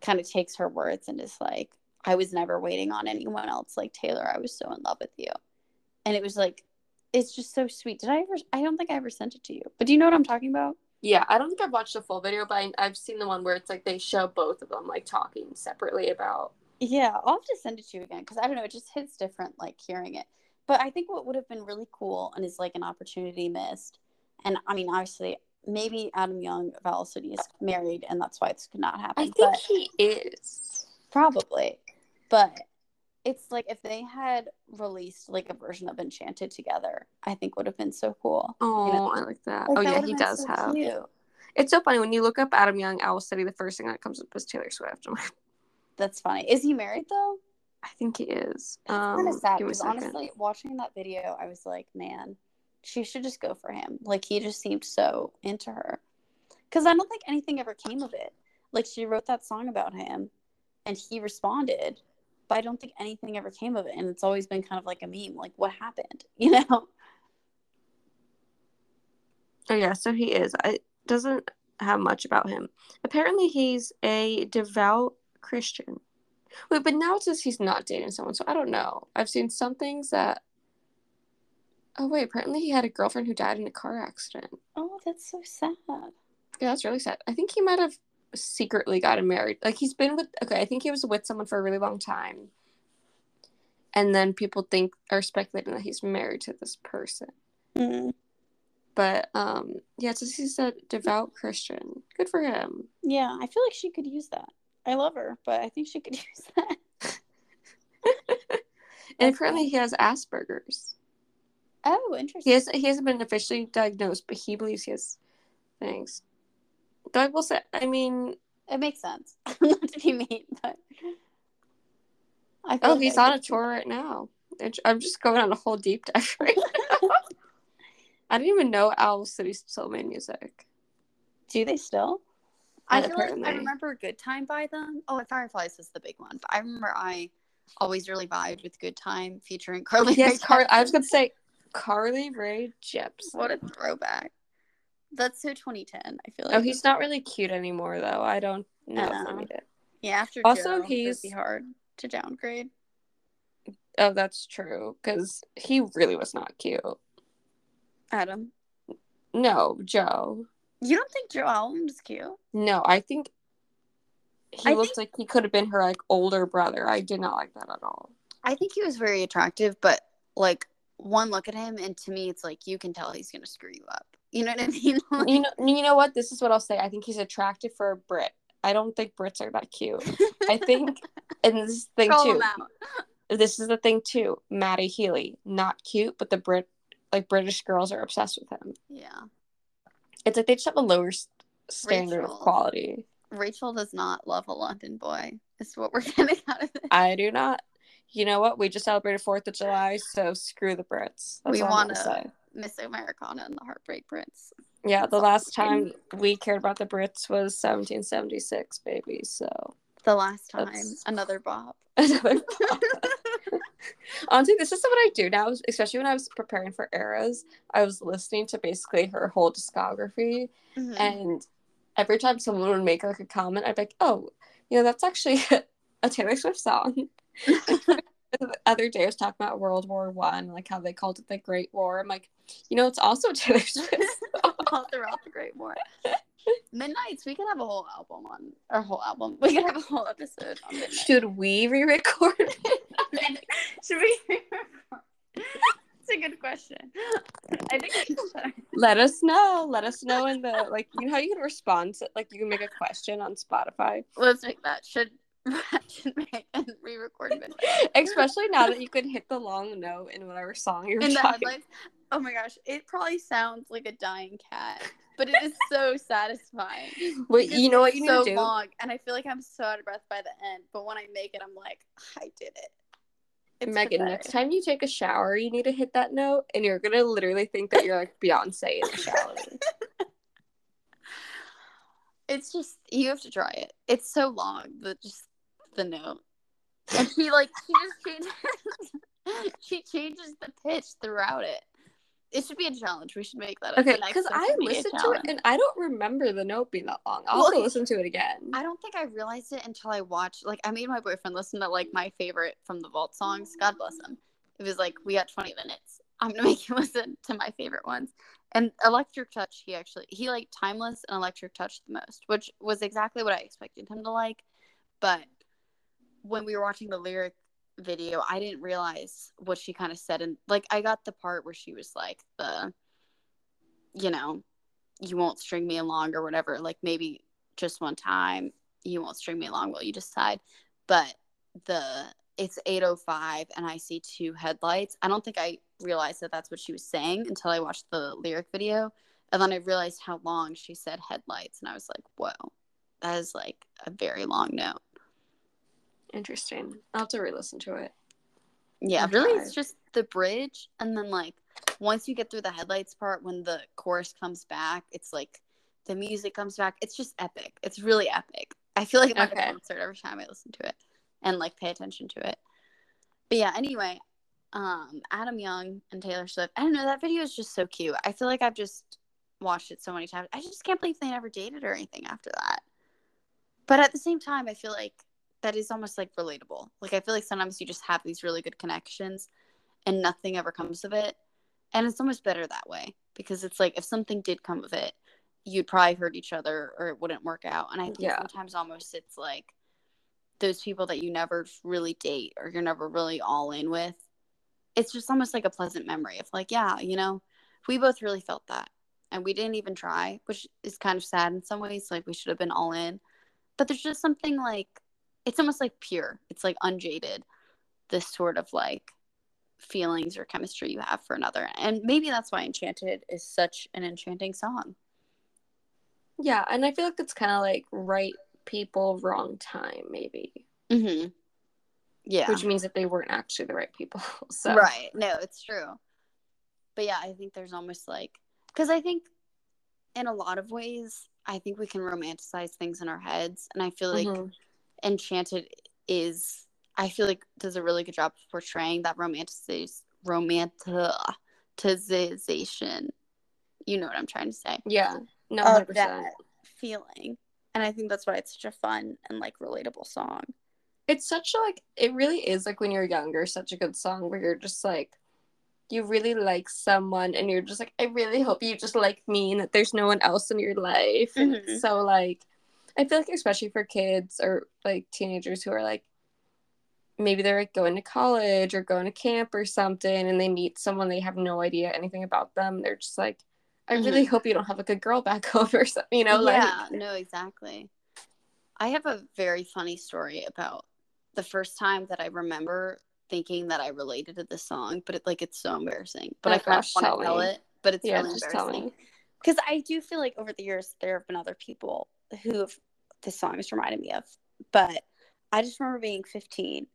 kind of takes her words and is like i was never waiting on anyone else like taylor i was so in love with you and it was like it's just so sweet. Did I ever? I don't think I ever sent it to you. But do you know what I'm talking about? yeah, I don't think I've watched the full video, but I, I've seen the one where it's like they show both of them like talking separately about. Yeah, I'll have to send it to you again because I don't know. It just hits different, like hearing it. But I think what would have been really cool and is like an opportunity missed. And I mean, obviously, maybe Adam Young of Owl City is married, and that's why this could not happen. I think he is. probably. But it's like if they had released like a version of Enchanted together, I think would have been so cool. Oh, You know? I like that. Like, oh that yeah, he does so have. cute. It's so funny when you look up Adam Young Owl City. The first thing that comes up is Taylor Swift. That's funny. Is he married though? I think he is. It's kind Um, of sad me a because honestly, watching that video, I was like, man, she should just go for him. Like he just seemed so into her. Cuz I don't think anything ever came of it. Like she wrote that song about him and he responded, but I don't think anything ever came of it and it's always been kind of like a meme like what happened, you know? Oh yeah, so he is. I doesn't have much about him. Apparently he's a devout Christian. Wait, but now it says he's not dating someone, so I don't know. I've seen some things that Oh wait, apparently he had a girlfriend who died in a car accident. Oh, that's so sad. Yeah, that's really sad. I think he might have secretly gotten married. Like he's been with okay, I think he was with someone for a really long time. And then people think are speculating that he's married to this person. Mm. But um yeah, so he's a devout Christian. Good for him. Yeah, I feel like she could use that. I love her, but I think she could use that. and apparently he has Asperger's. Oh, interesting. He has he hasn't been officially diagnosed, but he believes he has things. I will say, I mean, It makes sense. Not to be mean, but I feel oh, like he's I on a tour right now. I'm just going on a whole deep dive right now. I didn't even know Owl City still made music. Do they still? I feel like I apparently. remember Good Time by them. Oh, Fireflies is the big one. But I remember I always really vibed with Good Time featuring Carly. Yes, Rae Car- I was gonna say Carly Rae Jepsen. What a throwback. That's so 2010. I feel oh, like. Oh, he's not really cute anymore, though. I don't know they it. yeah. After Also, Joe, he's- be hard to downgrade. Oh, that's true, because he really was not cute. Adam, No, Joe. You don't think Joe Alwyn is cute? No, I think he I looked like he could have been her like older brother. I did not like that at all. I think he was very attractive, but like one look at him, and to me, it's like you can tell he's gonna screw you up. You know what I mean? Like, You know, you know what? This is what I'll say. I think he's attractive for a Brit. I don't think Brits are that cute. I think, and this is thing too. This is the thing too. Matty Healy, not cute, but the Brit, like British girls, are obsessed with him. Yeah. It's like they just have a lower standard Rachel. of quality. Rachel does not love a London boy. Is what we're getting out of this. I do not. You know what? We just celebrated Fourth of July, so screw the Brits. That's We wanna- Miss Americana and the Heartbreak Prince. Yeah, That's the last time we cared about the Brits was 1776, baby. So The last time, That's- another Bob. another. Honestly, this is what I do now, especially when I was preparing for eras. I was listening to basically her whole discography, Mhm. and every time someone would make like a comment, I'd be like, "Oh, you know, that's actually a Taylor Swift song." the other day, I was talking about World War One, like how they called it the Great War. I'm like, you know, it's also Taylor Swift. All throughout the Great War. Midnights, we could have a whole album on, our whole album. We could have a whole episode on Midnight. Should we re-record it? Should we? Re-record? It's a good question. I think. Let us know. Let us know in the like. You know how you can respond to like you can make a question on Spotify, Let's make that. Should should make and re-record Midnight especially now that you can hit the long note in whatever song you're in the talking. headlights? Oh my gosh, it probably sounds like a dying cat, but it is so satisfying. Wait, you know what you so need to do? long, and I feel like I'm so out of breath by the end. But when I make it, I'm like, I did it. It's Megan, pathetic. next time you take a shower, you need to hit that note, and you're gonna literally think that you're like Beyonce in the shower. It's just you have to try it. It's so long. The just the note, and she like she just changes. she changes the pitch throughout it. It should be a challenge. We should make that. okay, because I listened to it and I don't remember the note being that long. I'll Well, have to listen to it again. I don't think I realized it until I watched. Like, I made my boyfriend listen to like my favorite from the Vault songs. God bless him. It was like we got 20 minutes. I'm gonna make you listen to my favorite ones. And Electric Touch, he actually he liked Timeless and Electric Touch the most, which was exactly what I expected him to like. But when we were watching the lyric video, I didn't realize what she kind of said. And like, I got the part where she was like the, you know, you won't string me along or whatever. Like maybe just one time you won't string me along will you decide but the it's 805 and i see two headlights i don't think i realized that that's what she was saying until i watched the lyric video and then i realized how long she said headlights and i was like whoa that is like a very long note Interesting. I'll have to re-listen to it. yeah Okay. really it's just the bridge and then like once you get through the headlights part, when the chorus comes back, it's like the music comes back. It's just epic. It's really epic. I feel like I'm at Okay. a concert every time I listen to it and like pay attention to it. But yeah, anyway, um, Adam Young and Taylor Swift. I don't know. That video is just so cute. I feel like I've just watched it so many times. I just can't believe they never dated or anything after that. But at the same time, I feel like that is almost like relatable. Like I feel like sometimes you just have these really good connections and nothing ever comes of it. And it's almost better that way because it's like if something did come of it, you'd probably hurt each other or it wouldn't work out. And I think Yeah. sometimes almost it's like those people that you never really date or you're never really all in with. It's just almost like a pleasant memory of like, yeah, you know, we both really felt that. And we didn't even try, which is kind of sad in some ways. Like we should have been all in. But there's just something like it's almost like pure. It's like unjaded. This sort of like feelings or chemistry you have for another. And maybe that's why Enchanted is such an enchanting song. Yeah, and I feel like it's kind of like right people, wrong time, maybe. Mm-hmm. Yeah. Which means that they weren't actually the right people. So Right. No, it's true. But yeah, I think there's almost like because I think in a lot of ways, I think we can romanticize things in our heads, and I feel like Mhm. Enchanted is I feel like does a really good job of portraying that romanticiz romanticization. You know what I'm trying to say. yeah, no, Of hundred that percent. feeling. And I think that's why it's such a fun and like relatable song. It's such a like it really is like when you're younger, such a good song where you're just like you really like someone and you're just like, I really hope you just like me and that there's no one else in your life. Mhm. so like I feel like especially for kids or like teenagers who are like maybe they're like going to college or going to camp or something and they meet someone they have no idea anything about them. They're just like, I really mm-hmm. hope you don't have like a girl back home or something, you know, like yeah, no, exactly. I have a very funny story about the first time that I remember thinking that I related to the song, but it like it's so embarrassing. But Oh I kind gosh, of want to tell it, but it's yeah, really embarrassing because I do feel like over the years there have been other people who have this song has reminded me of. But I just remember being 15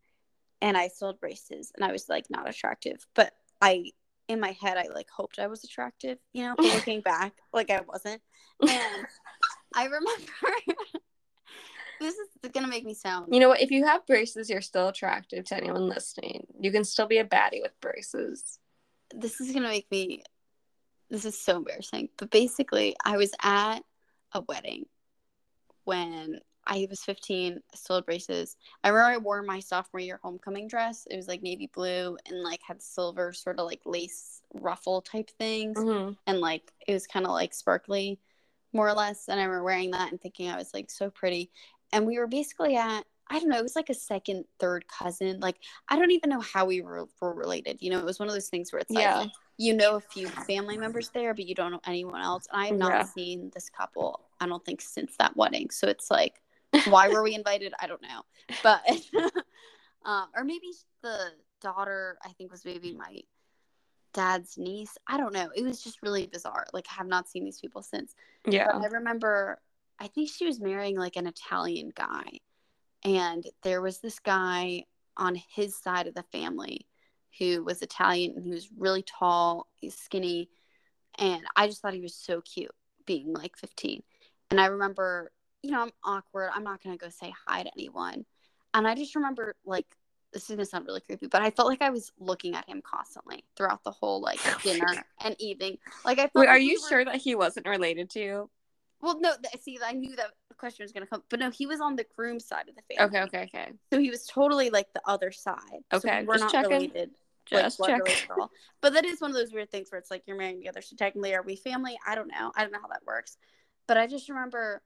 and I sold braces and I was like not attractive, but I in my head I like hoped I was attractive, you know, but looking back, like I wasn't. And I remember this is gonna make me sound You know what? If you have braces, you're still attractive to anyone listening. You can still be a baddie with braces. this is gonna make me this is so embarrassing but basically i was at a wedding when i was 15 I still had braces i remember i wore my sophomore year homecoming dress it was like navy blue and like had silver sort of like lace ruffle type things Mm-hmm. and like it was kind of like sparkly more or less and i remember wearing that and thinking i was like so pretty and we were basically at i don't know it was like a second third cousin like i don't even know how we were, were related you know it was one of those things where it's like Yeah. you know a few family members there but you don't know anyone else and i have not Yeah. seen this couple i don't think since that wedding so it's like why were we invited i don't know but um or maybe the daughter i think was maybe my dad's niece i don't know it was just really bizarre like I have not seen these people since Yeah. but I remember, I think she was marrying like an Italian guy. And there was this guy on his side of the family who was Italian and he was really tall, he's skinny. And I just thought he was so cute being like 15. And I remember, you know, I'm awkward. I'm not going to go say hi to anyone. And I just remember like, this is gonna sound really creepy, but I felt like I was looking at him constantly throughout the whole like oh dinner and evening. Like I Wait, are like we you were- sure that he wasn't related to you? well, no, th- see, I knew that the question was going to come, but no, he was on the groom side of the family. Okay, okay, okay. So he was totally like the other side. So Okay, we we're not checking. related. Just blood check. But that is one of those weird things where it's like you're marrying together. So technically, are we family? I don't know. I don't know how that works. But I just remember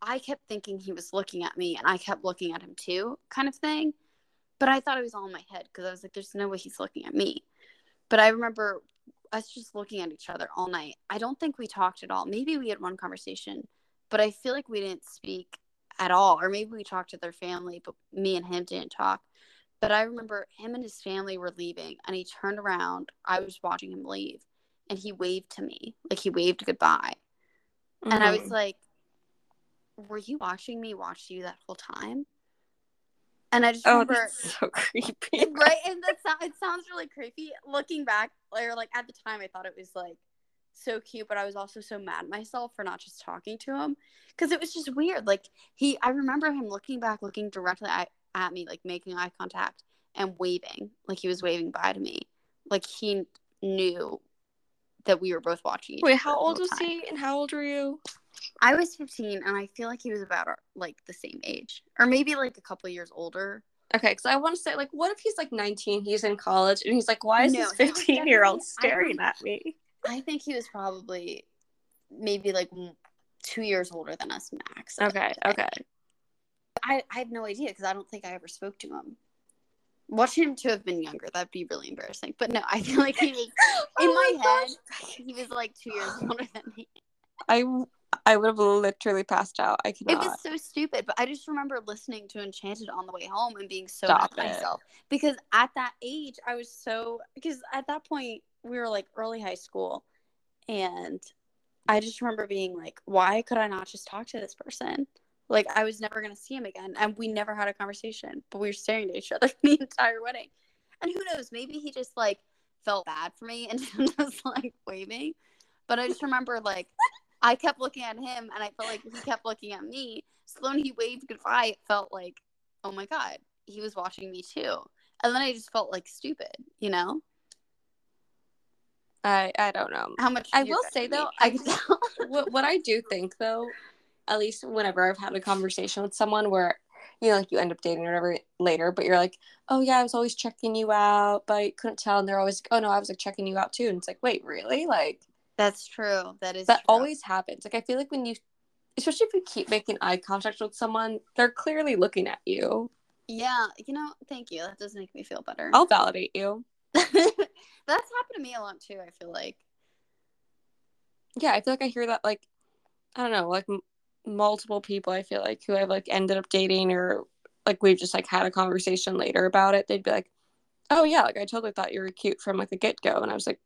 I kept thinking he was looking at me and I kept looking at him too, kind of thing. But I thought it was all in my head because I was like, there's no way he's looking at me. But I remember us just looking at each other all night. I don't think we talked at all. Maybe we had one conversation, but I feel like we didn't speak at all. Or maybe we talked to their family, but me and him didn't talk. But I remember him and his family were leaving, and he turned around. I was watching him leave, and he waved to me, like he waved goodbye. And I was Mhm. like, "Were you watching me watch you that whole time?" And I just oh, remember, that's so creepy. right? And that sound, it sounds really creepy. Looking back, or like at the time I thought it was like so cute, but I was also so mad at myself for not just talking to him because it was just weird. Like he, I remember him looking back, looking directly at, at me, like making eye contact and waving, like he was waving bye to me, like he knew that we were both watching. Wait, how old was time. he and how old were you? I was 15, and I feel like he was about our, like the same age, or maybe like a couple years older. Okay, because I want to say, like, what if he's like 19, he's in college, and he's like, why is No, this he 15 year old staring at me? I think he was probably maybe like two years older than us max. Okay, okay. I, I have no idea because I don't think I ever spoke to him. Watching him to have been younger, that'd be really embarrassing. But no, I feel like he was oh in Oh my, gosh. head. He was like two years older than me. I, I would have literally passed out. I could It was so stupid, but I just remember listening to Enchanted on the way home and being so Stop mad at myself because at that age I was so because at that point we were like early high school, and I just remember being like, why could I not just talk to this person? Like I was never gonna see him again, and we never had a conversation, but we were staring at each other the entire wedding. And who knows? Maybe he just like felt bad for me and just like waving. But I just remember like I kept looking at him and I felt like he kept looking at me. So when he waved goodbye, it felt like, oh my God, he was watching me too. And then I just felt like stupid, you know? I, I don't know. How much I will say, me. though, I I- what, what I do think though, at least whenever I've had a conversation with someone where you know, like you end up dating or whatever later, but you're like, oh yeah, I was always checking you out, but I couldn't tell, and they're always, like, oh no, I was like checking you out too, and it's like, wait, really? Like That's true. That is that true. always happens. Like I feel like when you, especially if you keep making eye contact with someone, they're clearly looking at you. Yeah, you know, thank you. That does make me feel better. I'll validate you. That's happened to me a lot too, I feel like. Yeah, I feel like I hear that like, I don't know, like multiple people. I feel like who I've like ended up dating or like we've just like had a conversation later about it. They'd be like, oh yeah, like I totally thought you were cute from like the get go, and I was like.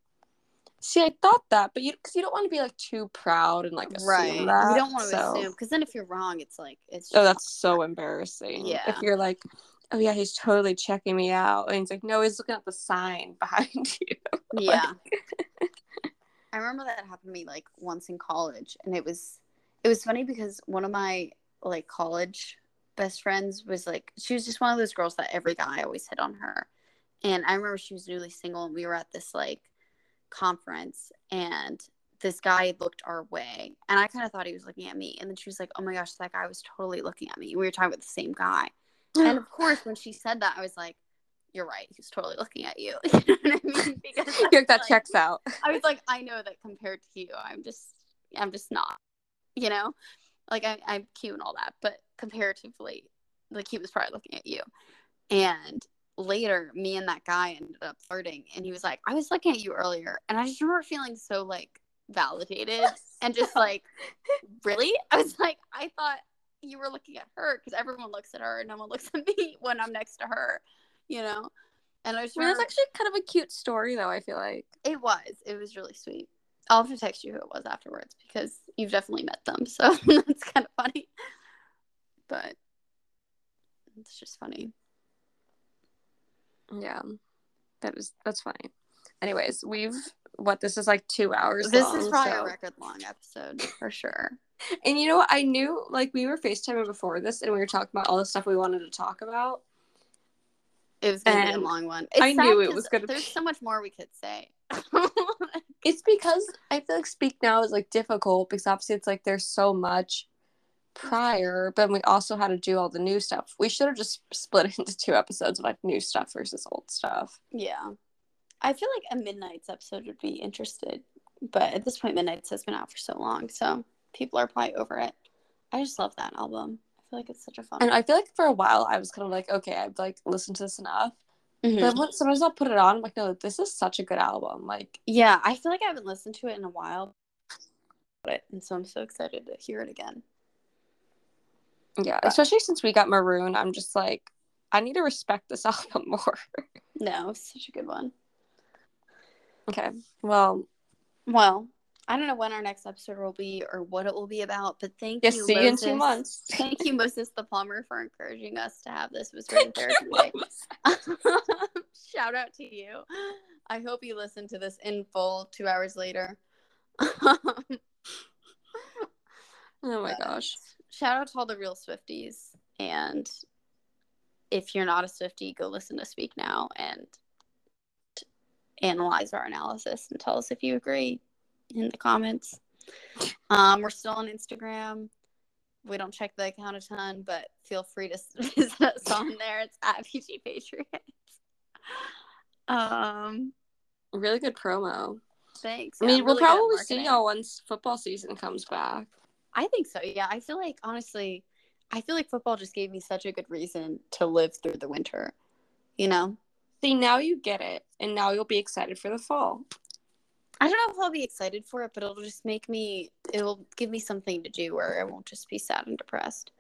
See, I thought that, but you because you don't want to be like too proud and like assume right. that. we don't want to so- assume because then if you're wrong, it's like it's Oh, that's so embarrassing. Yeah. If you're like, oh yeah, he's totally checking me out, and he's like, no, he's looking at the sign behind you. yeah i remember that happened to me like once in college and it was it was funny because one of my like college best friends was like she was just one of those girls that every guy always hit on her. And i remember she was newly single and we were at this like conference and this guy looked our way and i kind of thought he was looking at me. And then she was like oh my gosh that guy was totally looking at me. We were talking about the same guy. And of course when she said that i was like you're right he's totally looking at you. You know what i mean? Because that like- checks out. I was like, I know that compared to you, I'm just, I'm just not, you know, like I, I'm cute and all that, but comparatively, like he was probably looking at you. And later, me and that guy ended up flirting, and he was like, I was looking at you earlier, and I just remember feeling so like validated and just like, really? I was like, I thought you were looking at her because everyone looks at her, and no one looks at me when I'm next to her, you know. And I just I mean, that's actually kind of a cute story, though. I feel like. it was. It was really sweet. I'll have to text you who it was afterwards because you've definitely met them. So that's kind of funny. But it's just funny. Yeah, that is that's funny. Anyways, we've what this is like two hours. This long, is probably so- a record long episode for sure. And you know what? I knew like we were FaceTiming before this, and we were talking about all the stuff we wanted to talk about. It was gonna be a long one. I knew it was gonna There's be- so much more we could say. It's because I feel like speak now is like difficult because obviously it's like there's so much prior, but we also had to do all the new stuff. We should have just split it into two episodes of like new stuff versus old stuff. yeah, I feel like a Midnight's episode would be interested, but at this point, Midnight's has been out for so long, so people are probably over it. I just love that album. Feel like it's such a fun. And I feel like for a while I was kind of like, okay, I've like listened to this enough. Mhm. But when, sometimes I'll put it on, I'm like, no, this is such a good album. Like, Yeah, I feel like I haven't listened to it in a while. But and so I'm so excited to hear it again. yeah, especially since we got Maroon, I'm just like, I need to respect this album more. No, it's such a good one. okay, well, Well, I don't know when our next episode will be or what it will be about, but thank yes, you. see you in two months. Thank you, Moses the plumber, for encouraging us to have this. Was very therapeutic. Shout out to you. I hope you listen to this in full two hours later. oh my gosh. Shout out to all the real Swifties. And if you're not a Swifty, go listen to Speak Now and analyze our analysis and tell us if you agree in the comments. Um, we're still on Instagram. We don't check the account a ton, but feel free to visit us on there. It's at Peachy Patriots. Um, Really good promo. thanks. I mean, we'll really at probably see y'all once football season comes back. I think so. Yeah, I feel like honestly, I feel like football just gave me such a good reason to live through the winter. You know, See, now you get it, and now you'll be excited for the fall. I don't know if I'll be excited for it, but it'll just make me. It'll give me something to do where I won't just be sad and depressed.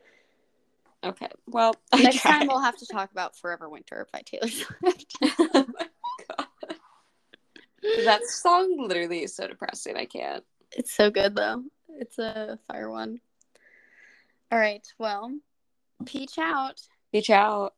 Okay. Well, I Next time we'll have to talk about "Forever Winter" by Taylor Swift. oh. That song literally is so depressing. I can't. it's so good though. It's a fire one. All right. Well, peach out. Peach out.